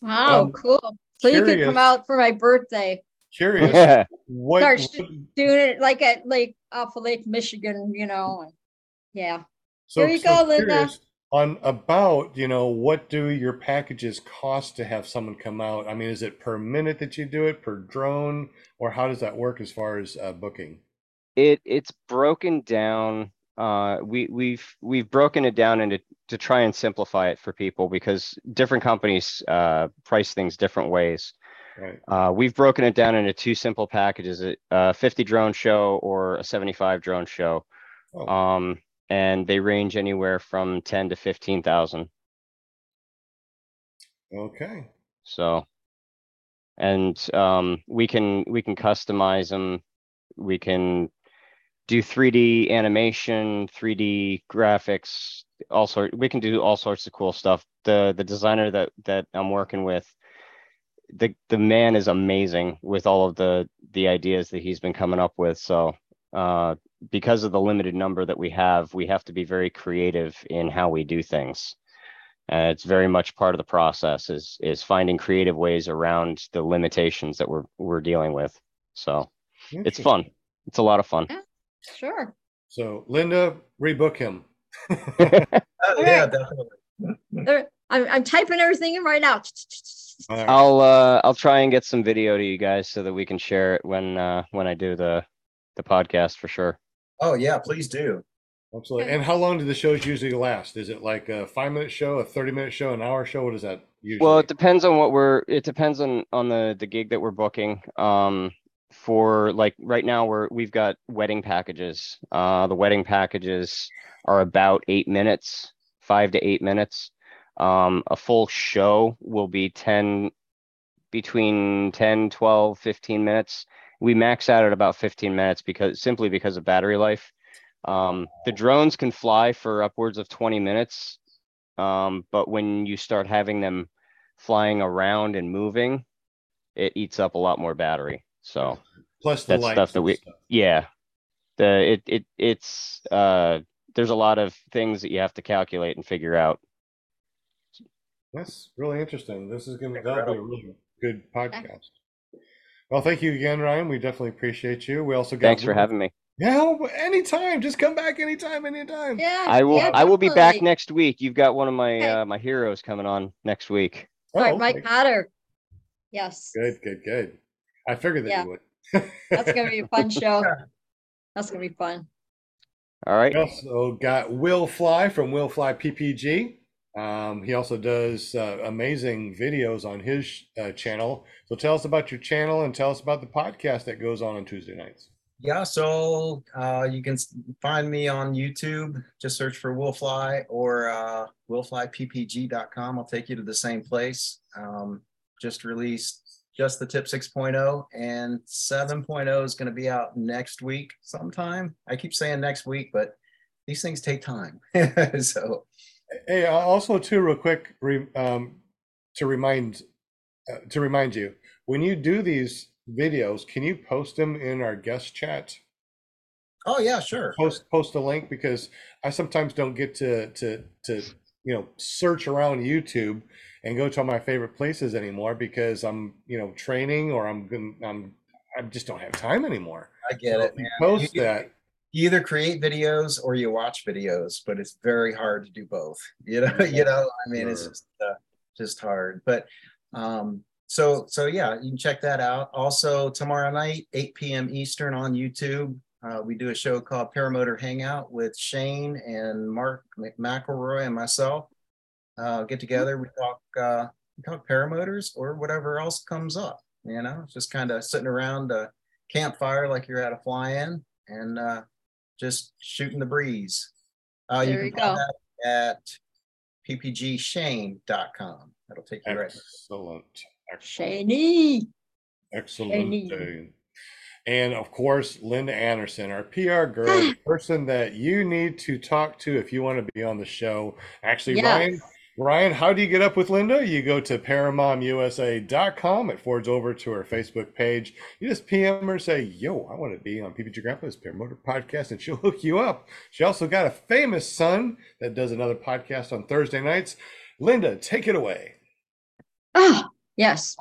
Wow, Um, cool. So you could curious- come out for my birthday, curious. Yeah. <laughs> What, Start what- doing it like at Lake, off of Lake Michigan, you know, and yeah. so, Here you so go, Linda. On about, you know, what do your packages cost to have someone come out? I mean, is it per minute that you do it, per drone, or how does that work as far as uh, booking? It it's broken down. Uh, we we've we've broken it down into to try and simplify it for people because different companies uh, price things different ways. Right. Uh, we've broken it down into two simple packages: a a 50 drone show or a 75 drone show. Oh. Um, and they range anywhere from 10 to 15,000. Okay. So, and um, we can we can customize them. We can do 3D animation, 3D graphics, all sort. We can do all sorts of cool stuff. The the designer that that I'm working with, the the man is amazing with all of the the ideas that he's been coming up with. So, uh, because of the limited number that we have, we have to be very creative in how we do things. And it's very much part of the process is is finding creative ways around the limitations that we're we're dealing with. So it's fun. It's a lot of fun. Sure. So Linda, rebook him. <laughs> Oh, yeah, definitely. I'm, I'm typing everything in right now. All right. I'll uh I'll try and get some video to you guys so that we can share it when uh when I do the the podcast for sure. Oh, yeah, please do. Absolutely. And how long do the shows usually last? Is it like a five minute show, a 30 minute show, an hour show? What is that usually? Well, it depends on what we're it depends on on the the gig that we're booking. Um for like right now we're we've got wedding packages. Uh the wedding packages are about 8 minutes, 5 to 8 minutes. Um a full show will be 10 between 10, 12, 15 minutes. We max out at about 15 minutes because simply because of battery life. Um the drones can fly for upwards of 20 minutes. Um but when you start having them flying around and moving, it eats up a lot more battery. So Plus the that's stuff that we- stuff. yeah, the it it it's uh there's a lot of things that you have to calculate and figure out. That's really interesting. This is gonna that'll be a really good podcast. Well, thank you again, Ryan. We definitely appreciate you. We also got Thanks for having me. Yeah, anytime. Just come back anytime, anytime. Yeah. I will yeah, I will be back next week. You've got one of my Okay. uh my heroes coming on next week. Oh, Right, okay. Mike Potter. Yes, Good, good, good. I figured that Yeah. you would. that's gonna be a fun <laughs> show. That's gonna be fun. All right. We also got Will Fly from Will Fly PPG. Um, he also does uh, amazing videos on his uh, channel. So tell us about your channel and tell us about the podcast that goes on on Tuesday nights. Yeah, so uh, you can find me on YouTube. Just search for Willfly or uh, willflyppg.com. I'll take you to the same place. Um, just released just the tip 6.0 and 7.0 is going to be out next week sometime. I keep saying next week, but these things take time. <laughs> so Hey, uh, also too, real quick, re, um, to remind uh, to remind you, when you do these videos, can you post them in our guest chat? oh yeah, sure. Post post a link because I sometimes don't get to to to you know search around YouTube and go to all my favorite places anymore because I'm you know training or I'm I'm I just don't have time anymore. I get So it. man. Post You- that. You either create videos or you watch videos, but it's very hard to do both. <laughs> You know, you know, I mean, it's just uh, just hard. But um, so so yeah, you can check that out. Also, tomorrow night, 8 p.m. Eastern on YouTube, uh, we do a show called Paramotor Hangout with Shane and Mark Mc- McElroy and myself. Uh, get together, we talk uh, we talk paramotors or whatever else comes up. You know, it's just kind of sitting around a campfire like you're at a fly-in and uh, just shooting the breeze. Uh, There you you can find go. that at ppgshane.com. That'll take you right. Excellent. Excellent. Shaney. Excellent. Shiny. day. And of course, Linda Anderson, our PR girl, the person that you need to talk to if you want to be on the show. Actually, Yes. Ryan, Ryan, how do you get up with Linda? You go to paramomusa.com. It forwards over to her Facebook page. You just PM her, say, "Yo, I want to be on PPG Grandpa's Paramotor podcast," and she'll <laughs> hook you up. She also got a famous son that does another podcast on Thursday nights. Linda, take it away. Ah, yes.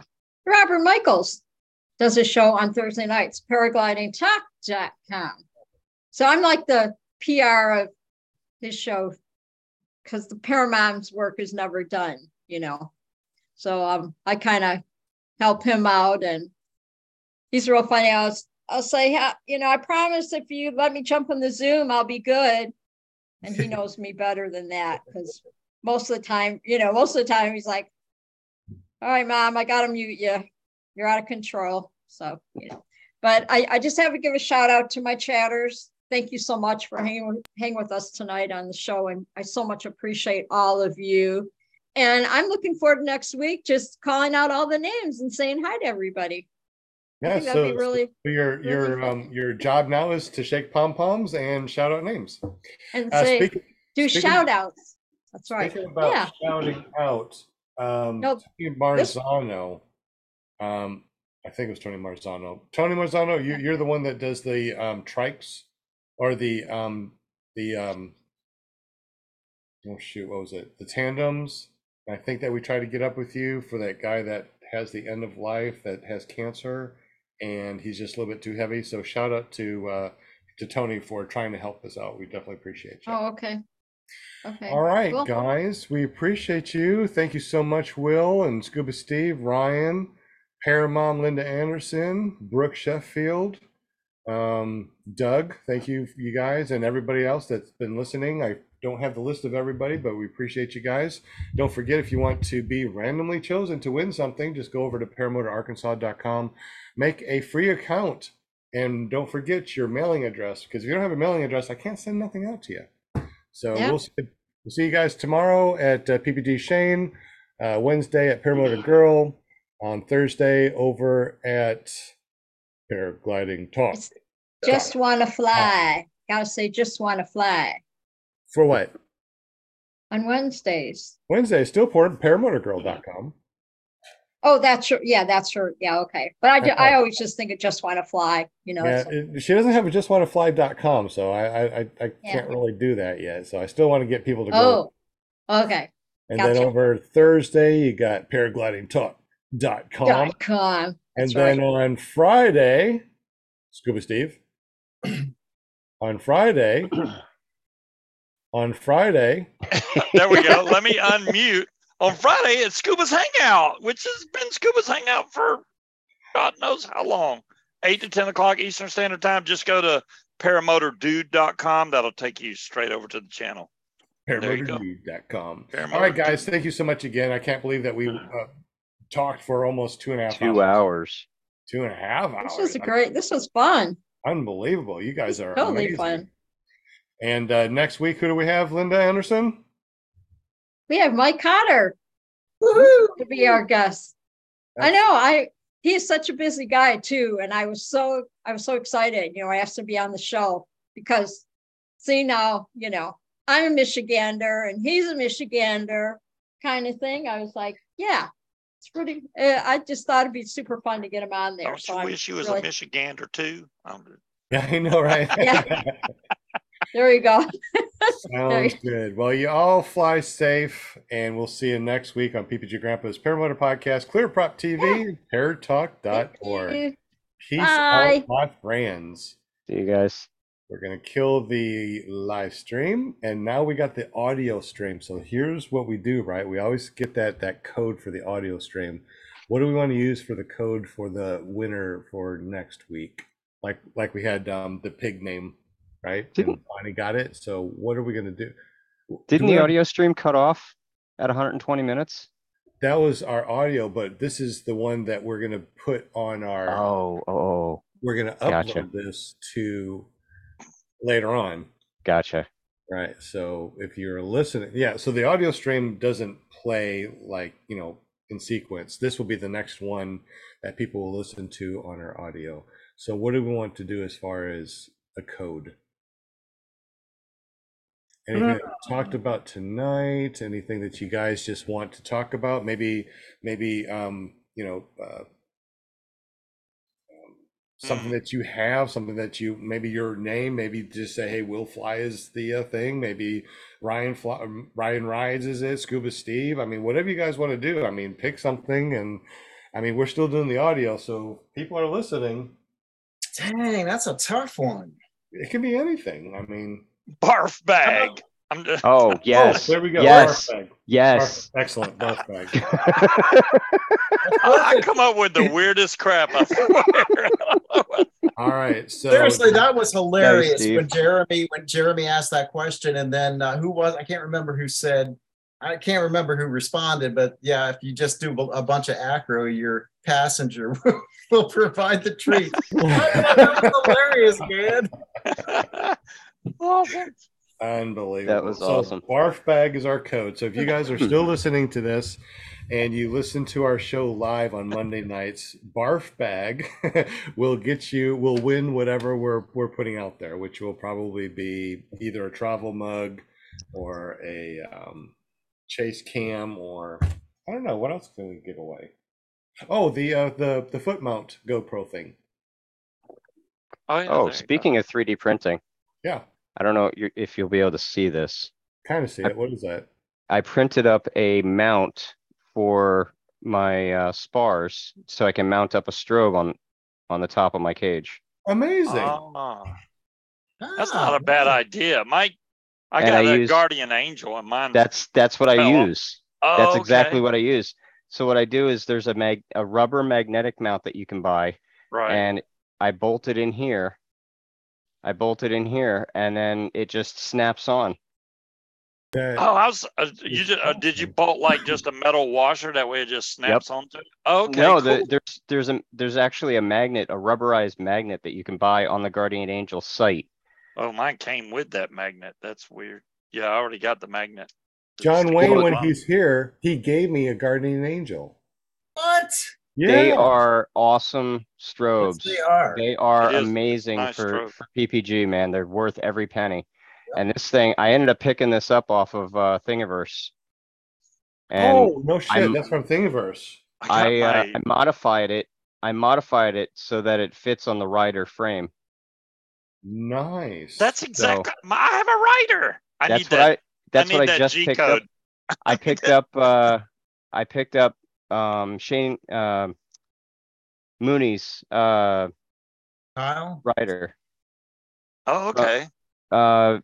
Robert Michaels does a show on Thursday nights, paraglidingtalk.com. So I'm like the PR of his show because the Paramom's work is never done, you know. So um, I kind of help him out, and he's real funny. I'll, I'll say, you know, I promise if you let me jump on the Zoom, I'll be good. And he <laughs> knows me better than that because most of the time, you know, most of the time he's like, all right, mom, I gotta mute you. You're out of control. So, you know, but I, I just have to give a shout out to my chatters. Thank you so much for hanging with, us tonight on the show. And I so much appreciate all of you. And I'm looking forward to next week, just calling out all the names and saying hi to everybody. Yeah, that'd so be really, so your your um your job now is to shake pom poms and shout out names. and Uh, say, speaking, do speaking- shout outs. That's right. about Yeah. shouting out, um, No, Tony Marzano, um, I think it was Tony Marzano. Tony Marzano, you, you're the one that does the um trikes or the um the um oh shoot, what was it? The tandems. I think that we tried to get up with you for that guy that has the end of life that has cancer and he's just a little bit too heavy. So shout out to uh to Tony for trying to help us out. We definitely appreciate you. Oh, okay. Okay. All right, cool. guys, we appreciate you. Thank you so much, Will and Scuba Steve, Ryan, Paramom, Linda Anderson, Brooke Sheffield, um, Doug. Thank you, you guys, and everybody else that's been listening. I don't have the list of everybody, but we appreciate you guys. Don't forget if you want to be randomly chosen to win something, just go over to paramotorarkansas.com, make a free account, and don't forget your mailing address because if you don't have a mailing address, I can't send nothing out to you. So Yeah. we'll see, we'll see you guys tomorrow at uh, PPG Shane, uh, Wednesday at Paramotor Girl, on Thursday over at Paragliding Talk. It's- Just want to fly. Gotta say, just want to fly For what? on Wednesdays. Wednesday, still paramotorgirl.com. Oh, that's your, yeah, that's her. Yeah, okay. But I, ju- I uh-huh. always just think of just want to fly, you know. Yeah, it, she doesn't have a just want to justwantafly.com, so I, I, I, Yeah. can't really do that yet. So I still want to get people to go. Oh, okay. and then over Thursday, you got paraglidingtalk.com. Dot com. And That's then right. on Friday, Scuba Steve, <clears throat> on Friday, <clears throat> on Friday, <laughs> There we go. <laughs> Let me unmute. On Friday, it's Scuba's Hangout, which has been Scuba's Hangout for God knows how long. 8 to 10 o'clock Eastern Standard Time. Just go to paramotordude.com. That'll take you straight over to the channel. There you go. paramotordude.com. Paramotor All right, guys, thank you so much again. I can't believe that we uh, talked for almost two and a half Two hours. hours. Two and a half hours. This was great, this was fun. Unbelievable. You guys are Totally amazing. fun. And uh, next week, who do we have? Linda Anderson? We have Mike Cotter to be our guest. I know, I, he's such a busy guy too. And I was so, I was so excited, you know, I asked to be on the show because see now, you know, I'm a Michigander and he's a Michigander kind of thing. I was like, yeah, it's pretty, uh, I just thought it'd be super fun to get him on there. Don't So you I'm wish you was really- a Michigander too? Um, <laughs> Yeah, I know, right? <laughs> Yeah. There you go. <laughs> Sounds good. Well, you all fly safe, and we'll see you next week on PPG Grandpa's Paramotor Podcast, Clear Prop TV, paratalk.org. Peace Bye. out, my friends. See you guys. We're going to kill the live stream, and now we got the audio stream. So here's what we do, right? We always get that that code for the audio stream. What do we want to use for the code for the winner for next week? Like like we had um, the pig name, right? Didn't- And Bonnie got it. So what are we going to do? Do Didn't we the have- audio stream cut off at 120 minutes? That was our audio, but this is the one that we're going to put on our. Oh, oh, oh, We're going to upload Gotcha. this to later on. gotcha. Right. So if you're listening, yeah. So the audio stream doesn't play like, you know, in sequence. This will be the next one that people will listen to on our audio. So what do we want to do as far as a code? Anything that we talked about tonight? Anything that you guys just want to talk about? Maybe, maybe, um, you know, uh, um, something Hmm. that you have, something that you maybe your name, maybe just say, "Hey, Will Fly is the uh, thing." Maybe Ryan Fly, um, Ryan Rides is it? Scuba Steve. I mean, whatever you guys want to do. I mean, pick something, and I mean, we're still doing the audio, so people are listening. Dang, that's a tough one. It can be anything. I mean, barf bag. I'm just, Oh, <laughs> oh, yes. there we go. Yes. Barf bag. Yes. Barf- excellent. Barf bag. I, <laughs> I come up with the weirdest crap. I swear. All right. So Seriously, that was hilarious Steve. when Jeremy when Jeremy asked that question, and then uh, who was I can't remember who said I can't remember who responded, but yeah, if you just do a bunch of acro, your passenger <laughs> will provide the treat. that was hilarious, man. Awesome. Unbelievable. That was So awesome. Barf bag is our code. So if you guys are still <laughs> listening to this and you listen to our show live on Monday nights, Barf bag <laughs> will get you will win whatever we're we're putting out there, which will probably be either a travel mug or a um, chase cam or I don't know what else can we give away. Oh, the uh, the the foot mount GoPro thing. Oh, yeah, Oh, there you go. speaking of 3D printing, Yeah, I don't know if you'll be able to see this. kind of see it. What is that? I printed up a mount for my uh, spars so I can mount up a strobe on on the top of my cage. Amazing. Oh, that's Ah, not a bad idea, Mike. I And got I a used- guardian angel in mine. That's that's what I Fell off. use. oh, That's exactly okay. what I use. So what I do is there's a mag a rubber magnetic mount that you can buy Right. and I bolt it in here. I bolt it in here and then it just snaps on. That- Oh, I was. Uh, you just, uh, did you bolt like just a metal washer that way it just snaps onto it? Oh, okay, No, cool. the, there's there's a there's actually a magnet, a rubberized magnet that you can buy on the Guardian Angel site. Oh, mine came with that magnet. That's weird. Yeah, I already got the magnet. John Wayne, when he's here, he gave me a guardian angel. What? Yeah, They are awesome Yes, strobes. they are. They are amazing nice for, for PPG, man. They're worth every penny. And this thing, I ended up picking this up off of uh, Thingiverse. And oh no shit, I'm- that's from Thingiverse. I, I uh, I modified it. I modified it so that it fits on the rider frame. Nice. that's exactly. my, I have a rider. I That's need what that. I. That's need what I that just G picked up. I picked up. Uh, I picked up um, Shane um Mooney's uh, Kyle? rider. Oh, okay. Uh,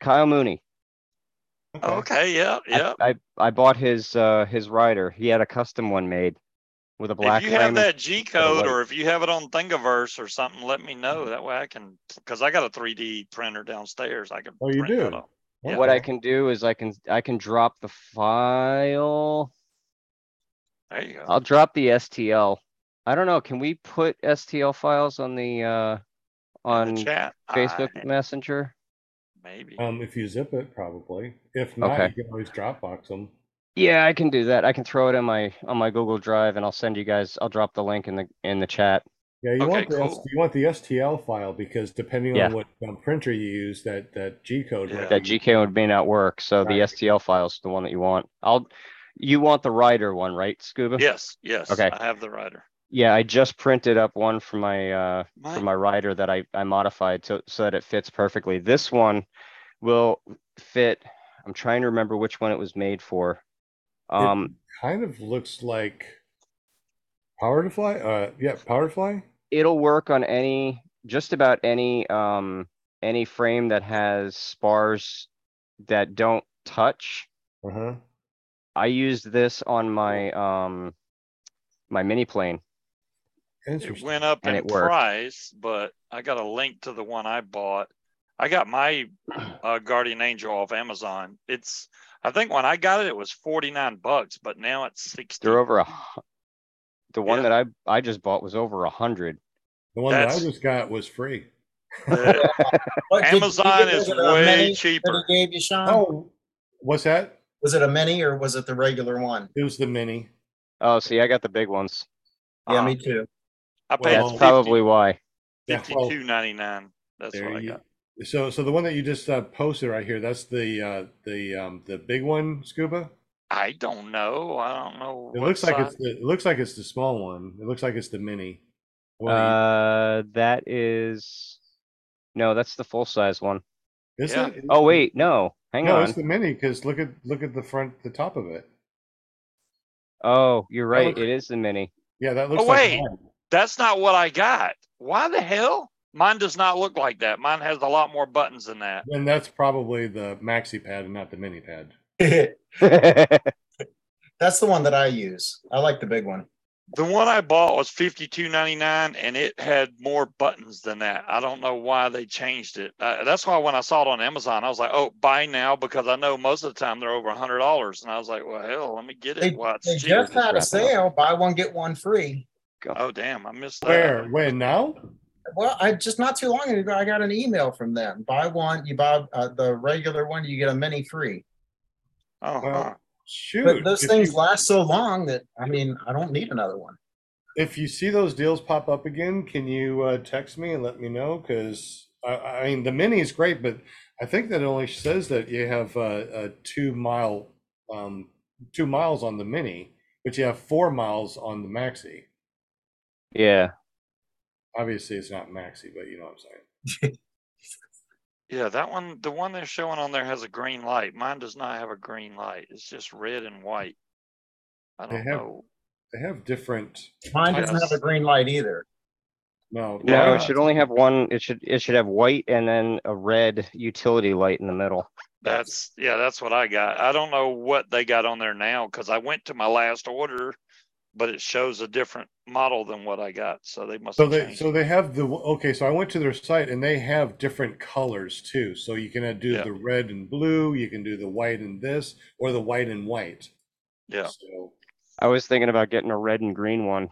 Kyle Mooney. Oh, okay. Yeah. I- Yeah. I, I bought his uh his rider. He had a custom one made with a black if you have that G code or if you have it on Thingiverse or something, let me know. That way I can, because I got a 3D printer downstairs. I can. Oh, you print that do? Yeah. What I can do is I can I can drop the file. There you go. I'll drop the STL. I don't know. Can we put STL files on the uh on the chat. Facebook I- Messenger? maybe. Um, if you zip it, probably. If not, Okay. you can always Dropbox them. Yeah, I can do that. I can throw it in my on my Google Drive and I'll send you guys. I'll drop the link in the in the chat. Yeah, you Okay, want the S- cool. you want the STL file because depending Yeah. on what um, printer you use, that that G code. Yeah. might That be- GK would may not work, so the STL file is the one that you want. I'll. You want the rider one, right, Scuba? Yes. Yes. Okay. I have the rider. Yeah, I just printed up one for my uh for my rider that I I modified to so that it fits perfectly. This one will fit. I'm trying to remember which one it was made for. Um, kind of looks like Power to Fly. Uh, yeah, Power to Fly. it'll work on any just about any um any frame that has spars that don't touch. Uh huh. I used this on my um my mini plane. It Interesting. went up And in it worked. price, but I got a link to the one I bought. I got my <clears throat> uh, Guardian Angel off Amazon. It's, I think when I got it, it was 49 bucks, but now it's 60. They're over a hu- the one Yeah. that I I just bought was over a hundred. The one that I That's- just got was free. The- <laughs> What, did you Amazon get- is was it way mini cheaper. That he gave you, Sean? Oh, what's that? Was it a mini or was it the regular one? It was the mini. Oh, see, I got the big ones. Yeah, Uh, me too. I paid Well, That's probably why. Yeah, well, 52.99. That's there what I you- got. So, so the one that you just uh, posted right here, that's the uh, the um, the big one, Scuba. I don't know. I don't know. It what looks like size- it's the, it looks like it's the small one. It looks like it's the mini. The Uh, that is no, that's the full size one. you- is yeah. it? Oh wait, no, hang no, on. it's the mini because look at look at the front, the top of it. Oh, you're right. looks- It is the mini. Yeah, that oh, looks Oh, like wait. mine. That's not what I got. Why the hell? Mine does not look like that. Mine has a lot more buttons than that. And that's probably the maxi pad and not the mini pad. <laughs> <laughs> That's the one that I use. I like the big one. The one I bought was fifty two ninety nine, and it had more buttons than that. I don't know why they changed it. Uh, that's why when I saw it on Amazon, I was like, "Oh, buy now," because I know most of the time they're over a hundred dollars, and I was like, "Well, hell, let me get They, it." While they it's cheap. just had Wrap a sale, buy one, get one free. Oh, damn, I missed that. Where? When? Now? Well, I just not too long ago, I got an email from them. Buy one, you buy uh, the regular one, you get a mini free. Oh, Well, huh. Shoot. But those things you- last so long that, I mean, I don't need another one. If you see those deals pop up again, can you uh, text me and let me know? Because I, I mean, the mini is great, but I think that it only says that you have uh, a two mile, um, two miles on the mini, but you have four miles on the maxi. Yeah, Obviously, it's not maxi, but you know what I'm saying. <laughs> Yeah, that one, the one they're showing on there has a green light. Mine does not have a green light. It's just red and white. I They don't have- know. They have different. Mine doesn't have a green light either. No, no, it should only have one, it should, it should have white and then a red utility light in the middle. That's, yeah, that's what I got. I don't know what they got on there now because I went to my last order, but it shows a different model than what I got. So they must So they changed. so they have the okay. So I went to their site and they have different colors too. So you can do Yeah. the red and blue. You can do the white and this, or the white and white. Yeah. So I was thinking about getting a red and green one.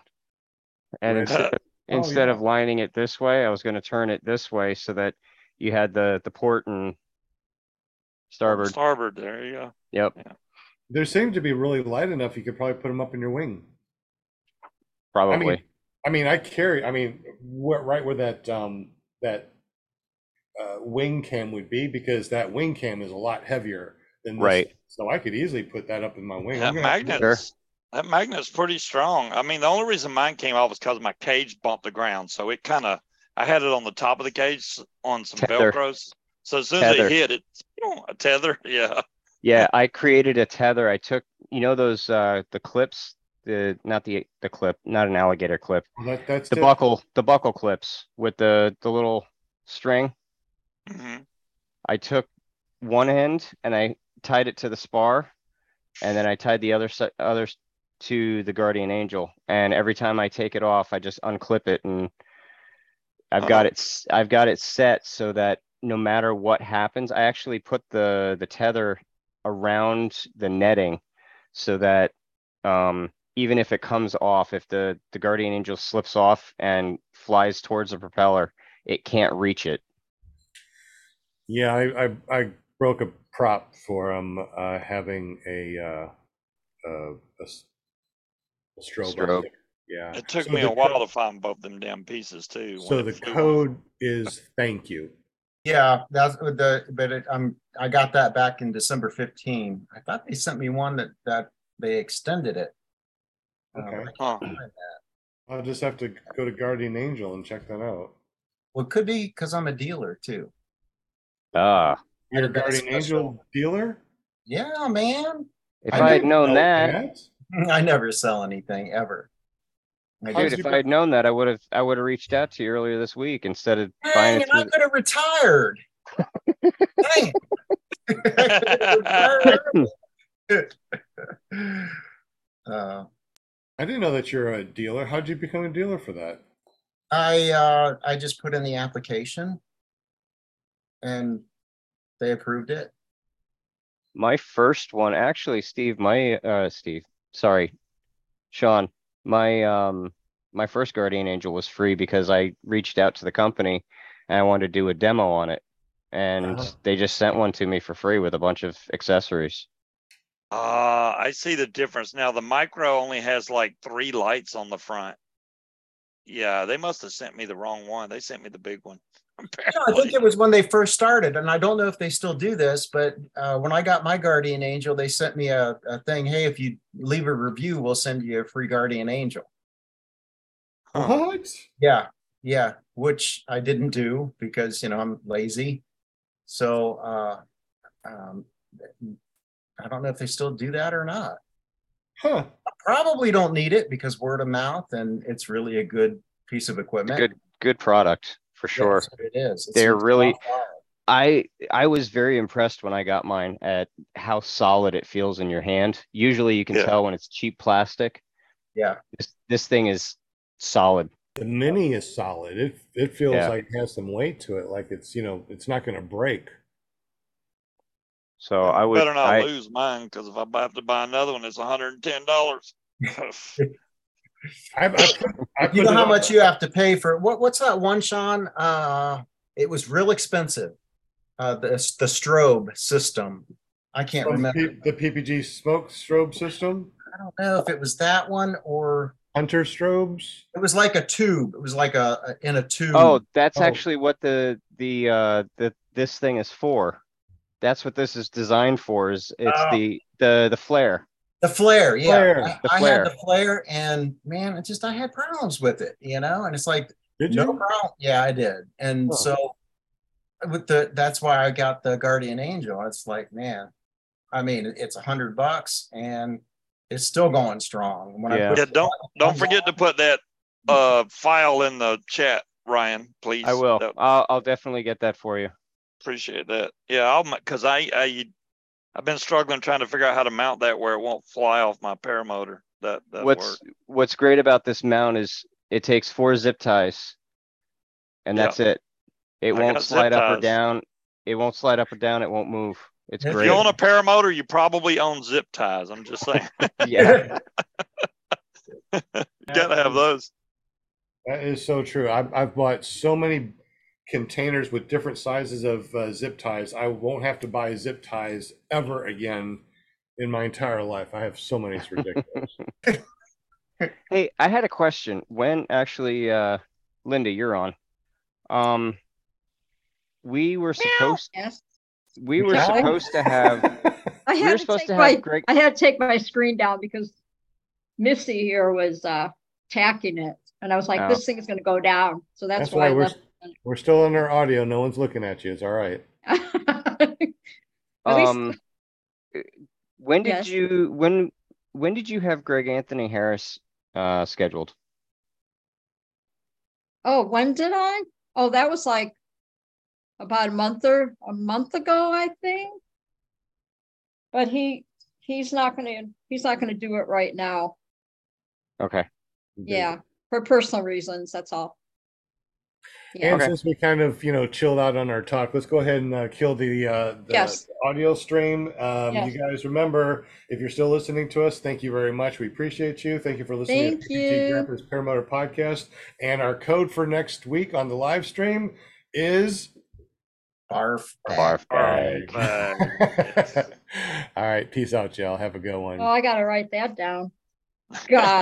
And Red- instead, <laughs> Oh, instead yeah. of lining it this way, I was gonna turn it this way so that you had the, the port and starboard. Starboard, there you go. Yep, They seem to be really light enough. You could probably put them up in your wing. I probably. mean, I mean, I carry. I mean, where, right where that um that uh, wing cam would be, because that wing cam is a lot heavier than this. Right. So I could easily put that up in my wing. That I'm gonna have to- magnet's, that magnet's pretty strong. I mean, the only reason mine came off was because my cage bumped the ground. So it kind of, I had it on the top of the cage on some Tether. Velcros. So as soon as Tether. it hit it, a tether. <laughs> Yeah. Yeah, I created a tether. I took, you know, those, uh, the clips, the, not the, the clip, not an alligator clip, Well, that, that's the it. buckle, the buckle clips with the, the little string. hmm I took one end and I tied it to the spar. And then I tied the other side, others to the guardian angel. And every time I take it off, I just unclip it and I've got it, s- I've got it set so that no matter what happens, I actually put the, the tether around the netting so that, um, even if it comes off, if the, the guardian angel slips off and flies towards the propeller, it can't reach it. Yeah, I, I I broke a prop for um uh having a uh uh a, s- a strobe. Strobe. Yeah. It took So me a while co- to find both them damn pieces too. So the flew off. code is thank you. Yeah, that's with the, but it, um, I got that back in December fifteen. I thought they sent me one that, that they extended it. Uh, Okay. Huh. I'll just have to go to Guardian Angel and check that out. Well, it could be because I'm a dealer too. Ah, You're a Guardian Angel dealer? Yeah, man. if I I had known know that, <laughs> I never sell anything ever. Dude, you if I had known that, I would have, I would have reached out to you earlier this week instead of Dang, buying it and I through. could have retired. Dang. <laughs> <laughs> I could have retired. Uh, I didn't know that you're a dealer. How'd you become a dealer for that? I, uh, I just put in the application. And they approved it. My first one, actually, Steve, my, uh, Steve, sorry, Sean, my, um, my first guardian angel was free because I reached out to the company and I wanted to do a demo on it. And Uh-huh. they just sent one to me for free with a bunch of accessories. Uh, I see the difference now. The micro only has like three lights on the front. Yeah, they must have sent me the wrong one. They sent me the big one. <laughs> Yeah, I think it was when they first started, and I don't know if they still do this, but uh, when I got my guardian angel, they sent me a, a thing. Hey, if you leave a review, we'll send you a free guardian angel. Huh. What? Yeah, yeah, which I didn't do because you know I'm lazy. So uh, um, I don't know if they still do that or not. Huh. I probably don't need it because word of mouth, and it's really a good piece of equipment. Good, good product for sure. that's what it is. It They're really- I I was very impressed when I got mine at how solid it feels in your hand. Usually you can Yeah. tell when it's cheap plastic. Yeah. This this thing is solid. The mini is solid. It it feels Yeah. like it has some weight to it. Like it's you know it's not going to break. So I would, Better not I, lose mine, because if I have to buy another one, it's hundred and ten dollars. <laughs> I, I, <laughs> put- I You know how on- much you have to pay for, what, what's that one, Sean? Uh, it was real expensive. Uh, the, the strobe system. I can't from remember. P- the PPG smoke strobe system, I don't know if it was that one or Hunter strobes. it was like a tube. It was like a, a- in a tube. oh, that's Oh. actually what the, the, uh, the, this thing is for. That's what this is designed for is it's Oh. the, the, the flare. The flare, yeah. Flare. I, The I flare. had the flare and man, it just, I had problems with it, you know, and it's like, Did no you? problem. Yeah, I did. And Huh. so with the, that's why I got the Guardian Angel. It's like, man, I mean, it's a hundred bucks and it's still going strong. When I Yeah. put Yeah, don't, don't thumbs forget to put that, uh, file in the chat, Ryan, please. I will. That- I'll, I'll definitely get that for you. Appreciate that. Yeah, I'll, cause I, I, I've been struggling trying to figure out how to mount that where it won't fly off my paramotor. That, that What's, work. what's great about this mount is it takes four zip ties. And Yeah. that's it. It I won't slide up or down. It won't slide up or down. It won't move. It's If If great. you own a paramotor, you probably own zip ties. I'm just saying, <laughs> <laughs> Yeah. You gotta have those. That is so true. I've, I've bought so many containers with different sizes of uh, zip ties. I won't have to buy zip ties ever again in my entire life. I have so many. It's ridiculous. <laughs> Hey, I had a question. When actually, uh, Linda, you're on. Um, we were supposed, Yes. we were Meow. supposed to have, <laughs> I we had were to supposed take to my, Greg, I had to take my screen down because Missy here was, uh, tacking it. And I was like, Oh. this thing is gonna go down. So that's That's why I why we're left. We're still on our audio. No one's looking at you. It's all right. <laughs> At least- um, when did Yes. you, when, when did you have Greg Anthony Harris, uh, scheduled? Oh, when did I? Oh, that was like about a month or a month ago, I think. But he, he's not gonna, he's not gonna do it right now. Okay. Yeah, for personal reasons, that's all. Yeah, And Okay. since we kind of, you know, chilled out on our talk, let's go ahead and uh, kill the, uh, the Yes. audio stream. Um, Yes. You guys remember, if you're still listening to us, thank you very much. We appreciate you. Thank you for listening Thank to PPG you. Grappers Paramotor Podcast. And our code for next week on the live stream is Barf. Barf Bag. bag. <laughs> All right. Peace out, y'all. Have a good one. oh, I gotta write that down. God.